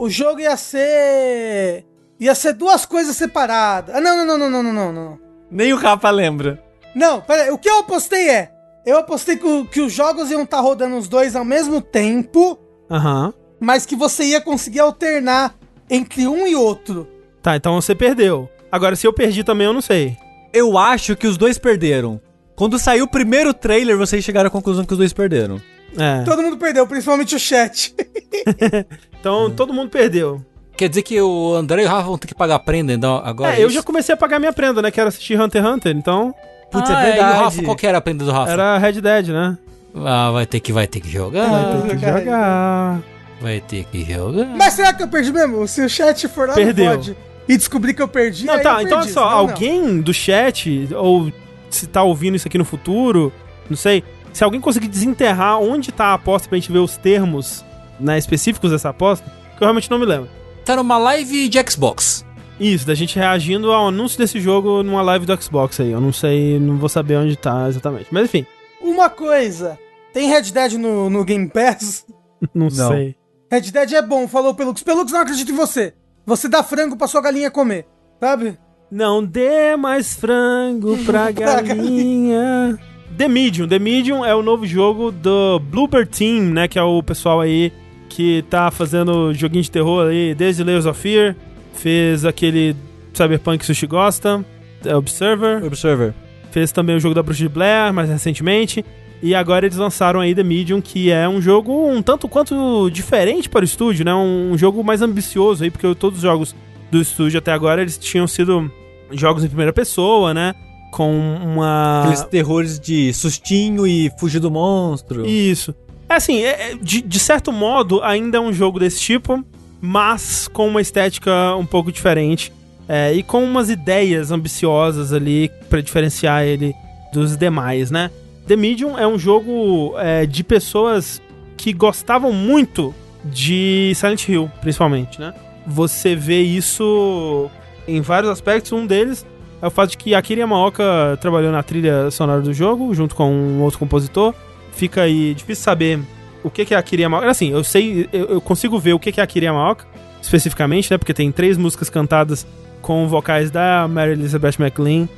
o jogo ia ser ia ser duas coisas separadas. Ah, não, não, não, não, não, não, não. Nem o Rafa lembra. Não, pera o que eu apostei é. Eu apostei que, que os jogos iam estar rodando os dois ao mesmo tempo, Aham. mas que você ia conseguir alternar entre um e outro. Tá, então você perdeu. Agora, se eu perdi também, eu não sei. Eu acho que os dois perderam. Quando saiu o primeiro trailer, vocês chegaram à conclusão que os dois perderam. É. Todo mundo perdeu, principalmente o chat. Então todo mundo perdeu. Quer dizer que o André e o Rafa vão ter que pagar a prenda então, agora? É, eu isso? já comecei a pagar minha prenda, né? Que era assistir Hunter x Hunter, então Putz, Ah, é E o verdade. Rafa, qual que era a prenda do Rafa? era Red Dead, né? Ah, vai ter que, vai ter que jogar. Vai ter que jogar. Vai ter que jogar. Mas será que eu perdi mesmo? Se o chat for lá Perdeu. no VOD e descobrir que eu perdi, Não, aí tá, eu então olha só, não. alguém do chat, ou se tá ouvindo isso aqui no futuro, não sei, se alguém conseguir desenterrar onde tá a aposta pra gente ver os termos né, específicos dessa aposta, que eu realmente não me lembro. Tá numa live de Xbox. Isso, da gente reagindo ao anúncio desse jogo numa live do Xbox aí. Eu não sei, não vou saber onde tá exatamente. Mas enfim, Uma coisa, tem Red Dead no, no Game Pass? não, Não. sei. Red Dead é bom, falou Pelux. Pelux, não acredito em você. você dá frango pra sua galinha comer, sabe? Não dê mais frango pra galinha. The Medium. The Medium é o novo jogo do Bloober Team, né? Que é o pessoal aí que tá fazendo joguinho de terror aí desde Layers of Fear. Fez aquele Cyberpunk que Sushi gosta, The Observer. Observer. Fez também o jogo da Bruxa de Blair, mais recentemente. E agora eles lançaram aí The Medium, que é um jogo um tanto quanto diferente para o estúdio, né? Um jogo mais ambicioso aí, porque todos os jogos do estúdio até agora eles tinham sido jogos em primeira pessoa, né? Com uma. Aqueles terrores de sustinho e fugir do monstro. Isso. É assim, é- é- de, de certo modo, ainda é um jogo desse tipo, mas com uma estética um pouco diferente. é, e com umas ideias ambiciosas ali pra diferenciar ele dos demais, né? The Medium é um jogo é, de pessoas que gostavam muito de Silent Hill, principalmente, né? Você vê isso em vários aspectos. Um deles é o fato de que Akira Yamaoka trabalhou na trilha sonora do jogo, junto com um outro compositor. Fica aí difícil saber o que que é Akira Yamaoka. Assim, eu sei, eu, eu consigo ver o que que é Akira Yamaoka, especificamente, né? Porque tem três músicas cantadas com vocais da Mary Elizabeth McLean.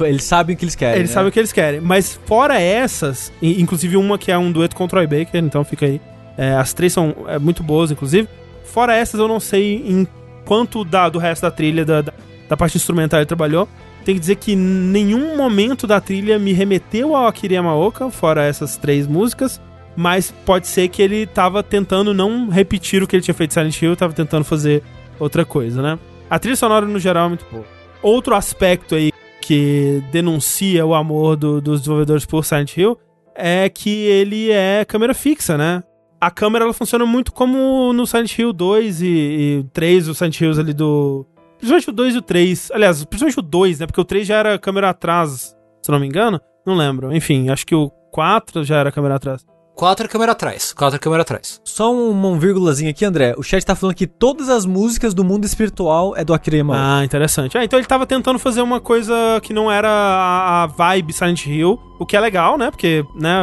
Eles sabem o que eles querem. Eles né? sabem o que eles querem. Mas fora essas, inclusive uma que é um dueto com o Troy Baker, então fica aí. É, as três são é, muito boas, inclusive. Fora essas, eu não sei em quanto da, do resto da trilha, da, da, da parte instrumental ele trabalhou. Tem que dizer que nenhum momento da trilha me remeteu ao Akira Yamaoka, fora essas três músicas. Mas pode ser que ele tava tentando não repetir o que ele tinha feito em Silent Hill, tava tentando fazer outra coisa, né? A trilha sonora, no geral, é muito boa. Outro aspecto aí que denuncia o amor do- dos desenvolvedores por Silent Hill é que ele é câmera fixa, né? A câmera ela funciona muito como no Silent Hill 2 e, e 3, os Silent Hills ali do. Principalmente o 2 e o 3. Aliás, principalmente o 2, né? Porque o 3 já era câmera atrás, se não me engano. Não lembro. Enfim, acho que o 4 já era câmera atrás. Quatro câmera atrás. Quatro câmera atrás. Só uma, um vírgulazinha aqui, André. O chat tá falando que todas as músicas do mundo espiritual é do Akira Yamaoka. Ah, interessante. Ah, então ele tava tentando fazer uma coisa que não era a, a vibe Silent Hill, o que é legal, né? Porque, né,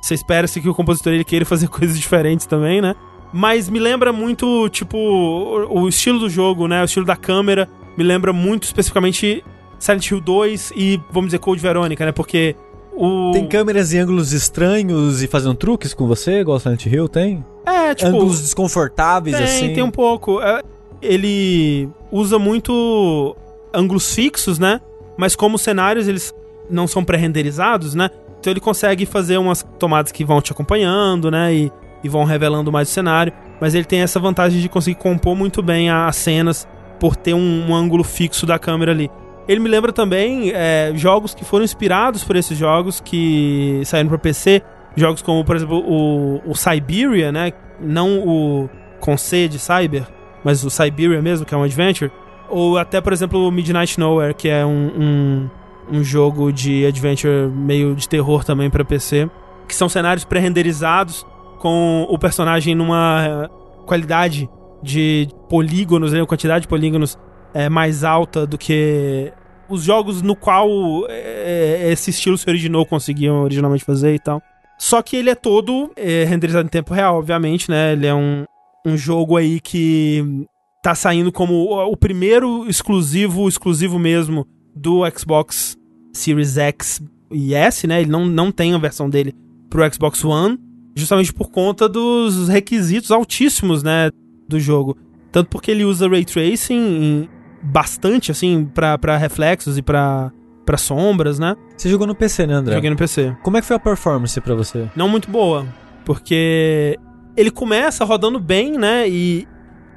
você espera-se que o compositor ele queira fazer coisas diferentes também, né? Mas me lembra muito, tipo, o, o estilo do jogo, né? O estilo da câmera. Me lembra muito especificamente Silent Hill 2 e, vamos dizer, Code Veronica, né? Porque o. Tem câmeras em ângulos estranhos e fazendo truques com você, igual Silent Hill tem? É, tipo. ângulos desconfortáveis, Tem, assim. tem um pouco. É, Ele usa muito ângulos fixos, né? Mas como os cenários eles não são pré-renderizados, né? Então ele consegue fazer umas tomadas que vão te acompanhando, né? E, e vão revelando mais o cenário. Mas ele tem essa vantagem de conseguir compor muito bem as cenas por ter um, um ângulo fixo da câmera ali. Ele me lembra também é, jogos que foram inspirados por esses jogos que saíram para PC. Jogos como, por exemplo, o, o Siberia, né? Não o com C de Cyber, mas o Siberia mesmo, que é um adventure. Ou até, por exemplo, o Midnight Nowhere, que é um, um, um jogo de adventure meio de terror também para PC. Que são cenários pré-renderizados com o personagem numa qualidade de polígonos, né, quantidade de polígonos é, mais alta do que os jogos no qual é, esse estilo se originou, conseguiam originalmente fazer e tal. Só que ele é todo é, renderizado em tempo real, obviamente, né? Ele é um, um jogo aí que tá saindo como o, primeiro exclusivo, exclusivo mesmo, do Xbox Series X e S, né? Ele não, não tem a versão dele pro Xbox One, justamente por conta dos requisitos altíssimos, né? Do jogo. Tanto porque ele usa Ray Tracing bastante, assim, pra, pra reflexos e pra, pra sombras, né? Você jogou no PC, né, André? Joguei no PC. Como é que foi a performance pra você? Não muito boa, porque ele começa rodando bem, né? E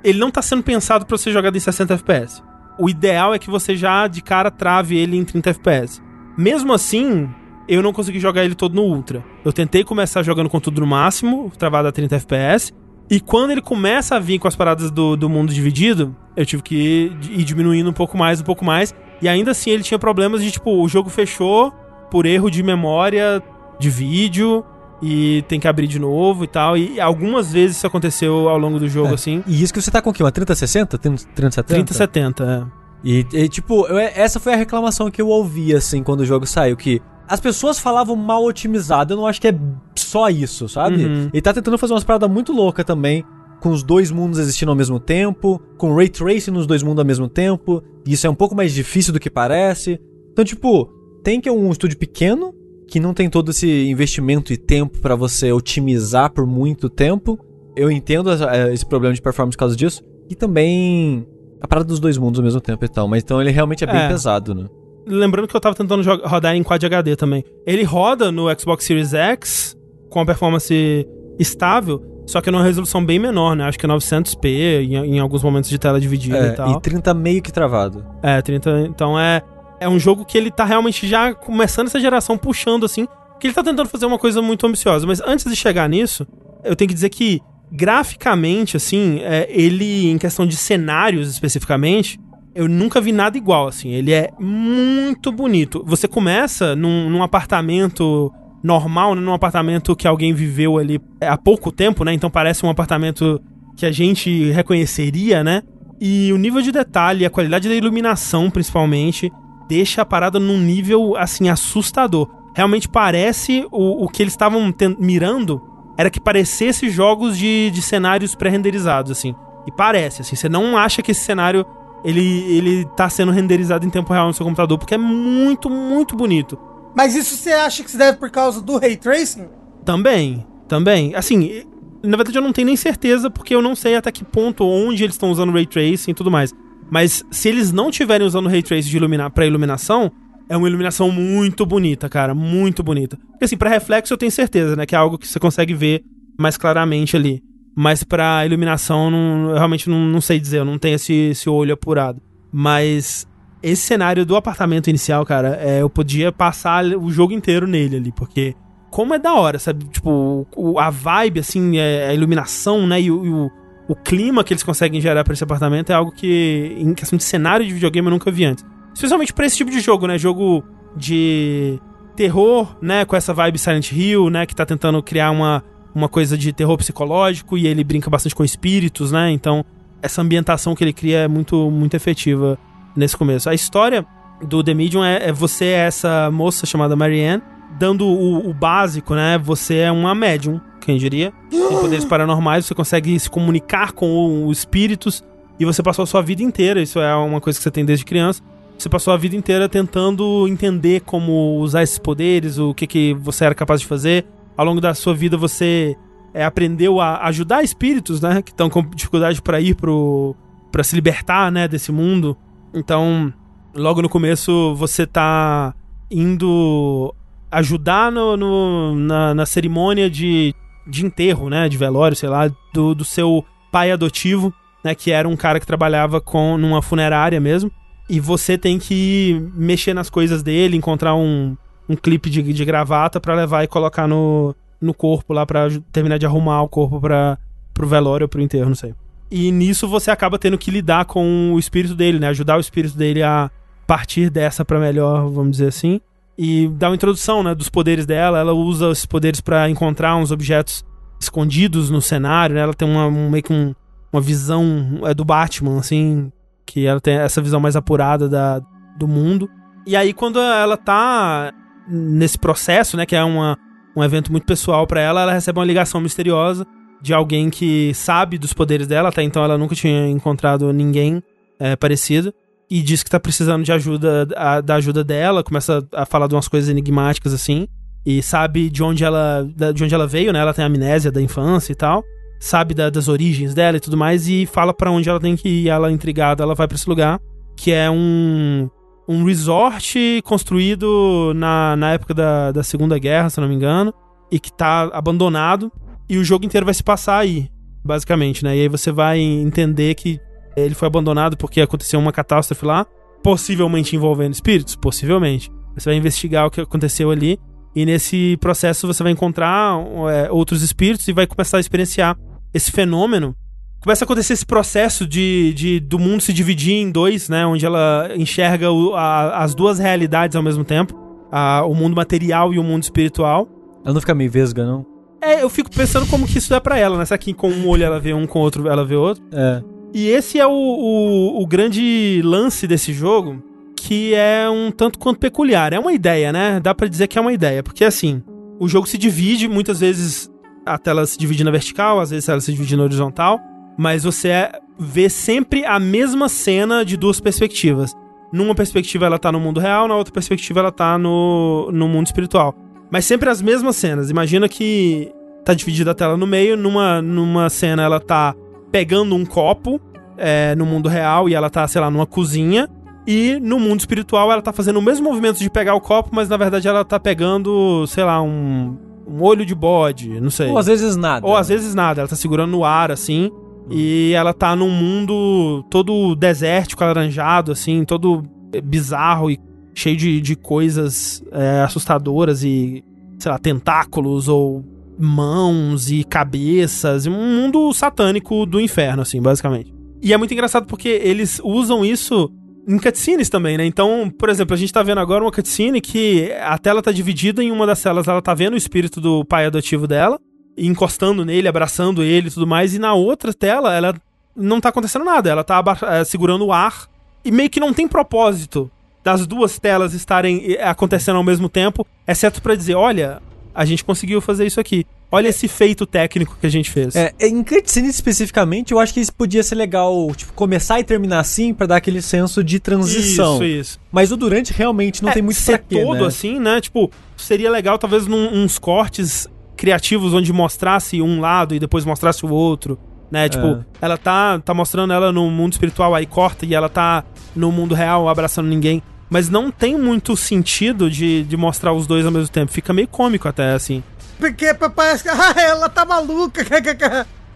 ele não tá sendo pensado pra ser jogado em 60 FPS. O ideal é que você já de cara trave ele em 30 FPS. Mesmo assim, eu não consegui jogar ele todo no Ultra. Eu tentei começar jogando com tudo no máximo, travado a 30 FPS. E quando ele começa a vir com as paradas do, do mundo dividido, eu tive que ir, ir diminuindo um pouco mais, um pouco mais. E ainda assim ele tinha problemas de tipo, o jogo fechou por erro de memória de vídeo e tem que abrir de novo e tal. E algumas vezes isso aconteceu ao longo do jogo, É. assim. E isso que você tá com o quê? Uma 3060? 3070? 3070, é. E, e, tipo, eu- essa foi a reclamação que eu ouvi, assim, quando o jogo saiu, que as pessoas falavam mal otimizado, eu não acho que é só isso, sabe? Uhum. Ele tá tentando fazer umas paradas muito loucas também com os dois mundos existindo ao mesmo tempo, com ray tracing nos dois mundos ao mesmo tempo, e isso é um pouco mais difícil do que parece. Então, tipo, tem que é um estúdio pequeno, que não tem todo esse investimento e tempo para você otimizar por muito tempo. Eu entendo essa- esse problema de performance por causa disso. E também a parada dos dois mundos ao mesmo tempo e tal. Mas então ele realmente é bem É. pesado, né? Lembrando que eu tava tentando rodar em Quad HD também. Ele roda no Xbox Series X com a performance estável, só que numa resolução bem menor, né? Acho que é 900p em, em alguns momentos de tela dividida e É, tal. e 30 meio que travado. É, 30. Então é. É um jogo que ele tá realmente já começando essa geração puxando assim. Que ele tá tentando fazer uma coisa muito ambiciosa. Mas antes de chegar nisso, eu tenho que dizer que, graficamente, assim, é, ele, em questão de cenários especificamente, eu nunca vi nada igual, assim. Ele é muito bonito. Você começa num, num apartamento normal, né, num apartamento que alguém viveu ali há pouco tempo, né? Então parece um apartamento que a gente reconheceria, né? E o nível de detalhe, a qualidade da iluminação, principalmente, deixa a parada num nível, assim, assustador. Realmente parece o, o que eles estavam mirando era que parecesse jogos de, de cenários pré-renderizados, assim. E parece, assim. Você não acha que esse cenário ele, ele tá sendo renderizado em tempo real no seu computador, porque é muito, muito bonito. Mas isso você acha que se deve por causa do Ray Tracing? Também, também. Assim, na verdade eu não tenho nem certeza, porque eu não sei até que ponto, onde eles estão usando Ray Tracing e tudo mais. Mas se eles não estiverem usando Ray Tracing de iluminar, pra iluminação, é uma iluminação muito bonita, cara. Muito bonita. Porque assim, pra reflexo eu tenho certeza, né? Que é algo que você consegue ver mais claramente ali. Mas pra iluminação, não- eu realmente não, não sei dizer, eu não tenho esse, esse olho apurado. Mas esse cenário do apartamento inicial, cara, é, eu podia passar o jogo inteiro nele ali, porque como é da hora, sabe? Tipo, o- a vibe, assim, é, a iluminação, né? E, o, e o, o clima que eles conseguem gerar pra esse apartamento é algo que, em questão de cenário de videogame, eu nunca vi antes. Especialmente pra esse tipo de jogo, né? Jogo de terror, né? Com essa vibe Silent Hill, né? Que tá tentando criar uma, uma coisa de terror psicológico e ele brinca bastante com espíritos, né? Então, essa ambientação que ele cria é muito, muito efetiva nesse começo. A história do The Medium é, é você é essa moça chamada Marianne, dando o, o básico, né? Você é uma médium, quem diria. Tem poderes paranormais, você consegue se comunicar com os espíritos e você passou a sua vida inteira, isso é uma coisa que você tem desde criança. Você passou a vida inteira tentando entender como usar esses poderes, o que, que você era capaz de fazer. Ao longo da sua vida você é, aprendeu a ajudar espíritos, né? Que estão com dificuldade para ir pro. para se libertar, né? Desse mundo. Então, logo no começo você tá indo ajudar no, no- na, na cerimônia de, de enterro, né? De velório, sei lá, do, do seu pai adotivo, né? Que era um cara que trabalhava com numa funerária mesmo. E você tem que mexer nas coisas dele, encontrar um, um clipe de, de gravata pra levar e colocar no, no corpo lá aju- terminar de arrumar o corpo para pro velório ou pro enterro, não sei. E nisso você acaba tendo que lidar com o espírito dele, né? Ajudar o espírito dele a partir dessa pra melhor, vamos dizer assim. E dar uma introdução, né, dos poderes dela. Ela usa esses poderes pra encontrar uns objetos escondidos no cenário, né? Ela tem uma um- meio que um- uma visão é do Batman, assim, que ela tem essa visão mais apurada da, do mundo. E aí quando ela tá nesse processo, né, que é uma, um evento muito pessoal pra ela, ela recebe uma ligação misteriosa de alguém que sabe dos poderes dela, até então ela nunca tinha encontrado ninguém é, parecido. E diz que tá precisando de ajuda, a- da ajuda dela, começa a falar de umas coisas enigmáticas assim. E sabe de onde ela, de onde ela veio, né? Ela tem amnésia da infância e tal. Sabe da- das origens dela e tudo mais. E fala pra onde ela tem que ir. Ela, intrigada, ela vai pra esse lugar. Que é um, um resort construído na, na época da, da Segunda Guerra, se não me engano. E que tá abandonado. E o jogo inteiro vai se passar aí, basicamente, né? E aí você vai entender que ele foi abandonado porque aconteceu uma catástrofe lá, possivelmente envolvendo espíritos, possivelmente. Você vai investigar o que aconteceu ali e nesse processo você vai encontrar é, outros espíritos e vai começar a experienciar esse fenômeno. Começa a acontecer esse processo de, de do mundo se dividir em dois, né? Onde ela enxerga o- a- as duas realidades ao mesmo tempo, a- o mundo material e o mundo espiritual. Ela não fica meio vesga, não? É, eu fico pensando como que isso é pra ela, né? Será que com um olho ela vê um, com o outro ela vê outro? É. E esse é o, o, o grande lance desse jogo, que é um tanto quanto peculiar. É uma ideia, né? Dá pra dizer que é uma ideia, porque assim, o jogo se divide, muitas vezes a tela se divide na vertical, às vezes ela se divide na horizontal, mas você é- vê sempre a mesma cena de duas perspectivas. Numa perspectiva ela tá no mundo real, na outra perspectiva ela tá no, no mundo espiritual. Mas sempre as mesmas cenas. Imagina que tá dividida a tela no meio, numa, numa cena ela tá pegando um copo é, no mundo real e ela tá, sei lá, numa cozinha. E no mundo espiritual ela tá fazendo o mesmo movimento de pegar o copo, mas na verdade ela tá pegando, sei lá, um, um olho de bode, não sei. Ou às vezes nada. Ou às vezes nada, ela tá segurando no ar, assim. E ela tá num mundo todo desértico, alaranjado, assim, todo bizarro e cheio de, de coisas é, assustadoras e, sei lá, tentáculos ou mãos e cabeças. Um mundo satânico do inferno, assim, basicamente. E é muito engraçado porque eles usam isso em cutscenes também, né? Então, por exemplo, a gente tá vendo agora uma cutscene que a tela tá dividida em uma das telas, ela tá vendo o espírito do pai adotivo dela, encostando nele, abraçando ele e tudo mais, e na outra tela ela não tá acontecendo nada, ela tá eh, segurando o ar e meio que não tem propósito das duas telas estarem acontecendo ao mesmo tempo, exceto pra dizer, olha, a gente conseguiu fazer isso aqui. Olha esse feito técnico que a gente fez. É, em cutscene especificamente, eu acho que isso podia ser legal, tipo, começar e terminar assim pra dar aquele senso de transição. Isso, isso. Mas o durante realmente não É, tem muito ser pra quê, todo né? assim, né? Tipo, seria legal talvez num, uns cortes criativos onde mostrasse um lado e depois mostrasse o outro, né? Tipo, É. ela tá tá mostrando ela no mundo espiritual aí corta e ela tá no mundo real abraçando ninguém, mas não tem muito sentido de, de mostrar os dois ao mesmo tempo. Fica meio cômico até assim. Porque pa- parece que. Ah, ela tá maluca.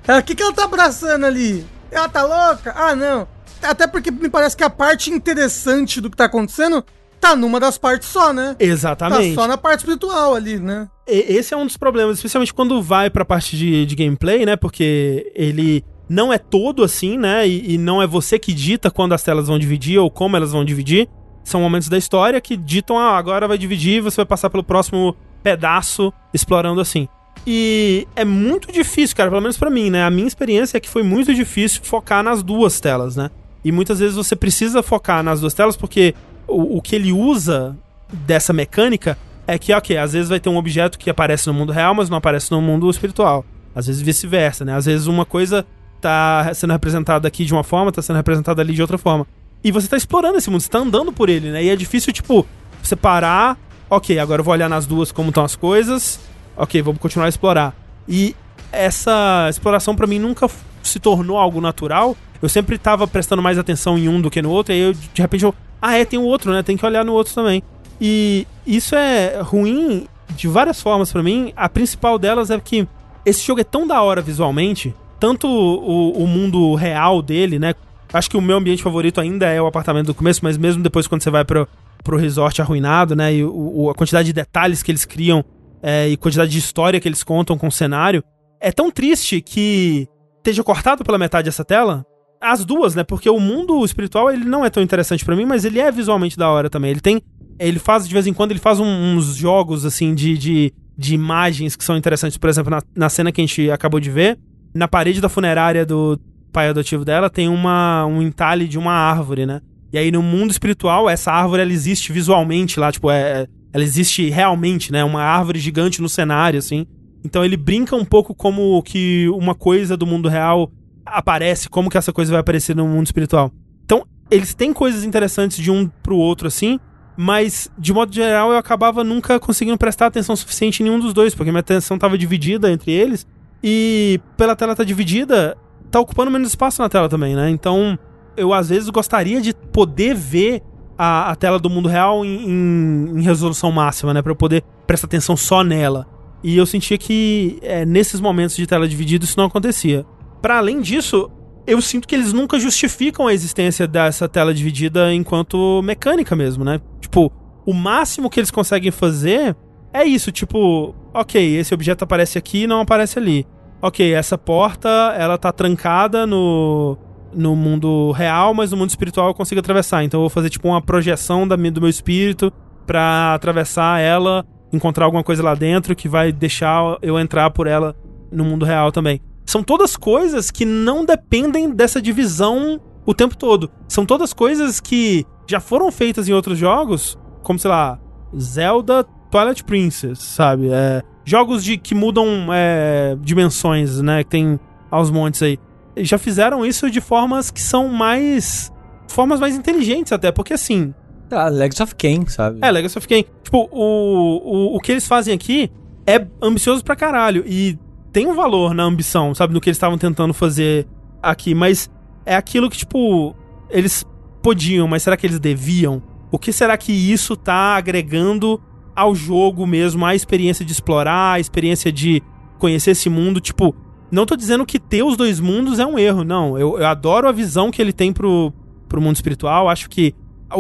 O que, que ela tá abraçando ali? Ela tá louca? Ah, não. Até porque me parece que a parte interessante do que tá acontecendo tá numa das partes só, né? Exatamente. Tá só na parte espiritual ali, né? E- esse é um dos problemas, especialmente quando vai pra parte de, de gameplay, né? Porque ele não é todo assim, né? E, e não é você que dita quando as telas vão dividir ou como elas vão dividir. São momentos da história que ditam, ah, agora vai dividir e você vai passar pelo próximo pedaço explorando assim. E é muito difícil, cara, pelo menos pra mim, né? A minha experiência é que foi muito difícil focar nas duas telas, né? E muitas vezes você precisa focar nas duas telas porque o, o que ele usa dessa mecânica é que, ok, às vezes vai ter um objeto que aparece no mundo real, mas não aparece no mundo espiritual. Às vezes vice-versa, né? Às vezes uma coisa tá sendo representada aqui de uma forma, tá sendo representada ali de outra forma. E você tá explorando esse mundo, você tá andando por ele, né? E é difícil, tipo, você parar, ok, agora eu vou olhar nas duas como estão as coisas, ok, vamos continuar a explorar. E essa exploração pra mim nunca se tornou algo natural. Eu sempre tava prestando mais atenção em um do que no outro, e aí eu, de repente eu, ah, é, tem o outro, né? Tem que olhar no outro também. E isso é ruim de várias formas pra mim. A principal delas é que esse jogo é tão da hora visualmente, tanto o, o mundo real dele, né? Acho que o meu ambiente favorito ainda é o apartamento do começo, mas mesmo depois quando você vai pro, pro resort arruinado, né? E o- a quantidade de detalhes que eles criam é, e quantidade de história que eles contam com o cenário, é tão triste que esteja cortado pela metade essa tela. As duas, né? Porque o mundo espiritual ele não é tão interessante pra mim, mas ele é visualmente da hora também. Ele tem. Ele faz, de vez em quando, ele faz um- uns jogos assim de, de, de imagens que são interessantes. Por exemplo, na, na cena que a gente acabou de ver, na parede da funerária do pai adotivo dela tem uma, um entalhe de uma árvore, né? E aí no mundo espiritual, essa árvore ela existe visualmente lá, tipo, é, ela existe realmente, né? Uma árvore gigante no cenário, assim. Então ele brinca um pouco como que uma coisa do mundo real aparece, como que essa coisa vai aparecer no mundo espiritual. Então, eles têm coisas interessantes de um pro outro, assim, mas, de modo geral, eu acabava nunca conseguindo prestar atenção suficiente em nenhum dos dois, porque minha atenção tava dividida entre eles, e pela tela estar dividida, tá ocupando menos espaço na tela também, né? Então, eu às vezes gostaria de poder ver a, a tela do mundo real em, em- em resolução máxima, né? Pra eu poder prestar atenção só nela. E eu sentia que é, nesses momentos de tela dividida isso não acontecia. Para além disso, eu sinto que eles nunca justificam a existência dessa tela dividida enquanto mecânica mesmo, né? Tipo, o máximo que eles conseguem fazer é isso, tipo, ok, esse objeto aparece aqui e não aparece ali. Ok, essa porta, ela tá trancada no, no mundo real, mas no mundo espiritual eu consigo atravessar. Então eu vou fazer, tipo, uma projeção da, do meu espírito pra atravessar ela, encontrar alguma coisa lá dentro que vai deixar eu entrar por ela no mundo real também. São todas coisas que não dependem dessa divisão o tempo todo. São todas coisas que já foram feitas em outros jogos, como, sei lá, Zelda Twilight Princess, sabe? É, jogos de que mudam é, dimensões, né? Que tem aos montes aí. já fizeram isso de formas que são mais. formas mais inteligentes até, porque assim. Ah, Legacy of Kain, sabe? É, Legacy of Kain. Tipo, o, o, o que eles fazem aqui é ambicioso pra caralho. E tem um valor na ambição, sabe? No que eles estavam tentando fazer aqui. Mas é aquilo que, tipo, eles podiam, mas será que eles deviam? O que será que isso tá agregando ao jogo mesmo, à experiência de explorar, à experiência de conhecer esse mundo? Tipo, não tô dizendo que ter os dois mundos é um erro, não. Eu, eu adoro a visão que ele tem pro, pro mundo espiritual. Acho que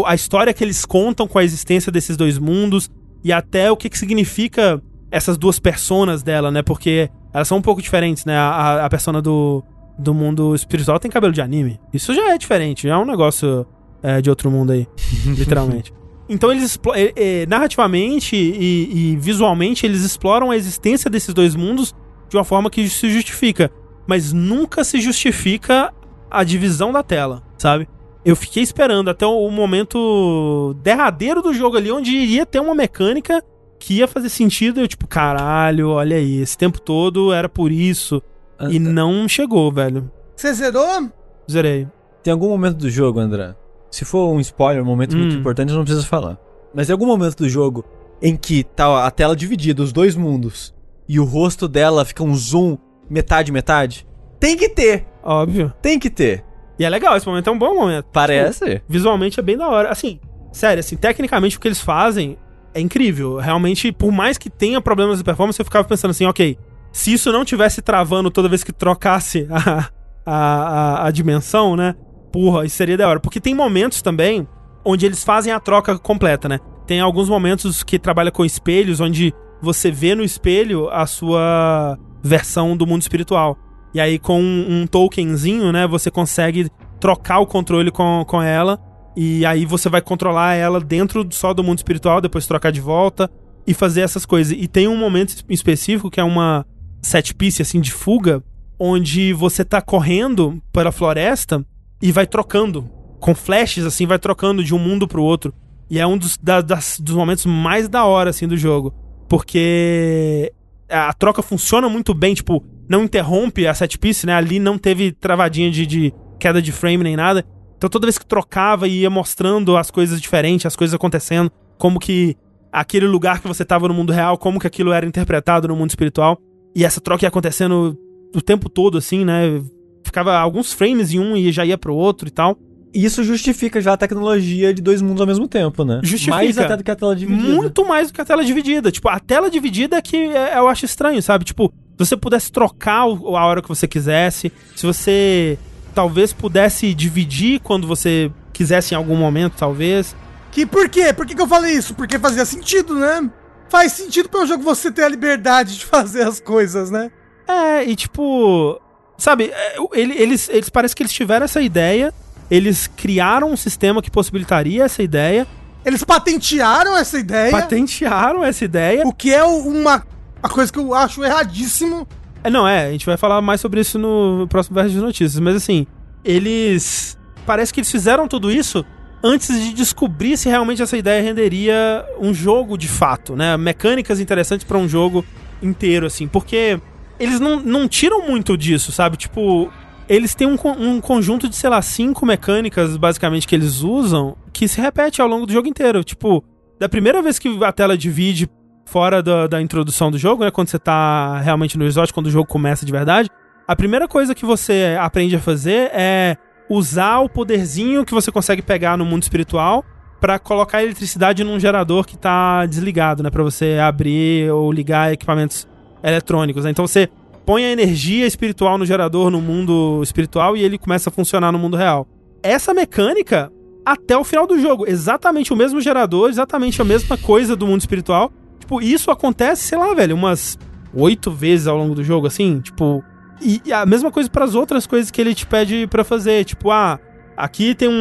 a, história que eles contam com a existência desses dois mundos e até o que, que significa essas duas personas dela, né? Porque elas são um pouco diferentes, né? A, a persona do, do mundo espiritual tem cabelo de anime. Isso já é diferente, já é um negócio é, de outro mundo aí, literalmente. Então eles é, é, narrativamente e, e, visualmente eles exploram a existência desses dois mundos de uma forma que se justifica, mas nunca se justifica a divisão da tela, sabe? Eu fiquei esperando até o momento derradeiro do jogo ali, onde iria ter uma mecânica que ia fazer sentido. Eu, tipo, caralho, olha aí, esse tempo todo era por isso. E não chegou, velho. Você zerou? Zerei. Tem algum momento do jogo, André? Se for um spoiler, um momento Hum. muito importante, não precisa falar. Mas tem algum momento do jogo em que tá a tela dividida, os dois mundos, e o rosto dela fica um zoom metade, metade? Tem que ter! Óbvio. Tem que ter! E é legal, esse momento é um bom momento. Parece. Visualmente é bem da hora. Assim, sério, assim, tecnicamente o que eles fazem é incrível. Realmente, por mais que tenha problemas de performance, eu ficava pensando assim, ok, se isso não tivesse travando toda vez que trocasse a, a, a, a dimensão, né? Porra, isso seria da hora. Porque tem momentos também onde eles fazem a troca completa, né? Tem alguns momentos que trabalha com espelhos, onde você vê no espelho a sua versão do mundo espiritual. E aí, com um, um tokenzinho, né, você consegue trocar o controle com, com ela. E aí você vai controlar ela dentro só do mundo espiritual, depois trocar de volta e fazer essas coisas. E tem um momento específico que é uma set piece assim de fuga, onde você tá correndo pela floresta e vai trocando com flashes assim, vai trocando de um mundo pro outro. E é um dos, da- das- dos momentos mais da hora assim do jogo, porque a troca funciona muito bem, tipo, não interrompe a set piece, né? Ali não teve travadinha de, de queda de frame nem nada. Então toda vez que trocava e ia mostrando as coisas diferentes, as coisas acontecendo, como que aquele lugar que você tava no mundo real, como que aquilo era interpretado no mundo espiritual. E essa troca ia acontecendo o tempo todo, assim, né? Ficava alguns frames em um e já ia pro outro e tal. Isso justifica já a tecnologia de dois mundos ao mesmo tempo, né? Justifica. Mais até do que a tela dividida. Muito mais do que a tela dividida. Tipo, a tela dividida é que é- eu acho estranho, sabe? Tipo, se você pudesse trocar a hora que você quisesse, se você talvez pudesse dividir quando você quisesse em algum momento, talvez. Que por quê? Por que, que eu falei isso? Porque fazia sentido, né? Faz sentido para o jogo você ter a liberdade de fazer as coisas, né? É, e tipo. Sabe, é, ele- eles, eles parece que eles tiveram essa ideia, eles criaram um sistema que possibilitaria essa ideia, Eles patentearam essa ideia, patentearam essa ideia. o que é uma, uma coisa que eu acho erradíssimo. É, não, é, a gente vai falar mais sobre isso no próximo verso de notícias, mas assim, eles. Parece que eles fizeram tudo isso antes de descobrir se realmente essa ideia renderia um jogo de fato, né? Mecânicas interessantes pra um jogo inteiro, assim, porque eles não, não tiram muito disso, sabe? Tipo, eles têm um, um conjunto de, sei lá, cinco mecânicas, basicamente, que eles usam, que se repete ao longo do jogo inteiro. Tipo, da primeira vez que a tela divide fora da, da introdução do jogo, né? Quando você tá realmente no resort, quando o jogo começa de verdade, a primeira coisa que você aprende a fazer é usar o poderzinho que você consegue pegar no mundo espiritual pra colocar eletricidade num gerador que tá desligado, né? Pra você abrir ou ligar equipamentos eletrônicos. Né? Então você põe a energia espiritual no gerador no mundo espiritual e ele começa a funcionar no mundo real. Essa mecânica até o final do jogo, exatamente o mesmo gerador, exatamente a mesma coisa do mundo espiritual. Tipo, isso acontece, sei lá, velho, umas oito vezes ao longo do jogo, assim, tipo. E, a mesma coisa para as outras coisas que ele te pede pra fazer, tipo, ah, aqui tem um,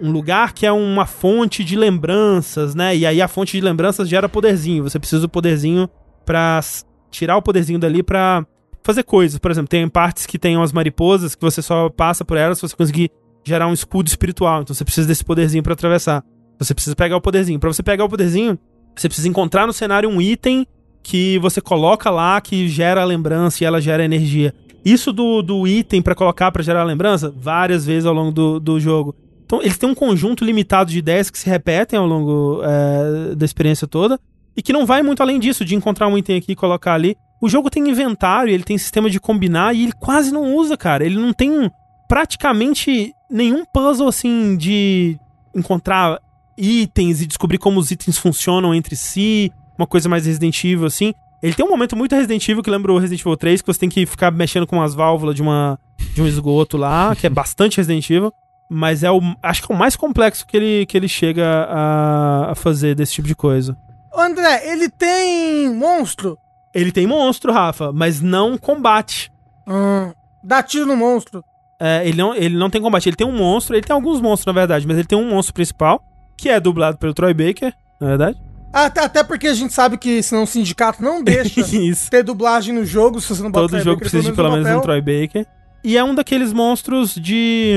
um, um lugar que é uma fonte de lembranças, né? E aí a fonte de lembranças gera poderzinho. Você precisa do poderzinho pra s- tirar o poderzinho dali pra fazer coisas. Por exemplo, tem partes que tem umas mariposas que você só passa por elas se você conseguir gerar um escudo espiritual. Então você precisa desse poderzinho pra atravessar. Você precisa pegar o poderzinho. Pra você pegar o poderzinho, você precisa encontrar no cenário um item que você coloca lá que gera a lembrança e ela gera energia. Isso do, do item pra colocar pra gerar lembrança, várias vezes ao longo do, do jogo. Então, eles têm um conjunto limitado de ideias que se repetem ao longo é, da experiência toda e que não vai muito além disso, de encontrar um item aqui e colocar ali. O jogo tem inventário, ele tem sistema de combinar e ele quase não usa, cara. Ele não tem praticamente nenhum puzzle assim de encontrar itens e descobrir como os itens funcionam entre si, uma coisa mais Resident Evil assim. Ele tem um momento muito Resident Evil que lembra o Resident Evil 3, que você tem que ficar mexendo com as válvulas de, uma, de um esgoto lá, que é bastante Resident Evil. Mas é o. Acho que é o mais complexo que ele, que ele chega a, a fazer desse tipo de coisa. Ô, André, ele tem monstro. Ele tem monstro, Rafa, mas não combate. Hum, dá tiro no monstro. É, ele, não, ele não tem combate. Ele tem um monstro, ele tem alguns monstros, na verdade, mas ele tem um monstro principal, que é dublado pelo Troy Baker, na verdade. Até, até porque a gente sabe que senão o sindicato não deixa ter dublagem no jogo, se você não bota Todo jogo Baker, precisa de pelo menos no um. Troy Baker. E é um daqueles monstros de.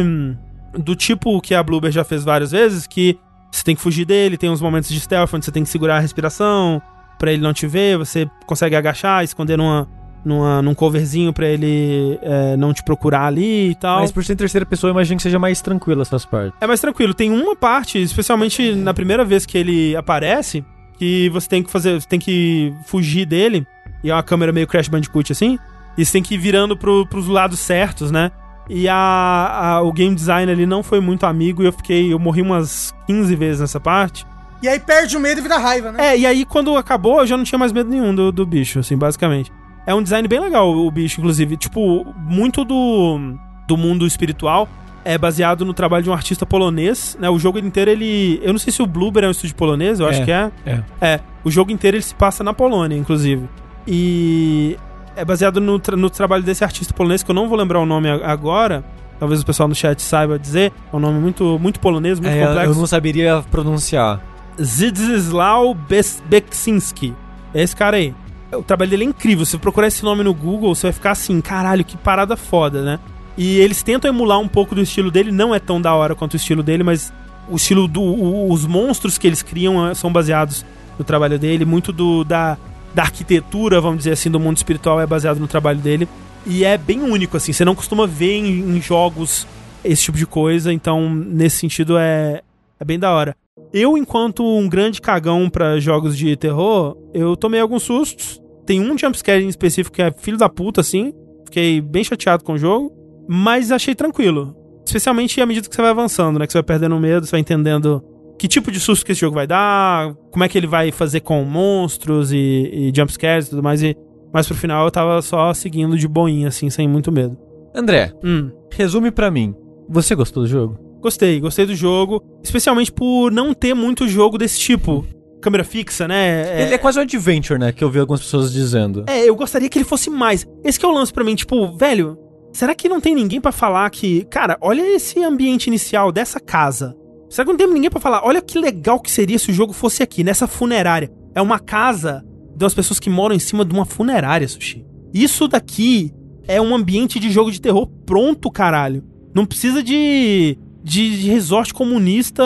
do tipo que a Bloober já fez várias vezes, que você tem que fugir dele, tem uns momentos de stealth onde você tem que segurar a respiração pra ele não te ver, você consegue agachar, esconder numa, numa, num coverzinho pra ele é, não te procurar ali e tal. Mas por ser em terceira pessoa, eu imagino que seja mais tranquila essas partes. É mais tranquilo. Tem uma parte, especialmente na primeira vez que ele aparece, que você tem que fazer, você tem que fugir dele. E é uma câmera meio Crash Bandicoot assim. E você tem que ir virando pro, pros lados certos, né? E a, a- o game design ali não foi muito amigo e eu fiquei. Eu morri umas 15 vezes nessa parte. E aí perde o medo e vira raiva, né? É, e aí quando acabou, eu já não tinha mais medo nenhum do, do bicho, assim, basicamente. É um design bem legal, o bicho, inclusive. Tipo, muito do, do mundo espiritual é baseado no trabalho de um artista polonês, né? O jogo inteiro, ele... Eu não sei se o Bloober é um estúdio polonês, eu acho É, que é. é. É, o jogo inteiro ele se passa na Polônia, inclusive. E é baseado no, tra- no trabalho desse artista polonês, que eu não vou lembrar o nome agora. Talvez o pessoal no chat saiba dizer. É um nome muito, muito polonês, muito É, complexo. eu não saberia pronunciar. Zdzislau Bes- Beksinski. É esse cara aí. O trabalho dele é incrível. Se você procurar esse nome no Google, você vai ficar assim, caralho, que parada foda, né? E eles tentam emular um pouco do estilo dele, não é tão da hora quanto o estilo dele, mas o estilo do. o- os monstros que eles criam eh, são baseados no trabalho dele, muito do da, da arquitetura, vamos dizer assim, do mundo espiritual é baseado no trabalho dele. E é bem único, assim, você não costuma ver em, em jogos esse tipo de coisa, então nesse sentido é, é bem da hora. Eu, enquanto um grande cagão pra jogos de terror, eu tomei alguns sustos. Tem um jumpscare em específico que é filho da puta, assim. Fiquei bem chateado com o jogo, mas achei tranquilo. Especialmente à medida que você vai avançando, né? Que você vai perdendo medo, você vai entendendo que tipo de susto que esse jogo vai dar, como é que ele vai fazer com monstros e, e jumpscares e tudo mais. E, mas pro final eu tava só seguindo de boinha, assim, sem muito medo. André, Hum. resume pra mim. Você gostou do jogo? Gostei, gostei do jogo. Especialmente por não ter muito jogo desse tipo. Câmera fixa, né? Ele é quase um adventure, né? Que eu vi algumas pessoas dizendo. É, eu gostaria que ele fosse mais. Esse que é o lance pra mim, tipo, velho, será que não tem ninguém pra falar que, cara, olha esse ambiente inicial dessa casa. Será que não tem ninguém pra falar, olha que legal que seria se o jogo fosse aqui, nessa funerária. É uma casa de umas pessoas que moram em cima de uma funerária, Sushi. Isso daqui é um ambiente de jogo de terror pronto, caralho. Não precisa de de, de resort comunista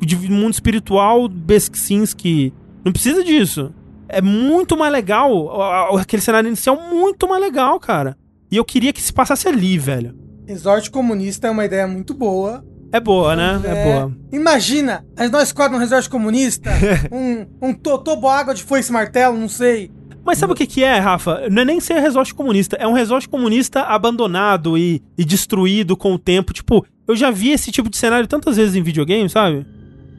de mundo espiritual Beksinski. Não precisa disso é muito mais legal. Aquele cenário inicial muito mais legal, cara. E eu queria que se passasse ali, velho. Resort comunista é uma ideia muito boa. É boa, né? É, É. boa. Imagina, nós quatro num resort comunista, um, um totobo água de foice e martelo, não sei. Mas sabe o que que é, Rafa? Não é nem ser resort comunista. É um resort comunista abandonado e, e destruído com o tempo. Tipo, eu já vi esse tipo de cenário tantas vezes em videogame, sabe?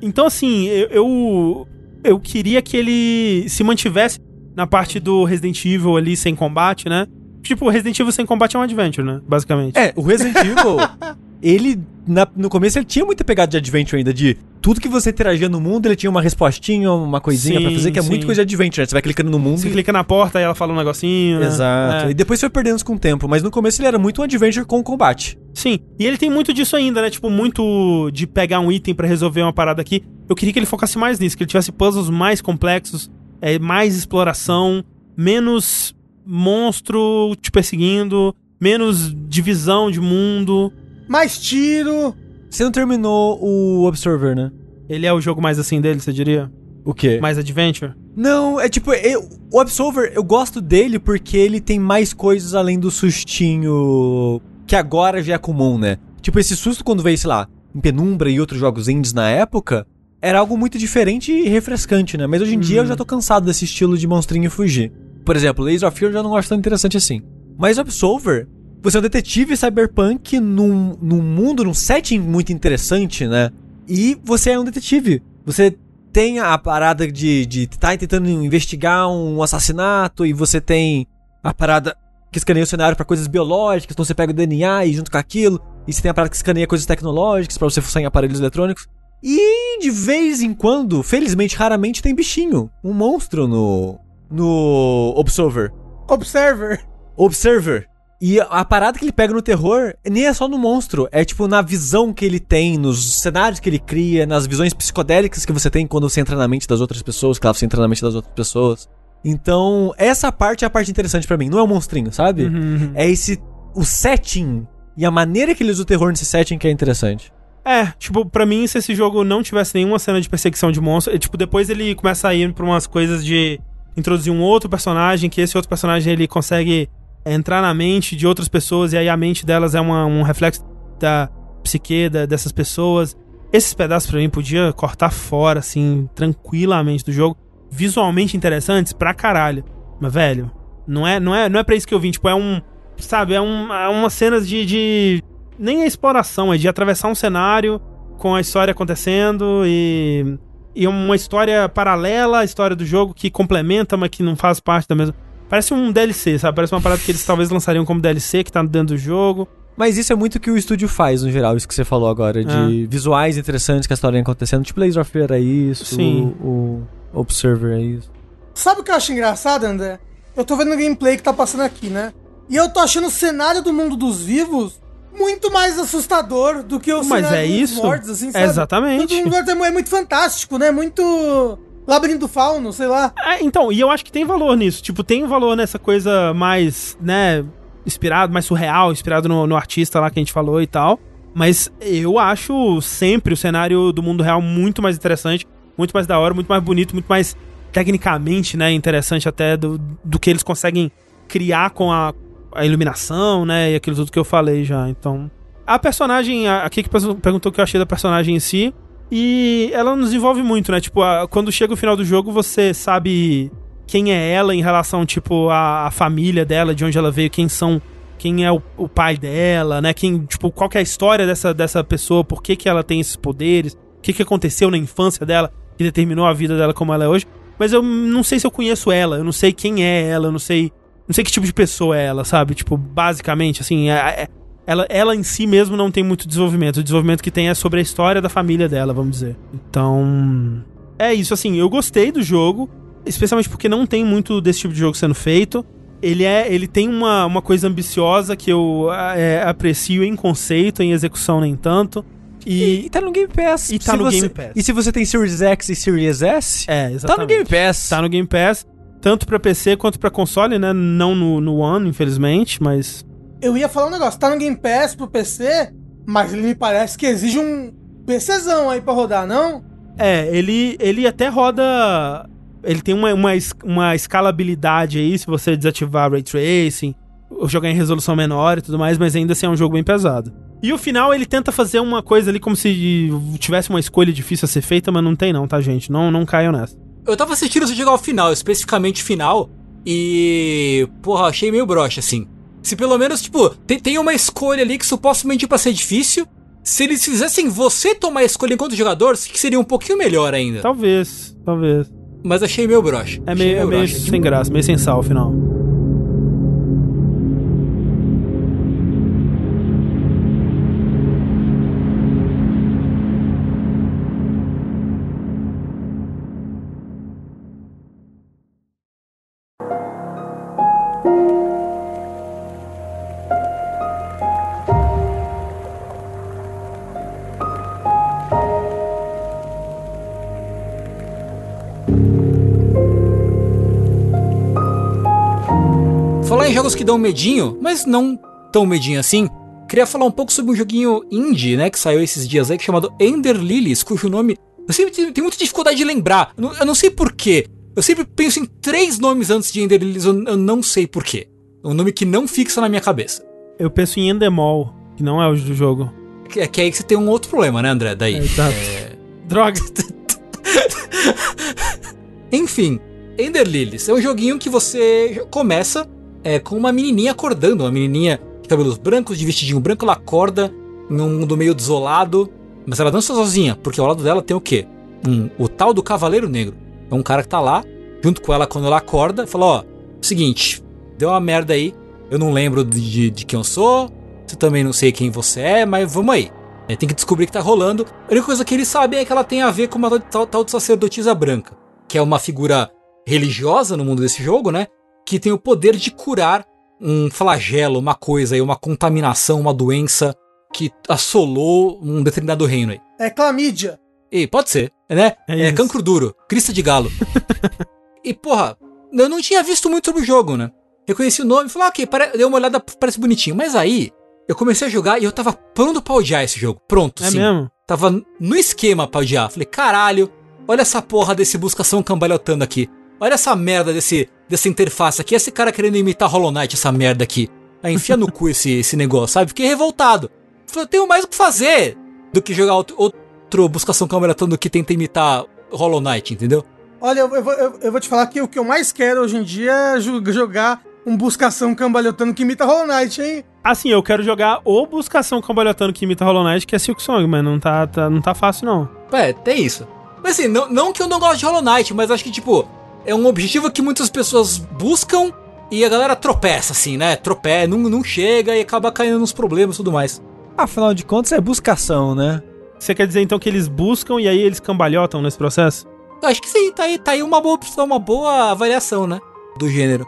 Então, assim, eu, eu, eu queria que ele se mantivesse na parte do Resident Evil ali sem combate, né? Tipo, Resident Evil sem combate é um adventure, né? Basicamente. É, o Resident Evil, ele, na- no começo, ele tinha muita pegada de adventure ainda, de tudo que você interagia no mundo, ele tinha uma respostinha, uma coisinha pra Sim, fazer, que é muito sim. coisa de adventure, né? Você vai clicando no mundo Você e... clica na porta e ela fala um negocinho, né? Exato. É. E depois foi perdendo isso com o tempo, mas no começo ele era muito um adventure com combate. Sim, e ele tem muito disso ainda, né? Tipo, muito de pegar um item pra resolver uma parada aqui. Eu queria que ele focasse mais nisso, que ele tivesse puzzles mais complexos, é, mais exploração, menos monstro te perseguindo, menos divisão de mundo. Mais tiro. Você não terminou o Observer, né? Ele é o jogo mais assim dele, você diria? O quê? Mais adventure? Não, é tipo, eu- o Absolver, eu gosto dele porque ele tem mais coisas além do sustinho que agora já é comum, né? Tipo, esse susto quando veio, sei lá, em Penumbra e outros jogos indies na época, era algo muito diferente e refrescante, né? Mas hoje em dia eu já tô cansado desse estilo de monstrinho fugir. Por exemplo, Laser of Fear eu já não acho tão interessante assim. Mas o Absolver, você é um detetive cyberpunk num, num mundo, num setting muito interessante, né? E você é um detetive. Você tem a parada de de estar tentando investigar um assassinato e você tem a parada que escaneia o cenário pra coisas biológicas, então você pega o DNA e junto com aquilo, e você tem a parada que escaneia coisas tecnológicas pra você funcionar em aparelhos eletrônicos. E de vez em quando, felizmente, raramente tem bichinho, um monstro no no Observer. Observer. Observer. E a parada que ele pega no terror nem é só no monstro, é tipo na visão que ele tem, nos cenários que ele cria, nas visões psicodélicas que você tem quando você entra na mente das outras pessoas, claro, você entra na mente das outras pessoas. Então, essa parte é a parte interessante pra mim, não é o monstrinho, sabe? Uhum. É esse o setting e a maneira que ele usa o terror nesse setting que é interessante. É, tipo, pra mim, se esse jogo não tivesse nenhuma cena de perseguição de monstro, e, tipo, depois ele começa a ir pra umas coisas de introduzir um outro personagem, que esse outro personagem ele consegue entrar na mente de outras pessoas, e aí a mente delas é uma- um reflexo da psique da- dessas pessoas. Esses pedaços pra mim podia cortar fora, assim, tranquilamente do jogo. Visualmente interessantes pra caralho. Mas, velho, não é, não é, não é pra isso que eu vim. Tipo, é um. Sabe, é, um, é umas cenas de, de. Nem é exploração, é de atravessar um cenário com a história acontecendo e. E uma história paralela à história do jogo que complementa, mas que não faz parte da mesma. Parece um DLC, sabe? Parece uma parada que eles talvez lançariam como DLC que tá dentro do jogo. Mas isso é muito o que o estúdio faz, no geral, isso que você falou agora, de visuais interessantes que a história acontecendo. Tipo, Laser of Fear é isso, Sim. o, o Observer é isso. Sabe o que eu acho engraçado, André? Eu tô vendo o gameplay que tá passando aqui, né? E eu tô achando o cenário do mundo dos vivos muito mais assustador do que o Mas cenário é dos isso. mortos, assim, É sabe? exatamente. O do mundo é é muito fantástico, né? Muito labirinto fauno, sei lá. É, então, e eu acho que tem valor nisso. Tipo, tem valor nessa coisa mais, né, inspirado, mais surreal, inspirado no, no artista lá que a gente falou e tal. Mas eu acho sempre o cenário do mundo real muito mais interessante, muito mais da hora, muito mais bonito, muito mais tecnicamente, né, interessante até do, do que eles conseguem criar com a, a iluminação, né, e aquilo tudo que eu falei já. Então, a personagem, aqui que pergun- perguntou o que eu achei da personagem em si, e ela nos envolve muito, né? Tipo, a- quando chega o final do jogo, você sabe quem é ela em relação, tipo, à, família dela, de onde ela veio, quem são. Quem é o, o pai dela, né? Quem, tipo, qual que é a história dessa, dessa pessoa, por que, que ela tem esses poderes, o que, que aconteceu na infância dela que determinou a vida dela como ela é hoje. Mas eu não sei se eu conheço ela, eu não sei quem é ela, eu não sei. Não sei que tipo de pessoa é ela, sabe? Tipo, basicamente, assim, é- é- ela, ela em si mesmo não tem muito desenvolvimento. O desenvolvimento que tem é sobre a história da família dela, vamos dizer. Então. É isso, assim, eu gostei do jogo, especialmente porque não tem muito desse tipo de jogo sendo feito. Ele é. Ele tem uma, uma coisa ambiciosa que eu é, aprecio em conceito, em execução nem tanto. E, E. e tá no Game Pass. E tá Se no você- Game Pass. E se você tem Series X e Series S, É, tá no exatamente. Game Pass. Tá no Game Pass, tanto pra PC quanto pra console, né? Não no, no One, infelizmente, mas. Eu ia falar um negócio, tá no Game Pass pro PC, mas ele me parece que exige um PCzão aí pra rodar, não? É, ele, ele até roda. Ele tem uma, uma, uma escalabilidade aí, se você desativar Ray Tracing, ou jogar em resolução menor e tudo mais, mas ainda assim é um jogo bem pesado. E o final ele tenta fazer uma coisa ali como se tivesse uma escolha difícil a ser feita, mas não tem não, tá, gente? Não, não caiam nessa. Eu tava assistindo você chegar ao final, especificamente final, e. Porra, achei meio broxa, assim. Se pelo menos, tipo, tem, tem uma escolha ali que supostamente pra ser difícil. Se eles fizessem você tomar a escolha enquanto jogador, que seria um pouquinho melhor ainda. Talvez, talvez. Mas achei meio broxa. É Achei meio, é meio sem graça, meio sem sal final. Jogos que dão medinho, mas não tão medinho assim, queria falar um pouco sobre um joguinho indie, né, que saiu esses dias aí, que é chamado Ender Lilies, cujo nome eu sempre tenho muita dificuldade de lembrar. Eu não- Eu não sei porquê. Eu sempre penso em três nomes antes de Ender Lilies, eu, eu não sei porquê. É um nome que não fixa na minha cabeça. Eu penso em Endemol, que não é o do jogo. Que, que é aí que você tem um outro problema, né, André? Daí. É, exato. Droga. Enfim, Ender Lilies é um joguinho que você começa é, com uma menininha acordando, uma menininha de cabelos brancos, de vestidinho branco, ela acorda em um mundo meio desolado, mas ela dança sozinha, porque ao lado dela tem o quê? Um, o tal do Cavaleiro Negro. É um cara que tá lá, junto com ela quando ela acorda, e fala: Ó, seguinte, deu uma merda aí, eu não lembro de, de, de quem eu sou, você também não sei quem você é, mas vamos aí. É, tem que descobrir o que tá rolando. A única coisa que eles sabem é que ela tem a ver com uma tal, tal de sacerdotisa branca, que é uma figura religiosa no mundo desse jogo, né? Que tem o poder de curar um flagelo, uma coisa aí, uma contaminação, uma doença que assolou um determinado reino aí. É clamídia. E pode ser, né? É É, cancro duro, crista de galo. e porra, eu não tinha visto muito sobre o jogo, né? Reconheci o nome e falei, ah, ok, pare... dei uma olhada, parece bonitinho. Mas aí, eu comecei a jogar e eu tava pronto pra odiar esse jogo. Pronto, É sim. mesmo? Tava no esquema pra odiar. Falei, caralho, olha essa porra desse buscação cambalhotando aqui. Olha essa merda desse, dessa interface aqui. Esse cara querendo imitar Hollow Knight, essa merda aqui. Aí enfia no cu esse, esse negócio, sabe? Fiquei revoltado. Falei, eu tenho mais o que fazer do que jogar outro, outro buscação cambalhotando que tenta imitar Hollow Knight, entendeu? Olha, eu, eu vou- eu- eu vou te falar que o que eu mais quero hoje em dia é jogar um buscação cambalhotando que imita Hollow Knight, hein? Assim, eu quero jogar o Buscação Cambalhotando que imita Hollow Knight, que é Silk Song, mas não tá, tá- não tá fácil, não. É, tem isso. Mas assim, não, não que eu não goste de Hollow Knight, mas acho que, tipo, é um objetivo que muitas pessoas buscam e a galera tropeça, assim, né? Tropeça, não, não chega e acaba caindo nos problemas e tudo mais. Afinal de contas, é buscação, né? Você quer dizer então que eles buscam e aí eles cambalhotam nesse processo? Acho que sim, tá aí, tá aí uma boa opção, uma boa avaliação, né? Do gênero.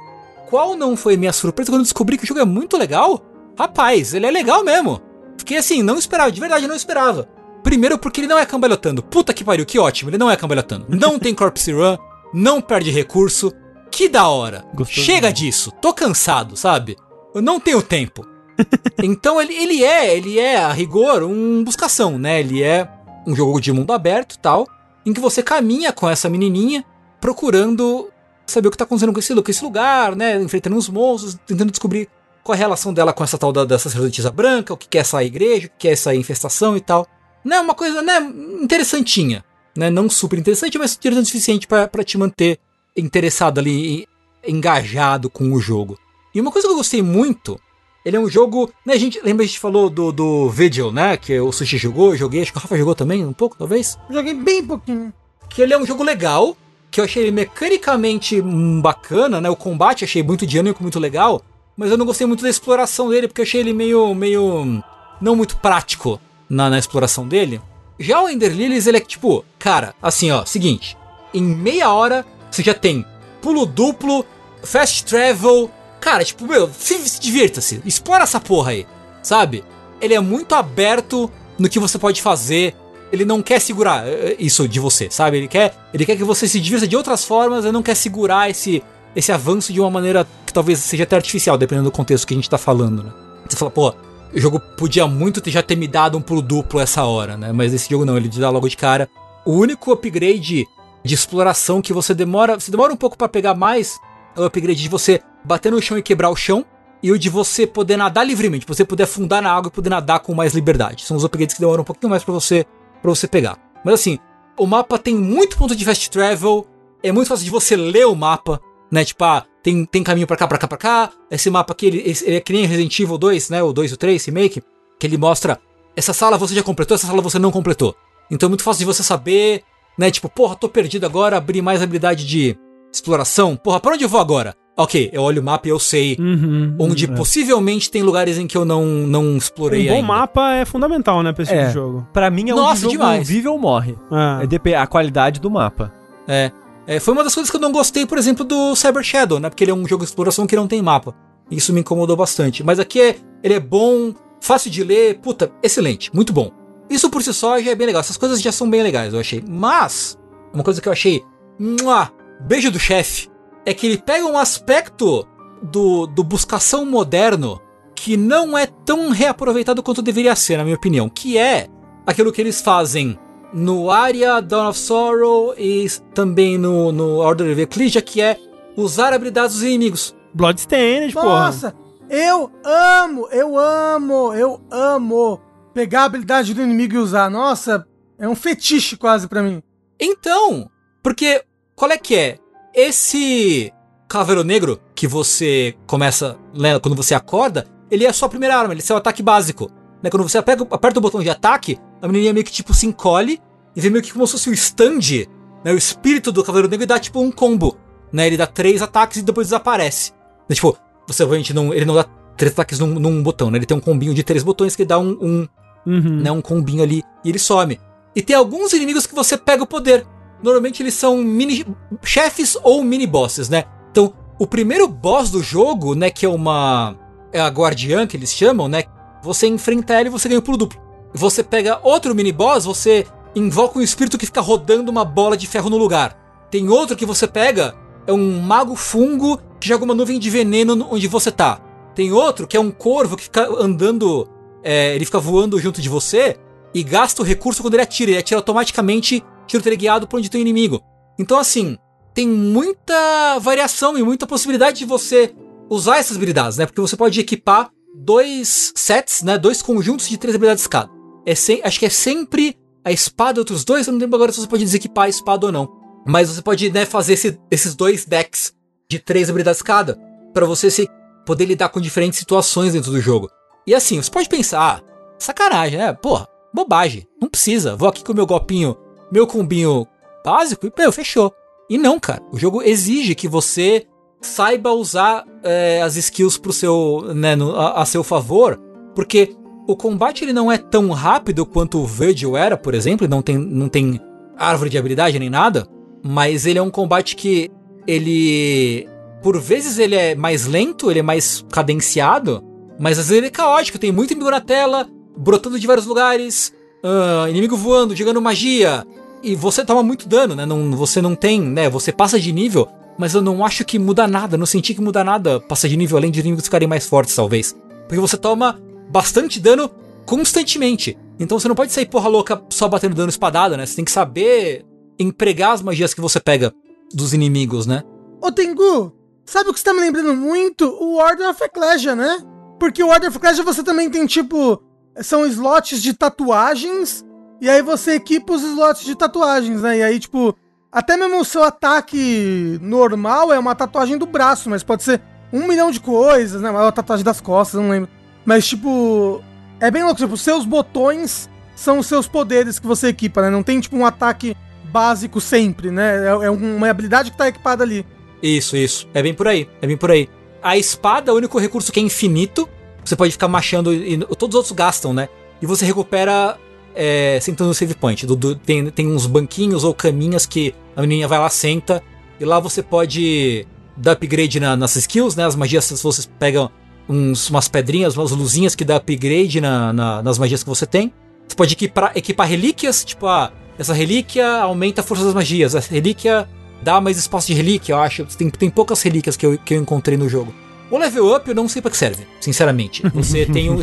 Qual não foi minha surpresa quando eu descobri que o jogo é muito legal? Rapaz, ele é legal mesmo. Fiquei assim, não esperava, de verdade não esperava. Primeiro porque ele não é cambalhotando. Puta que pariu, que ótimo, ele não é cambalhotando. Não tem corpse run, não perde recurso. Que da hora. Gostoso Chega mesmo. disso, tô cansado, sabe? Eu não tenho tempo. então ele, ele é, ele é, a rigor, um buscação, né? Ele é um jogo de mundo aberto e tal, em que você caminha com essa menininha procurando saber o que tá acontecendo com esse, com esse lugar, né? Enfrentando os monstros, tentando descobrir qual é a relação dela com essa tal da, da sacerdotisa branca, o que que é essa igreja, o que que é essa infestação e tal. Né? Uma coisa, né? Interessantinha. Né? Não super interessante, mas interessante o suficiente pra te manter interessado ali, e- engajado com o jogo. E uma coisa que eu gostei muito, ele é um jogo, né, a gente, lembra a gente falou do, do Vigil, né, que o Sushi jogou, eu joguei, acho que o Rafa jogou também, um pouco, talvez? Joguei bem pouquinho. Que ele é um jogo legal, que eu achei ele mecanicamente hum, bacana, né, o combate achei muito dinâmico, muito legal, mas eu não gostei muito da exploração dele, porque eu achei ele meio, meio, hum, não muito prático na, na exploração dele. Já o Ender Lilies, ele é tipo, cara, assim ó, seguinte, em meia hora você já tem pulo duplo, fast travel. Cara, tipo, meu, se, se divirta-se, explora essa porra aí, sabe? Ele é muito aberto no que você pode fazer. Ele não quer segurar eh, isso de você, sabe? Ele quer, ele quer que você se divirta de outras formas, ele não quer segurar esse, esse avanço de uma maneira que talvez seja até artificial, dependendo do contexto que a gente tá falando, né? Você fala, pô, o jogo podia muito ter, já ter me dado um pulo duplo essa hora, né? Mas esse jogo não, ele te dá logo de cara. O único upgrade de exploração que você demora, você demora um pouco pra pegar mais, é o upgrade de você bater no chão e quebrar o chão, e o de você poder nadar livremente, você poder afundar na água e poder nadar com mais liberdade. São os upgrades que demoram um pouquinho mais pra você para você pegar. Mas assim, o mapa tem muito ponto de fast travel, é muito fácil de você ler o mapa, né? Tipo, ah, tem, tem caminho pra cá, pra cá, pra cá. Esse mapa aqui, ele, ele é que nem Resident Evil 2, né? O 2 e o 3 remake, que ele mostra essa sala você já completou, essa sala você não completou. Então é muito fácil de você saber, né? Tipo, porra, tô perdido agora, abrir mais habilidade de exploração. Porra, pra onde eu vou agora? Ok, eu olho o mapa e eu sei Uhum. onde é. possivelmente tem lugares em que eu não, não explorei Um bom ainda. mapa é fundamental, né, pra esse É. tipo de jogo. Pra mim é Nossa, um jogo demais. vive ou morre. Ah. É dep- a qualidade do mapa. É, é, foi uma das coisas que eu não gostei, por exemplo, do Cyber Shadow, né? Porque ele é um jogo de exploração que não tem mapa. Isso me incomodou bastante. Mas aqui é, ele é bom, fácil de ler, puta, excelente, muito bom. Isso por si só já é bem legal. Essas coisas já são bem legais, eu achei. Mas, uma coisa que eu achei, mua, beijo do chefe, é que ele pega um aspecto do, do buscação moderno que não é tão reaproveitado quanto deveria ser, na minha opinião. Que é aquilo que eles fazem no Aria, Dawn of Sorrow e também no, no Order of Ecclesia, que é usar habilidades dos inimigos. Bloodstained, porra. Nossa, eu amo, eu amo, eu amo pegar a habilidade do inimigo e usar. Nossa, é um fetiche quase pra mim. Então, porque qual é que é? Esse Cavaleiro Negro que você começa, né, quando você acorda, ele é a sua primeira arma, ele é seu ataque básico. Né? Quando você aperta, aperta o botão de ataque, a menininha meio que tipo se encolhe e vê meio que como se fosse o stand, né, o espírito do Cavaleiro Negro e dá tipo um combo. Né? Ele dá três ataques e depois desaparece. Né, tipo, você obviamente não, ele não dá três ataques num, num botão, né? Ele tem um combinho de três botões que dá um, um, Uhum. né, um combinho ali e ele some. E tem alguns inimigos que você pega o poder. Normalmente eles são mini chefes ou mini bosses, né? Então, o primeiro boss do jogo, né, que é uma é a guardiã que eles chamam, né? Você enfrenta ela e você ganha o pulo duplo. Você pega outro mini boss, você invoca um espírito que fica rodando uma bola de ferro no lugar. Tem outro que você pega, é um mago fungo que joga uma nuvem de veneno no- onde você tá. Tem outro que é um corvo que fica andando, é, ele fica voando junto de você e gasta o recurso quando ele atira. Ele atira automaticamente, tiro teleguiado pra onde tem o inimigo. Então, assim, tem muita variação e muita possibilidade de você usar essas habilidades, né? Porque você pode equipar dois sets, né? Dois conjuntos de três habilidades cada. É sem, acho que é sempre a espada e outros dois. Eu não lembro agora se você pode desequipar a espada ou não. Mas você pode né, fazer esse- esses dois decks de três habilidades cada para você se poder lidar com diferentes situações dentro do jogo. E assim, você pode pensar, ah, sacanagem, né? Porra, bobagem. Não precisa. Vou aqui com o meu golpinho, meu combinho básico e, meu, fechou. E não, cara. O jogo exige que você saiba usar é, as skills pro seu, né, no- a, a seu favor, porque o combate ele não é tão rápido quanto o Virgil era, por exemplo, não tem, não tem árvore de habilidade nem nada, mas ele é um combate que ele por vezes ele é mais lento, ele é mais cadenciado, mas às vezes ele é caótico, tem muito inimigo na tela, brotando de vários lugares, ah, inimigo voando, jogando magia, e você toma muito dano, né? Não, você não tem, né? Você passa de nível, mas eu não acho que muda nada, não senti que muda nada passar de nível, além de inimigos ficarem mais fortes, talvez. Porque você toma bastante dano constantemente. Então você não pode sair porra louca só batendo dano espadada, né? Você tem que saber empregar as magias que você pega dos inimigos, né? Ô Tengu, sabe o que você tá me lembrando muito? O Order of Ecclesia, né? Porque o Order of Ecclesia você também tem, tipo, são slots de tatuagens, e aí você equipa os slots de tatuagens, né? E aí, tipo, até mesmo o seu ataque normal é uma tatuagem do braço, mas pode ser um milhão de coisas, né? Ou a tatuagem das costas, não lembro. Mas, tipo, é bem louco, tipo, seus botões são os seus poderes que você equipa, né? Não tem, tipo, um ataque básico sempre, né? É, é uma habilidade que tá equipada ali. Isso, isso. É bem por aí. É bem por aí. A espada é o único recurso que é infinito. Você pode ficar machando e todos os outros gastam, né? E você recupera é, sentando no save point. Do- do- tem, tem uns banquinhos ou caminhas que a menininha vai lá, senta. E lá você pode dar upgrade na- nas skills, né? As magias, se você pega uns, umas pedrinhas, umas luzinhas que dá upgrade na- na- nas magias que você tem. Você pode equipar, equipar relíquias, tipo, ah, essa relíquia aumenta a força das magias. Essa relíquia dá mais espaço de relíquia, eu acho. Tem, tem poucas relíquias que eu, que eu encontrei no jogo. O level up eu não sei pra que serve, sinceramente. Você tem um,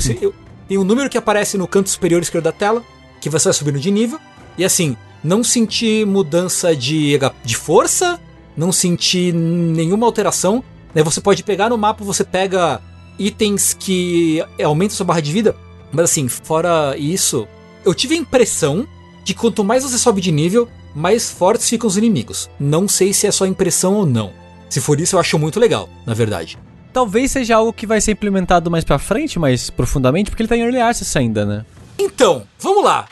tem um número que aparece no canto superior esquerdo da tela, que você vai subindo de nível. E assim, não senti mudança de, de força, não senti nenhuma alteração. Né? Você pode pegar no mapa, você pega itens que aumentam sua barra de vida. Mas assim, fora isso, eu tive a impressão que quanto mais você sobe de nível, mais fortes ficam os inimigos. Não sei se é só impressão ou não. Se for isso, eu acho muito legal, na verdade. Talvez seja algo que vai ser implementado mais pra frente, mais profundamente, porque ele tá em Early Access ainda, né? Então, vamos lá.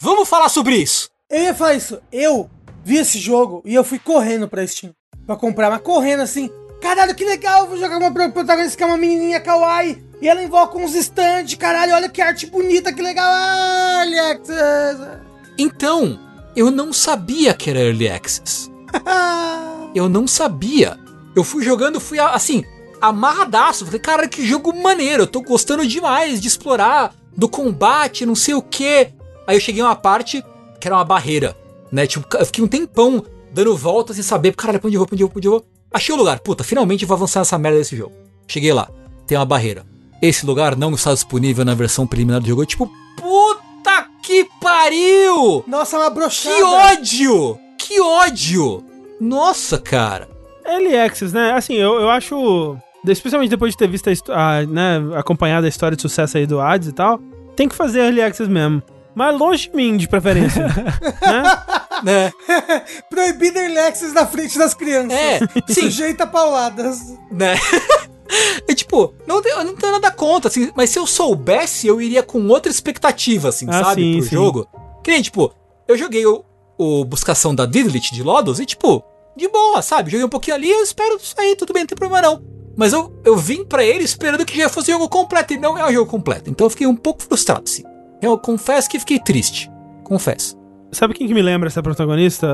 Vamos falar sobre isso. Eu ia falar isso. Eu vi esse jogo e eu fui correndo pra Steam pra comprar, mas correndo assim. Caralho, que legal! Vou jogar uma pro- protagonista que é uma menininha kawaii. E ela invoca uns stands. Caralho, olha que arte bonita, que legal! Olha! que- Então, eu não sabia que era Early Access. Eu não sabia. Eu fui jogando, fui assim, amarradaço. Falei, cara, que jogo maneiro. Eu tô gostando demais de explorar, do combate, não sei o quê. Aí eu cheguei a uma parte que era uma barreira, né? Tipo, eu fiquei um tempão dando voltas sem saber, caralho, pra onde eu vou, pra onde eu vou, pra onde eu vou. Achei o lugar. Puta, finalmente eu vou avançar nessa merda desse jogo. Cheguei lá. Tem uma barreira. Esse lugar não está disponível na versão preliminar do jogo. Eu, tipo, puta que pariu! Nossa, uma brochada. Que ódio! Que ódio! Nossa, cara. Early Access, né? Assim, eu, eu acho. Especialmente depois de ter visto a, a, né, acompanhado a história de sucesso aí do Hades e tal, tem que fazer Early Access mesmo. Mas longe de mim, de preferência. né? Né? Proibido early access na frente das crianças. É, sim, Sujeita a pauladas. né? É tipo, não, eu não tenho nada contra, assim, mas se eu soubesse, eu iria com outra expectativa, assim, Ah, sabe, sim, pro sim. jogo. Que nem, tipo, eu joguei o, o Buscação da Diddlit de Lodos e, tipo, de boa, sabe? Joguei um pouquinho ali, eu espero isso aí, tudo bem, não tem problema não. Mas eu, eu vim pra ele esperando que já fosse um jogo completo, e não é um jogo completo. Então eu fiquei um pouco frustrado, assim. Eu confesso que fiquei triste. Confesso. Sabe quem que me lembra essa protagonista,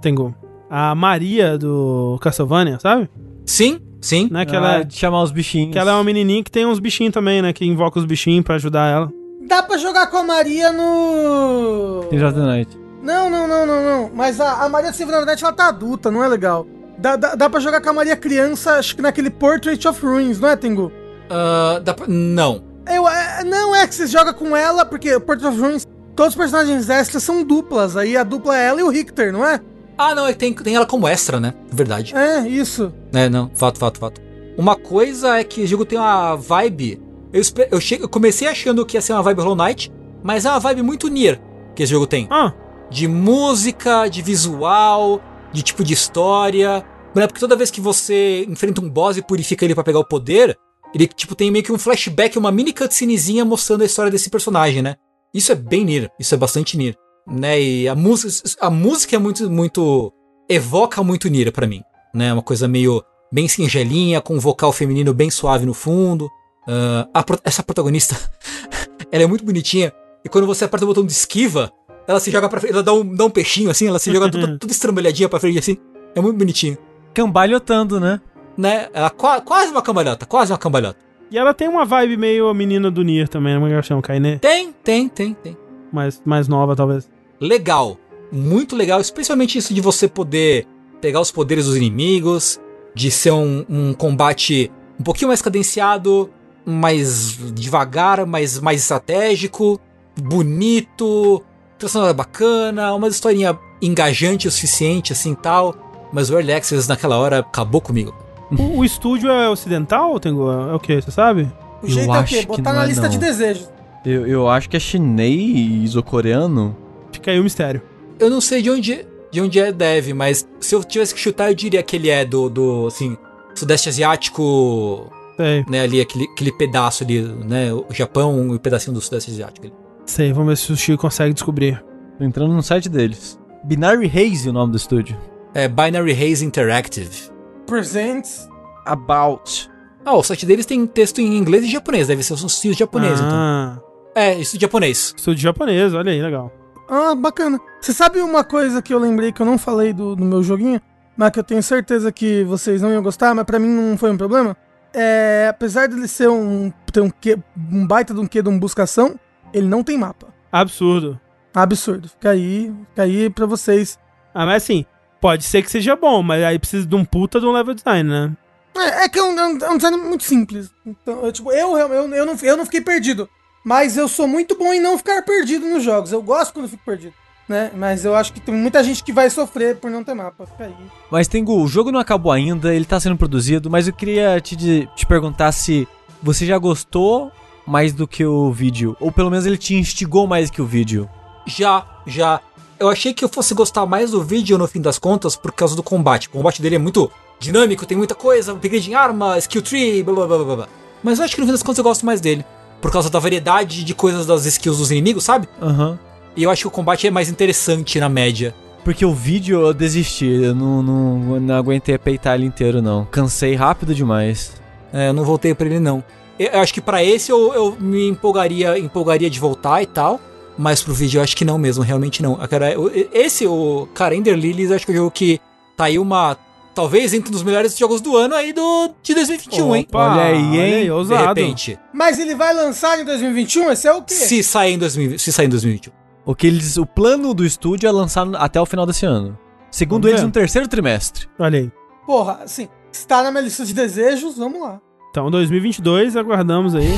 Tengu? A Maria do Castlevania, sabe? Sim, sim. Né? Que, ela, Ah, de chamar os bichinhos. que ela é uma menininha que tem uns bichinhos também, né? Que invoca os bichinhos pra ajudar ela. Dá pra jogar com a Maria no. Tem Jota Knight. Não, não, não, não, não. Mas a, a Maria Silva, na verdade, ela tá adulta, não é legal. Dá, dá, dá pra jogar com a Maria criança, acho que naquele Portrait of Ruins, não é, Tengu? Ah, dá pra- Não. Eu, é, não é que você joga com ela, porque Portrait of Ruins, todos os personagens extras são duplas. Aí a dupla é ela e o Richter, não é? Ah, não, é que tem, tem ela como extra, né? Verdade. É, isso. É, não, fato, fato, fato. Uma coisa é que o jogo tem uma vibe. Eu, eu, che- eu comecei achando que ia ser uma vibe Hollow Knight, mas é uma vibe muito Nier que esse jogo tem. Ah, De música, de visual, de tipo de história. Né? Porque toda vez que você enfrenta um boss e purifica ele pra pegar o poder, ele tipo tem meio que um flashback, uma mini cutscenezinha mostrando a história desse personagem, né? Isso é bem Nier, isso é bastante Nier. Né? E a música, a música é muito, muito. evoca muito Nier pra mim. Né? Uma coisa meio bem singelinha, com um vocal feminino bem suave no fundo. Ah, a essa protagonista, ela é muito bonitinha. E quando você aperta o botão de esquiva, ela se joga pra frente, ela dá um, dá um peixinho assim, ela se joga toda, toda estrambelhadinha pra frente assim. É muito bonitinho. Cambalhotando, né? Né? Ela qua- quase uma cambalhota, quase uma cambalhota. e ela tem uma vibe meio menina do Nier também? Como é que chama? Kainé? Tem, tem, tem, tem. Mais, mais nova, talvez. Legal. Muito legal, especialmente isso de você poder pegar os poderes dos inimigos, de ser um, um combate um pouquinho mais cadenciado, mais devagar, mais, mais estratégico, bonito, tração bacana, uma historinha engajante o suficiente, assim tal. Mas o Early Access naquela hora acabou comigo. O, o estúdio é ocidental, Tengu? É o que? Você sabe? O Eu jeito é o quê? que Botar na é, lista não. de desejos. Eu, eu acho que é chinês ou coreano. Fica aí o mistério. Eu não sei de onde, de onde é Dev, mas se eu tivesse que chutar, eu diria que ele é do, do assim, Sudeste Asiático, Sei, né, ali, aquele, aquele pedaço ali, né, o Japão e o pedacinho do Sudeste Asiático. ali. sei. Vamos ver se o Chico consegue descobrir. Tô entrando no site deles. Binary Haze o nome do estúdio. É Binary Haze Interactive. Presents. About. Ah, o site deles tem texto em inglês e japonês, deve ser um estilo japonês, então. ah, É, isso japonês. estúdio japonês, olha aí, legal. Ah, bacana. Você sabe uma coisa que eu lembrei que eu não falei do, do meu joguinho, mas que eu tenho certeza que vocês não iam gostar, mas pra mim não foi um problema? É, apesar dele ser um ter um, quê, um baita de um quê de um buscação, ele não tem mapa. Absurdo. Absurdo. Fica aí, fica aí pra vocês. Ah, mas assim, pode ser que seja bom, mas aí precisa de um puta de um level design, né? É, é que é um, é um- é design muito simples. Então, eu, tipo, eu, eu, eu, não, eu não fiquei perdido. Mas eu sou muito bom em não ficar perdido nos jogos. Eu gosto quando eu fico perdido. Né? Mas eu acho que tem muita gente que vai sofrer por não ter mapa. Fica aí. Mas Tengu, o jogo não acabou ainda, ele tá sendo produzido, mas eu queria te, te perguntar se você já gostou mais do que o vídeo, ou pelo menos ele te instigou mais que o vídeo. Já, já. Eu achei que eu fosse gostar mais do vídeo no fim das contas por causa do combate. O combate dele é muito dinâmico, tem muita coisa, upgrade em arma, skill tree, blá blá blá blá. Mas eu acho que no fim das contas eu gosto mais dele. Por causa da variedade de coisas das skills dos inimigos, sabe? Aham. E eu acho que o combate é mais interessante na média. Porque o vídeo eu desisti, eu não, não, não aguentei peitar ele inteiro, não. Cansei rápido demais. É, eu não voltei pra ele não. Eu, eu acho que pra esse eu, eu me empolgaria, empolgaria de voltar e tal. Mas pro vídeo eu acho que não mesmo, realmente não. Cara, esse, o cara, Ender Lilies, eu acho que é um jogo que tá aí uma. Talvez entre um dos melhores jogos do ano aí do, de 2021, hein? Opa, Olha aí, hein? Olha aí, De ousado. repente. Mas ele vai lançar em 2021? Esse é o quê? Se sair em, 2000, se sair em 2021. O que eles, o plano do estúdio é lançar até o final desse ano. Segundo Vamos eles, ver. no terceiro trimestre. Olha aí. Porra, assim, está na minha lista de desejos, vamos lá. Então, 2022, aguardamos aí.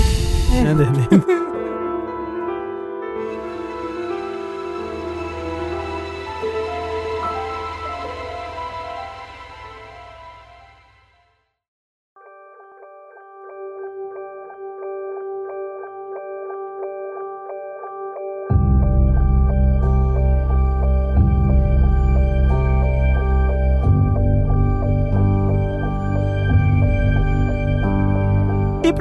Enderman.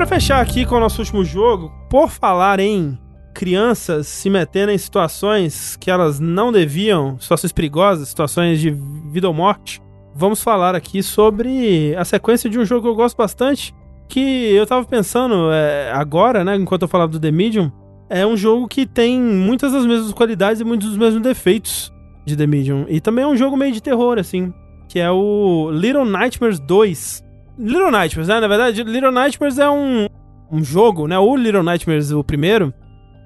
Pra fechar aqui com o nosso último jogo, por falar em crianças se metendo em situações que elas não deviam, situações perigosas, situações de vida ou morte, vamos falar aqui sobre a sequência de um jogo que eu gosto bastante, que eu tava pensando é, agora, né, enquanto eu falava do The Medium, é um jogo que tem muitas das mesmas qualidades e muitos dos mesmos defeitos de The Medium. E também é um jogo meio de terror, assim, que é o Little Nightmares 2. Little Nightmares, né? Na verdade, Little Nightmares é um, um jogo, né? O Little Nightmares, o primeiro,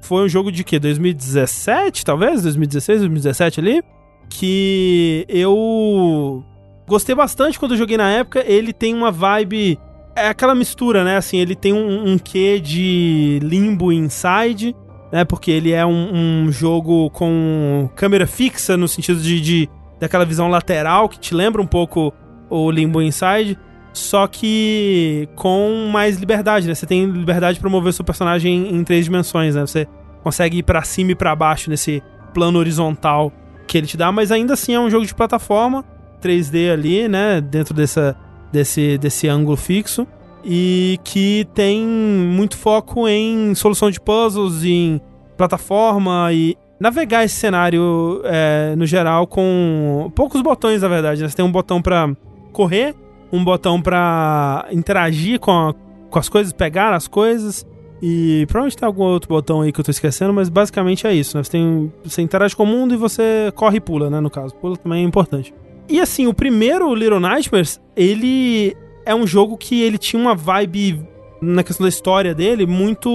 foi um jogo de quê? 2017, talvez? 2016, 2017 ali? Que eu gostei bastante quando eu joguei na época. Ele tem uma vibe. É aquela mistura, né? Assim, ele tem um, um quê de limbo inside, né? Porque ele é um, um jogo com câmera fixa, no sentido de, de daquela visão lateral que te lembra um pouco o limbo inside só que com mais liberdade, né? Você tem liberdade para mover seu personagem em, em três dimensões, né? Você consegue ir para cima e para baixo nesse plano horizontal que ele te dá, mas ainda assim é um jogo de plataforma 3D ali, né? Dentro dessa, desse, desse ângulo fixo e que tem muito foco em solução de puzzles, em plataforma e navegar esse cenário é, no geral com poucos botões, na verdade. Né? Você tem um botão para correr um botão para interagir com, a, com as coisas, pegar as coisas. E provavelmente tem algum outro botão aí que eu tô esquecendo, mas basicamente é isso, né? Você, tem, você interage com o mundo e você corre e pula, né? No caso, pula também é importante. E assim, o primeiro Little Nightmares, ele é um jogo que ele tinha uma vibe, na questão da história dele, muito.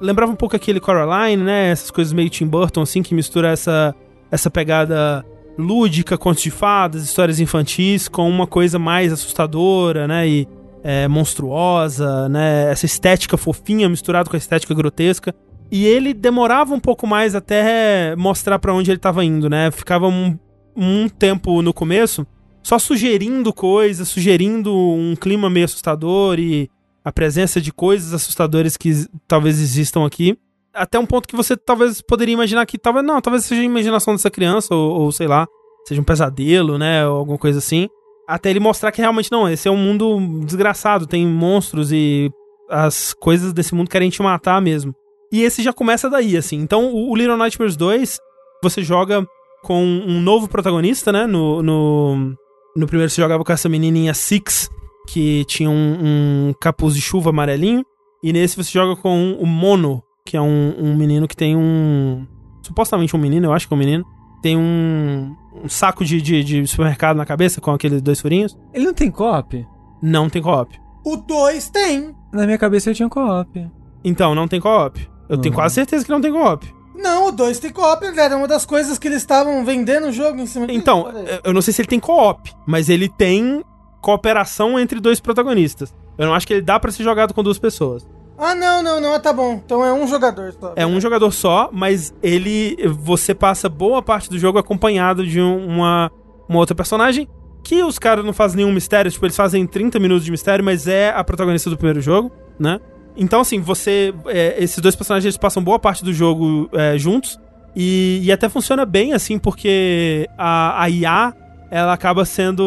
Lembrava um pouco aquele Coraline, né? Essas coisas meio Tim Burton, assim, que mistura essa, essa pegada lúdica, contos de fadas, histórias infantis, com uma coisa mais assustadora, né? E é, monstruosa, né? Essa estética fofinha misturada com a estética grotesca. E ele demorava um pouco mais até mostrar para onde ele estava indo, né? Ficava um, um tempo no começo só sugerindo coisas, sugerindo um clima meio assustador e a presença de coisas assustadoras que talvez existam aqui até um ponto que você talvez poderia imaginar que talvez não, talvez seja a imaginação dessa criança ou, ou sei lá, seja um pesadelo, né, ou alguma coisa assim. Até ele mostrar que realmente não, esse é um mundo desgraçado, tem monstros e as coisas desse mundo querem te matar mesmo. E esse já começa daí, assim. Então, o, Little Nightmares 2, você joga com um novo protagonista, né? No, no, no primeiro você jogava com essa menininha Six, que tinha um, um capuz de chuva amarelinho. E nesse você joga com o Mono, que é um, um menino que tem um. Supostamente um menino, eu acho que é um menino. Tem um, um saco de, de, de, supermercado na cabeça com aqueles dois furinhos. Ele não tem co-op? Não tem co-op. O 2 tem. Na minha cabeça eu tinha co-op. Então, não tem co-op. Eu uhum. tenho quase certeza que não tem co-op. Não, o 2 tem co-op, era uma das coisas que eles estavam vendendo o jogo em cima Então, eu não sei se ele tem co-op, mas ele tem cooperação entre dois protagonistas. Eu não acho que ele dá para ser jogado com duas pessoas. Ah, não, não, não, tá bom. Então é um jogador só. É um jogador só, mas ele. Você passa boa parte do jogo acompanhado de uma, uma outra personagem. Que os caras não fazem nenhum mistério, tipo, eles fazem 30 minutos de mistério, mas é a protagonista do primeiro jogo, né? Então, assim, você. É, esses dois personagens eles passam boa parte do jogo é, juntos. E, e, até funciona bem, assim, porque a, a IA ela acaba sendo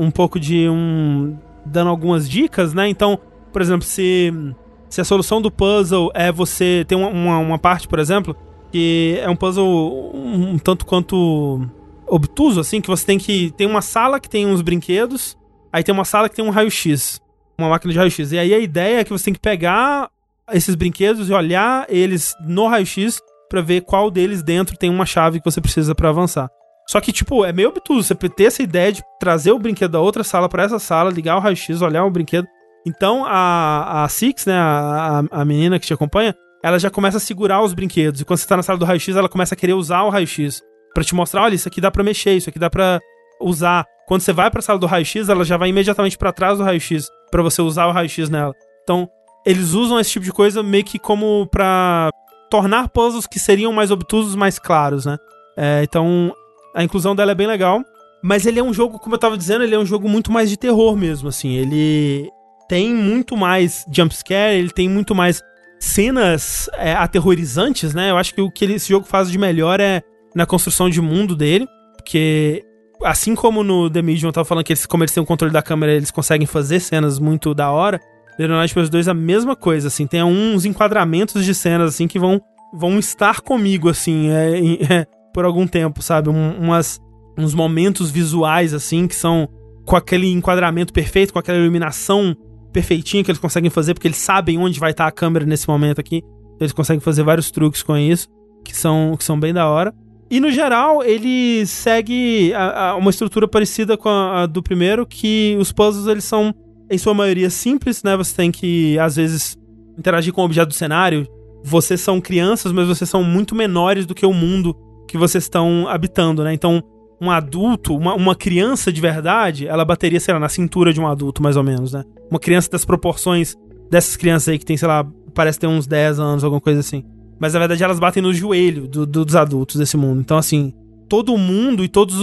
um pouco de um. dando algumas dicas, né? Então, por exemplo, se se a solução do puzzle é você ter uma, uma, uma parte, por exemplo, que é um puzzle um, tanto quanto obtuso, assim, que você tem que. Tem uma sala que tem uns brinquedos, aí tem uma sala que tem um raio-x. Uma máquina de raio-x. E aí a ideia é que você tem que pegar esses brinquedos e olhar eles no raio-x para ver qual deles dentro tem uma chave que você precisa para avançar. Só que, tipo, é meio obtuso você ter essa ideia de trazer o brinquedo da outra sala para essa sala, ligar o raio-x, olhar o brinquedo. Então a, a Six, né, a, a menina que te acompanha, ela já começa a segurar os brinquedos. E quando você tá na sala do raio-x, ela começa a querer usar o raio-x. para te mostrar, olha, isso aqui dá pra mexer, isso aqui dá pra usar. Quando você vai pra sala do raio-x, ela já vai imediatamente para trás do raio-x. para você usar o raio-x nela. Então, eles usam esse tipo de coisa meio que como pra tornar puzzles que seriam mais obtusos mais claros, né? É, então, a inclusão dela é bem legal. Mas ele é um jogo, como eu tava dizendo, ele é um jogo muito mais de terror mesmo, assim. Ele tem muito mais jumpscare, ele tem muito mais cenas é, aterrorizantes, né? Eu acho que o que esse jogo faz de melhor é na construção de mundo dele, porque assim como no The Medium eu tava falando que eles, como eles têm o controle da câmera, eles conseguem fazer cenas muito da hora. Little Nightmares 2 é a mesma coisa, assim. Tem uns enquadramentos de cenas, assim, que vão, vão estar comigo, assim, é, é, por algum tempo, sabe? Um, umas, uns momentos visuais, assim, que são com aquele enquadramento perfeito, com aquela iluminação perfeitinha que eles conseguem fazer, porque eles sabem onde vai estar a câmera nesse momento aqui. Eles conseguem fazer vários truques com isso, que são, que são bem da hora. E no geral, ele segue a, a uma estrutura parecida com a, a, do primeiro, que os puzzles eles são, em sua maioria, simples, né? Você tem que, às vezes, interagir com o objeto do cenário. Vocês são crianças, mas vocês são muito menores do que o mundo que vocês estão habitando, né? Então, um adulto, uma, uma criança de verdade, ela bateria, sei lá, na cintura de um adulto, mais ou menos, né? Uma criança das proporções dessas crianças aí que tem, sei lá, parece ter uns 10 anos, alguma coisa assim. Mas na verdade elas batem no joelho do, do, dos adultos desse mundo. Então, assim, todo mundo e todas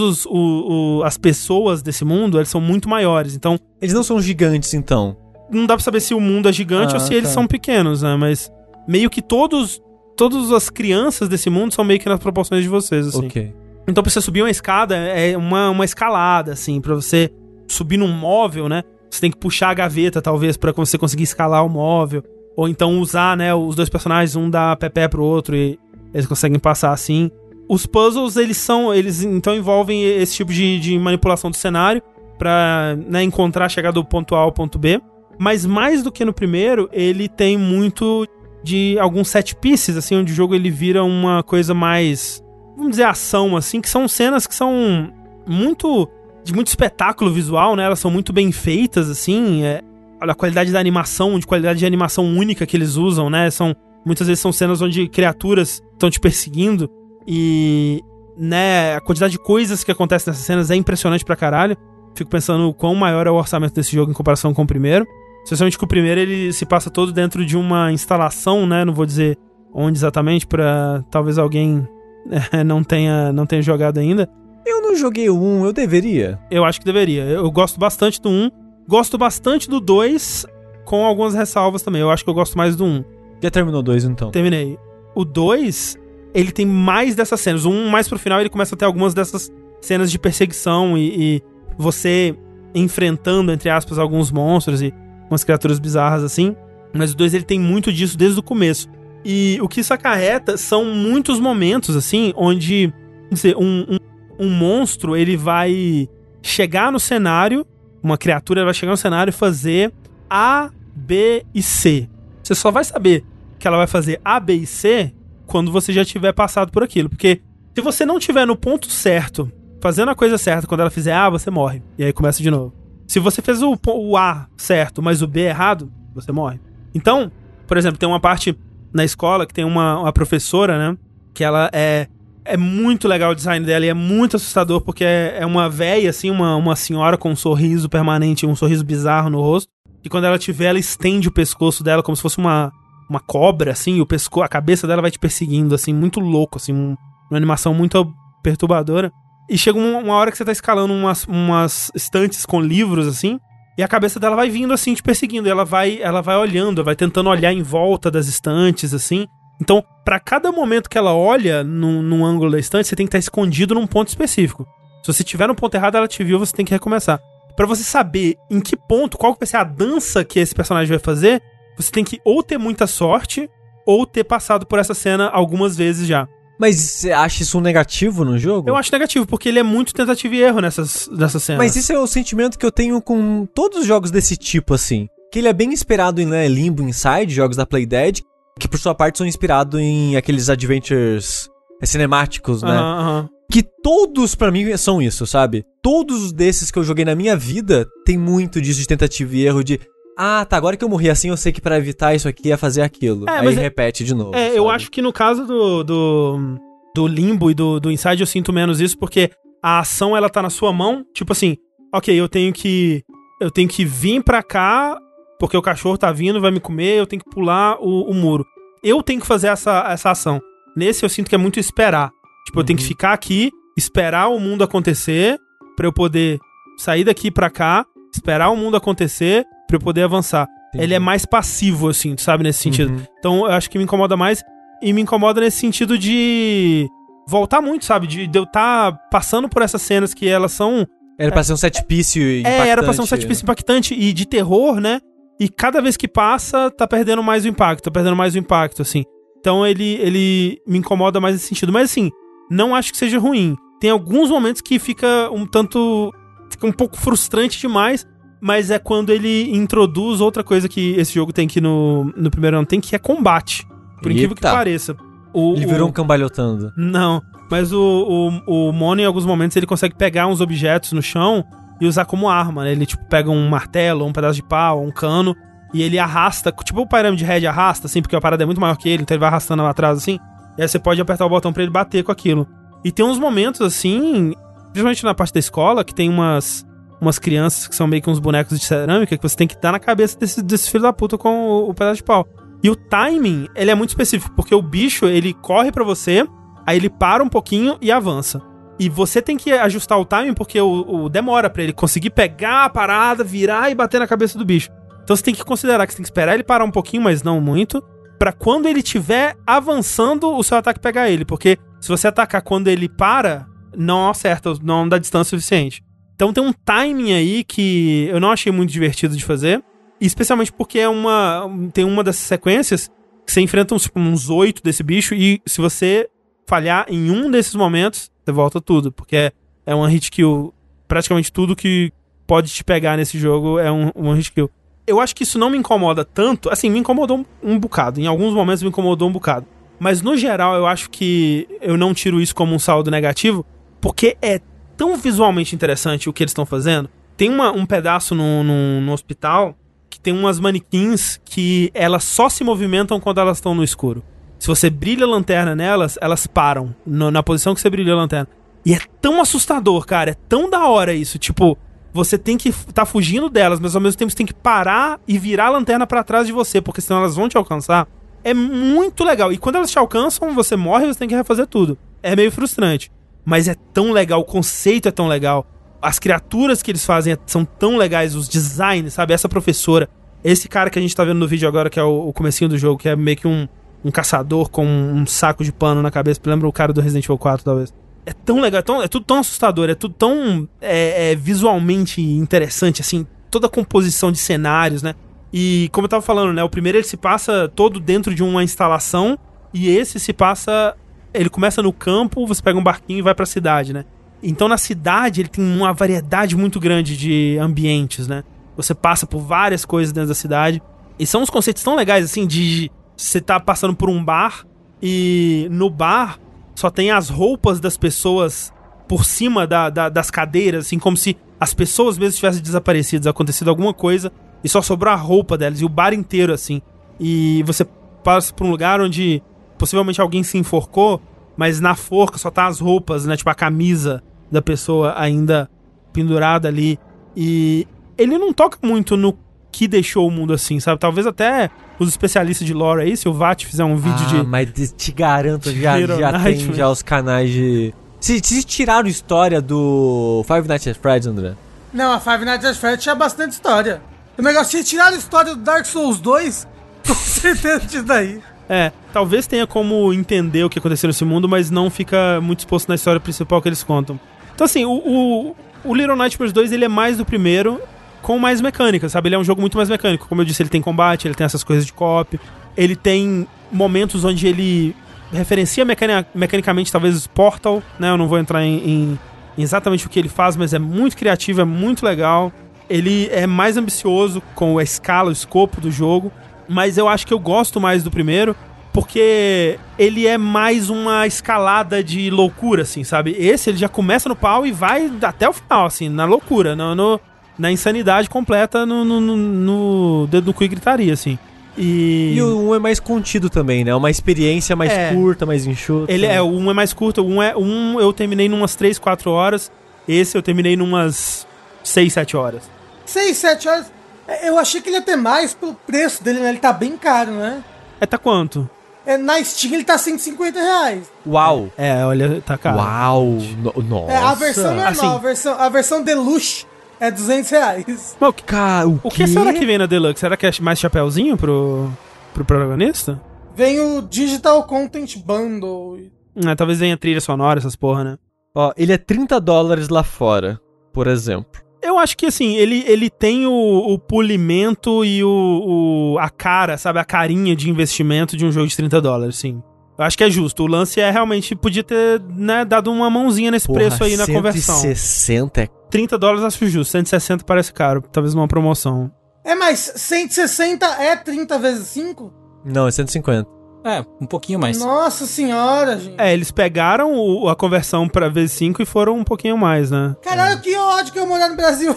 as pessoas desse mundo, eles são muito maiores. Então. Eles não são gigantes, então. Não dá pra saber se o mundo é gigante ah, ou se tá. eles são pequenos, né? Mas meio que todos. Todas as crianças desse mundo são meio que nas proporções de vocês, assim. Ok. Então, pra você subir uma escada, é uma, uma escalada, assim, pra você subir num móvel, né? Você tem que puxar a gaveta, talvez, para você conseguir escalar o móvel. Ou então usar, né, os dois personagens, um dá pé pro outro e eles conseguem passar assim. Os puzzles, eles são. Eles então envolvem esse tipo de, de manipulação do cenário pra né, encontrar, chegar do ponto A ao ponto B. Mas mais do que no primeiro, ele tem muito de alguns set pieces, assim, onde o jogo ele vira uma coisa mais vamos dizer, ação, assim, que são cenas que são muito. de muito espetáculo visual, né? Elas são muito bem feitas, assim. É, olha a qualidade da animação, de qualidade de animação única que eles usam, né? São. Muitas vezes são cenas onde criaturas estão te perseguindo e. né, a quantidade de coisas que acontecem nessas cenas é impressionante pra caralho. Fico pensando o quão maior é o orçamento desse jogo em comparação com o primeiro. Especialmente que o primeiro ele se passa todo dentro de uma instalação, né? Não vou dizer onde exatamente, para talvez alguém não tenha, não tenha jogado ainda. Eu não joguei o 1, eu deveria? Eu acho que deveria. Eu gosto bastante do 1. Gosto bastante do 2, com algumas ressalvas também. Eu acho que eu gosto mais do 1. Já terminou o 2 então? Terminei. O 2, ele tem mais dessas cenas. O 1, mais pro final, ele começa a ter algumas dessas cenas de perseguição e, e você enfrentando, entre aspas, alguns monstros e umas criaturas bizarras assim. Mas o 2 ele tem muito disso desde o começo. E o que isso acarreta são muitos momentos, assim, onde dizer, um, um, um monstro ele vai chegar no cenário, uma criatura vai chegar no cenário e fazer A, B e C. Você só vai saber que ela vai fazer A, B e C quando você já tiver passado por aquilo. Porque se você não tiver no ponto certo, fazendo a coisa certa, quando ela fizer A, você morre. E aí começa de novo. Se você fez o, o A certo, mas o B errado, você morre. Então, por exemplo, tem uma parte na escola que tem uma, uma professora, né? Que ela é. É muito legal o design dela e é muito assustador porque é, é uma véia, assim, uma, uma senhora com um sorriso permanente, um sorriso bizarro no rosto. E quando ela tiver, ela estende o pescoço dela como se fosse uma, uma cobra, assim, e o pescoço, a cabeça dela vai te perseguindo, assim, muito louco, assim, um, uma animação muito perturbadora. E chega uma, uma, hora que você tá escalando umas, umas estantes com livros, assim, e a cabeça dela vai vindo assim, te perseguindo. ela vai, ela vai olhando, vai tentando olhar em volta das estantes, assim. Então, para cada momento que ela olha num, num, ângulo da estante, você tem que estar escondido num ponto específico. Se você tiver no ponto errado, ela te viu, você tem que recomeçar. Para você saber em que ponto, qual vai ser a dança que esse personagem vai fazer, você tem que ou ter muita sorte ou ter passado por essa cena algumas vezes já. Mas você acha isso um negativo no jogo? Eu acho negativo, porque ele é muito tentativa e erro nessas, nessas cenas. Mas isso é o sentimento que eu tenho com todos os jogos desse tipo, assim. Que ele é bem inspirado em né, Limbo Inside, jogos da Playdead, que por sua parte são inspirados em aqueles adventures é, cinemáticos, né? Uhum, Que todos para mim são isso, sabe? Todos desses que eu joguei na minha vida tem muito disso de tentativa e erro de ah, tá, agora que eu morri assim, eu sei que para evitar isso aqui é fazer aquilo. É, Aí é- repete de novo. É, sabe? eu acho que no caso do, do, do Limbo e do, do Inside eu sinto menos isso, porque a ação ela tá na sua mão. Tipo assim, ok, eu tenho que. Eu tenho que vir pra cá, porque o cachorro tá vindo, vai me comer, eu tenho que pular o, o muro. Eu tenho que fazer essa, essa ação. Nesse eu sinto que é muito esperar. Tipo, uhum. eu tenho que uhum. ficar aqui, esperar o mundo acontecer, para eu poder sair daqui pra cá, esperar o mundo acontecer, pra eu poder avançar. Entendi. Ele é mais passivo, assim, sabe, nesse sentido. Uhum. Então eu acho que me incomoda mais. E me incomoda nesse sentido de voltar muito, sabe? De, de eu estar tá passando por essas cenas que elas são. Era pra ser um set piece impactante. É, era pra ser um set piece impactante e de terror, né? e cada vez que passa, tá perdendo mais o impacto, tá perdendo mais o impacto, assim. Então ele, ele me incomoda mais nesse sentido. Mas assim, não acho que seja ruim. Tem alguns momentos que fica um tanto. fica um pouco frustrante demais. Mas é quando ele introduz outra coisa que esse jogo tem aqui no, no primeiro ano, tem, que é combate. Por incrível que Eita. pareça. O, Ele o- virou um cambalhotando. Não, mas o, o, o Mono, em alguns momentos, ele consegue pegar uns objetos no chão e usar como arma, né? Ele, tipo, pega um martelo, um pedaço de pau, um cano, e ele arrasta, tipo o Pyramid Head arrasta, assim, porque a parada é muito maior que ele, então ele vai arrastando lá atrás, assim, e aí você pode apertar o botão pra ele bater com aquilo. E tem uns momentos, assim, principalmente na parte da escola, que tem umas, umas crianças que são meio que uns bonecos de cerâmica, que você tem que dar na cabeça desse, desse filho da puta com o, o pedaço de pau. E o timing, ele é muito específico, porque o bicho, ele corre pra você, aí ele para um pouquinho e avança. E você tem que ajustar o timing porque o, o demora pra ele conseguir pegar a parada, virar e bater na cabeça do bicho. Então você tem que considerar que você tem que esperar ele parar um pouquinho, mas não muito, Pra quando ele estiver avançando, o seu ataque pegar ele, porque se você atacar quando ele para, não acerta, não dá distância suficiente. Então tem um timing aí que eu não achei muito divertido de fazer, especialmente porque é uma tem uma dessas sequências que você enfrenta uns, tipo, uns oito desse bicho e se você falhar em um desses momentos, você volta tudo, porque é, é um hit kill. Praticamente tudo que pode te pegar nesse jogo é um, um hit kill. Eu acho que isso não me incomoda tanto. Assim, me incomodou um, um bocado. Em alguns momentos me incomodou um bocado. Mas no geral, eu acho que eu não tiro isso como um saldo negativo, porque é tão visualmente interessante o que eles estão fazendo. Tem uma- um pedaço no, no, no hospital que tem umas manequins que elas só se movimentam quando elas estão no escuro. Se você brilha a lanterna nelas, elas param no- na posição que você brilha a lanterna. E é tão assustador, cara. É tão da hora isso. Tipo, você tem que tá fugindo delas, mas ao mesmo tempo você tem que parar e virar a lanterna pra trás de você, porque senão elas vão te alcançar. É muito legal. E quando elas te alcançam, você morre e você tem que refazer tudo. É meio frustrante. Mas é tão legal, o conceito é tão legal. As criaturas que eles fazem são tão legais, os designs, sabe? Essa professora, esse cara que a gente tá vendo no vídeo agora, que é o, o comecinho do jogo, que é meio que um, um caçador com um saco de pano na cabeça, lembra o cara do Resident Evil 4, talvez. É tão legal, é, tão- é tudo tão assustador, é tudo tão é, é, visualmente interessante, assim, toda a composição de cenários, né? E como eu tava falando, né? O primeiro ele se passa todo dentro de uma instalação, e esse se passa. Ele começa no campo, você pega um barquinho e vai pra cidade, né? Então na cidade ele tem uma variedade muito grande de ambientes, né? Você passa por várias coisas dentro da cidade. E são uns conceitos tão legais, assim, de você tá passando por um bar e no bar só tem as roupas das pessoas por cima da, da- das cadeiras, assim, como se as pessoas mesmo tivessem desaparecido, acontecido alguma coisa e só sobrou a roupa delas e o bar inteiro, assim. E você passa por um lugar onde possivelmente alguém se enforcou, mas na forca só tá as roupas, né? Tipo a camisa da pessoa ainda pendurada ali. E ele não toca muito no que deixou o mundo assim, sabe? Talvez até os especialistas de lore aí, se o VAT fizer um vídeo ah, de. mas te- garanto, já, já tem já os canais de... Se, se tiraram história do Five Nights at Freddy's, André? Não, a Five Nights at Freddy's tinha bastante história. O negócio de tirar a história do Dark Souls 2, com certeza disso daí. É, talvez tenha como entender o que aconteceu nesse mundo, mas não fica muito exposto na história principal que eles contam. Então, assim, o, o, o Little Nightmares 2 ele é mais do primeiro, com mais mecânica, sabe? Ele é um jogo muito mais mecânico. Como eu disse, ele tem combate, ele tem essas coisas de co-op, ele tem momentos onde ele referencia mecani- mecanicamente, talvez, Portal, né? Eu não vou entrar em- em exatamente o que ele faz, mas é muito criativo, é muito legal. Ele é mais ambicioso com a escala, o escopo do jogo, mas eu acho que eu gosto mais do primeiro, porque ele é mais uma escalada de loucura, assim, sabe? Esse ele já começa no pau e vai até o final, assim, na loucura, no, no- na insanidade completa no, no, no, dedo no cu e gritaria, assim. E, E o 1 é mais contido também, né? Uma experiência mais É. curta, mais enxuta. ele é, o um é mais curto, o um, é, um eu terminei numas 3, 4 horas, esse eu terminei numas 6, 7 horas. 6, 7 horas. É, Eu achei que ele ia ter mais pelo preço dele, né? Ele tá bem caro, né? É, tá quanto? É, na Steam ele tá 150 reais. Uau! É, olha, tá caro. Uau! No- nossa! É, a versão normal, assim- a, versão, a versão Deluxe é 200 reais. Mas o que- Cara, o, O que será que vem na Deluxe? Será que é mais chapéuzinho pro, pro protagonista? Vem o Digital Content Bundle. Ah, talvez venha trilha sonora, essas porra, né? Ó, ele é 30 dólares lá fora, por exemplo. Eu acho que assim, ele, ele tem o, o polimento e o, o- a cara, sabe? A carinha de investimento de um jogo de 30 dólares, sim. Eu acho que é justo. O lance é realmente, podia ter né, dado uma mãozinha nesse preço aí na conversão. 160 é 30 dólares acho justo, 160 parece caro, talvez numa promoção. É, mas 160 é 30 vezes 5? Não, é 150. É, um pouquinho mais. Nossa senhora, gente. É, eles pegaram o- a conversão pra vezes 5 e foram um pouquinho mais, né? Caralho, que ódio que eu morar no Brasil.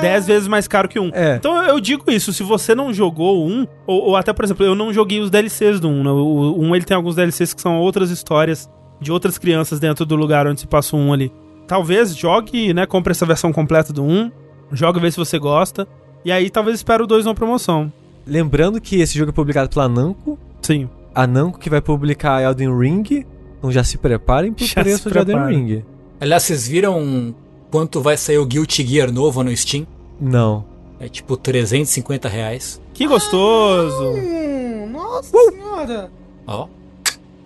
10 vezes mais caro que um. É. Então eu digo isso, se você não jogou o um, ou, ou até, por exemplo, eu não joguei os DLCs do um, né? O, o um ele tem alguns DLCs que são outras histórias de outras crianças dentro do lugar onde se passa o um ali. Talvez jogue, né, compre essa versão completa do um, joga vê se você gosta, e aí talvez espere o dois numa promoção. Lembrando que esse jogo é publicado pela Namco. Sim. A Namco que vai publicar Elden Ring. Então já se preparem pro Já preço de Elden. Ring. Aliás, vocês viram quanto vai sair o Guilty Gear novo no Steam? Não. É tipo 350 reais. Que gostoso! Hum, nossa senhora. Ó.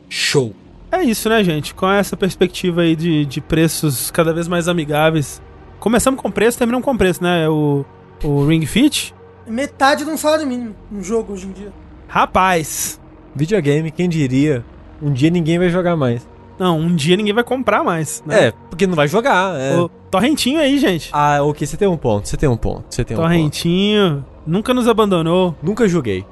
Show. É isso, né, gente? Com essa perspectiva aí de, de preços cada vez mais amigáveis. Começamos com preço, terminamos com preço, né? O, o Ring Fit. Metade de um salário mínimo um jogo hoje em dia. Rapaz, Videogame, quem diria? Um dia ninguém vai jogar mais. não, um dia ninguém vai comprar mais, né? É, porque não vai jogar. É. O torrentinho aí, gente. Ah, ok, você tem um ponto, você tem um ponto, você tem um ponto. torrentinho. Nunca nos abandonou. Nunca joguei.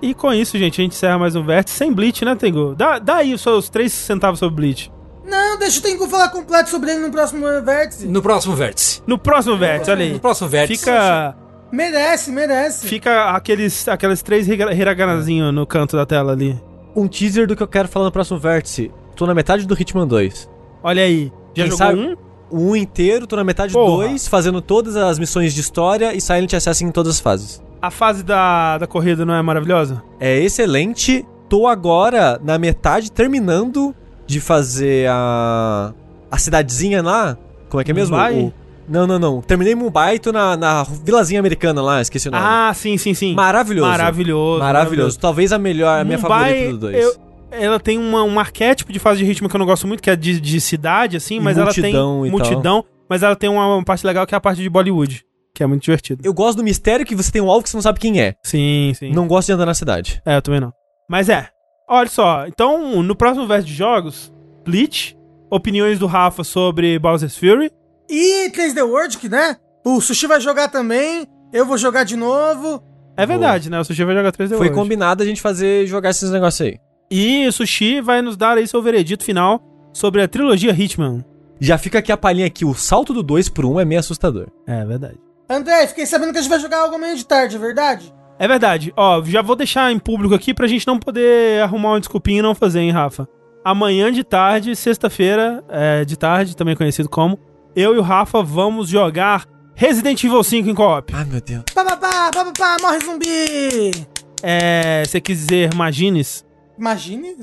E com isso, gente, a gente encerra mais um vértice sem Bleach, né, Tengu? Dá, dá aí os seus 3 centavos sobre Bleach. Não, deixa o Tengu falar completo sobre ele no próximo vértice. No próximo vértice. No próximo vértice, olha No aí. próximo vértice. Fica, Merece, merece. fica aqueles, aqueles três hira- hiraganazinhos no canto da tela ali. Um teaser do que eu quero falar no próximo vértice. Tô na metade do Hitman 2. Olha aí. Já Quem jogou sabe- um? Um inteiro, tô na metade Porra. 2, fazendo todas as missões de história e Silent Assassin em todas as fases. A fase da, da corrida não é maravilhosa? É excelente. Tô agora na metade, terminando de fazer a. a cidadezinha lá. Como é que é mesmo? Mumbai? O- Não, não, não. Terminei Mumbai, tô na, na vilazinha americana lá, esqueci o nome. Ah, sim, sim, sim. Maravilhoso. Maravilhoso. Maravilhoso. Talvez a melhor, a minha Mumbai, favorita do 2. eu- ela tem uma, um arquétipo de fase de ritmo que eu não gosto muito, que é de, de cidade, assim, E mas ela tem multidão tal. multidão, mas ela tem uma, parte legal que é a parte de Bollywood, que é muito divertido. Eu gosto do mistério que você tem um alvo que você não sabe quem é. Sim, sim. Não gosto de andar na cidade. É, eu também não. Mas é. Olha só, então, no próximo verso de jogos, Bleach, opiniões do Rafa sobre Bowser's Fury. E 3D World, que né? O Sushi vai jogar também. Eu vou jogar de novo. É verdade, né? O Sushi vai jogar 3D Foi World. combinado a gente fazer jogar esses negócios aí. E o Sushi vai nos dar aí seu veredito final sobre a trilogia Hitman. Já fica aqui a palhinha aqui, o salto do 2 pro 1 um é meio assustador. É verdade. André, fiquei sabendo que a gente vai jogar algo amanhã de tarde, é verdade? É verdade. Ó, já vou deixar em público aqui pra gente não poder arrumar uma desculpinha e não fazer, hein, Rafa? Amanhã de tarde, sexta-feira, é, de tarde, também conhecido como, eu e o Rafa vamos jogar Resident Evil 5 em co-op. Ai, meu Deus. Pá, pá, pá, pá, pá, pá, morre zumbi! É, você quis dizer Magines? Imagine.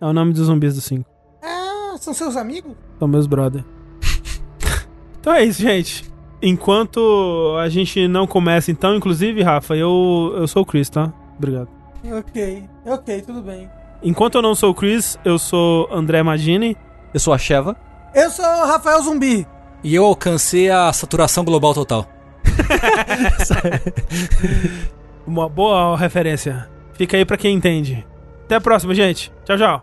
É o nome dos zumbis do 5. Ah, são seus amigos? São meus brother. então é isso, gente. Enquanto a gente não começa, então, inclusive, Rafa, eu, eu sou o Chris, tá? Obrigado. Ok, ok, tudo bem. Enquanto eu não sou o Chris, eu sou André Magini. Eu sou a Sheva. Eu sou o Rafael Zumbi. E eu alcancei a saturação global total. Uma boa referência. Fica aí pra quem entende. Até a próxima, gente. Tchau, tchau.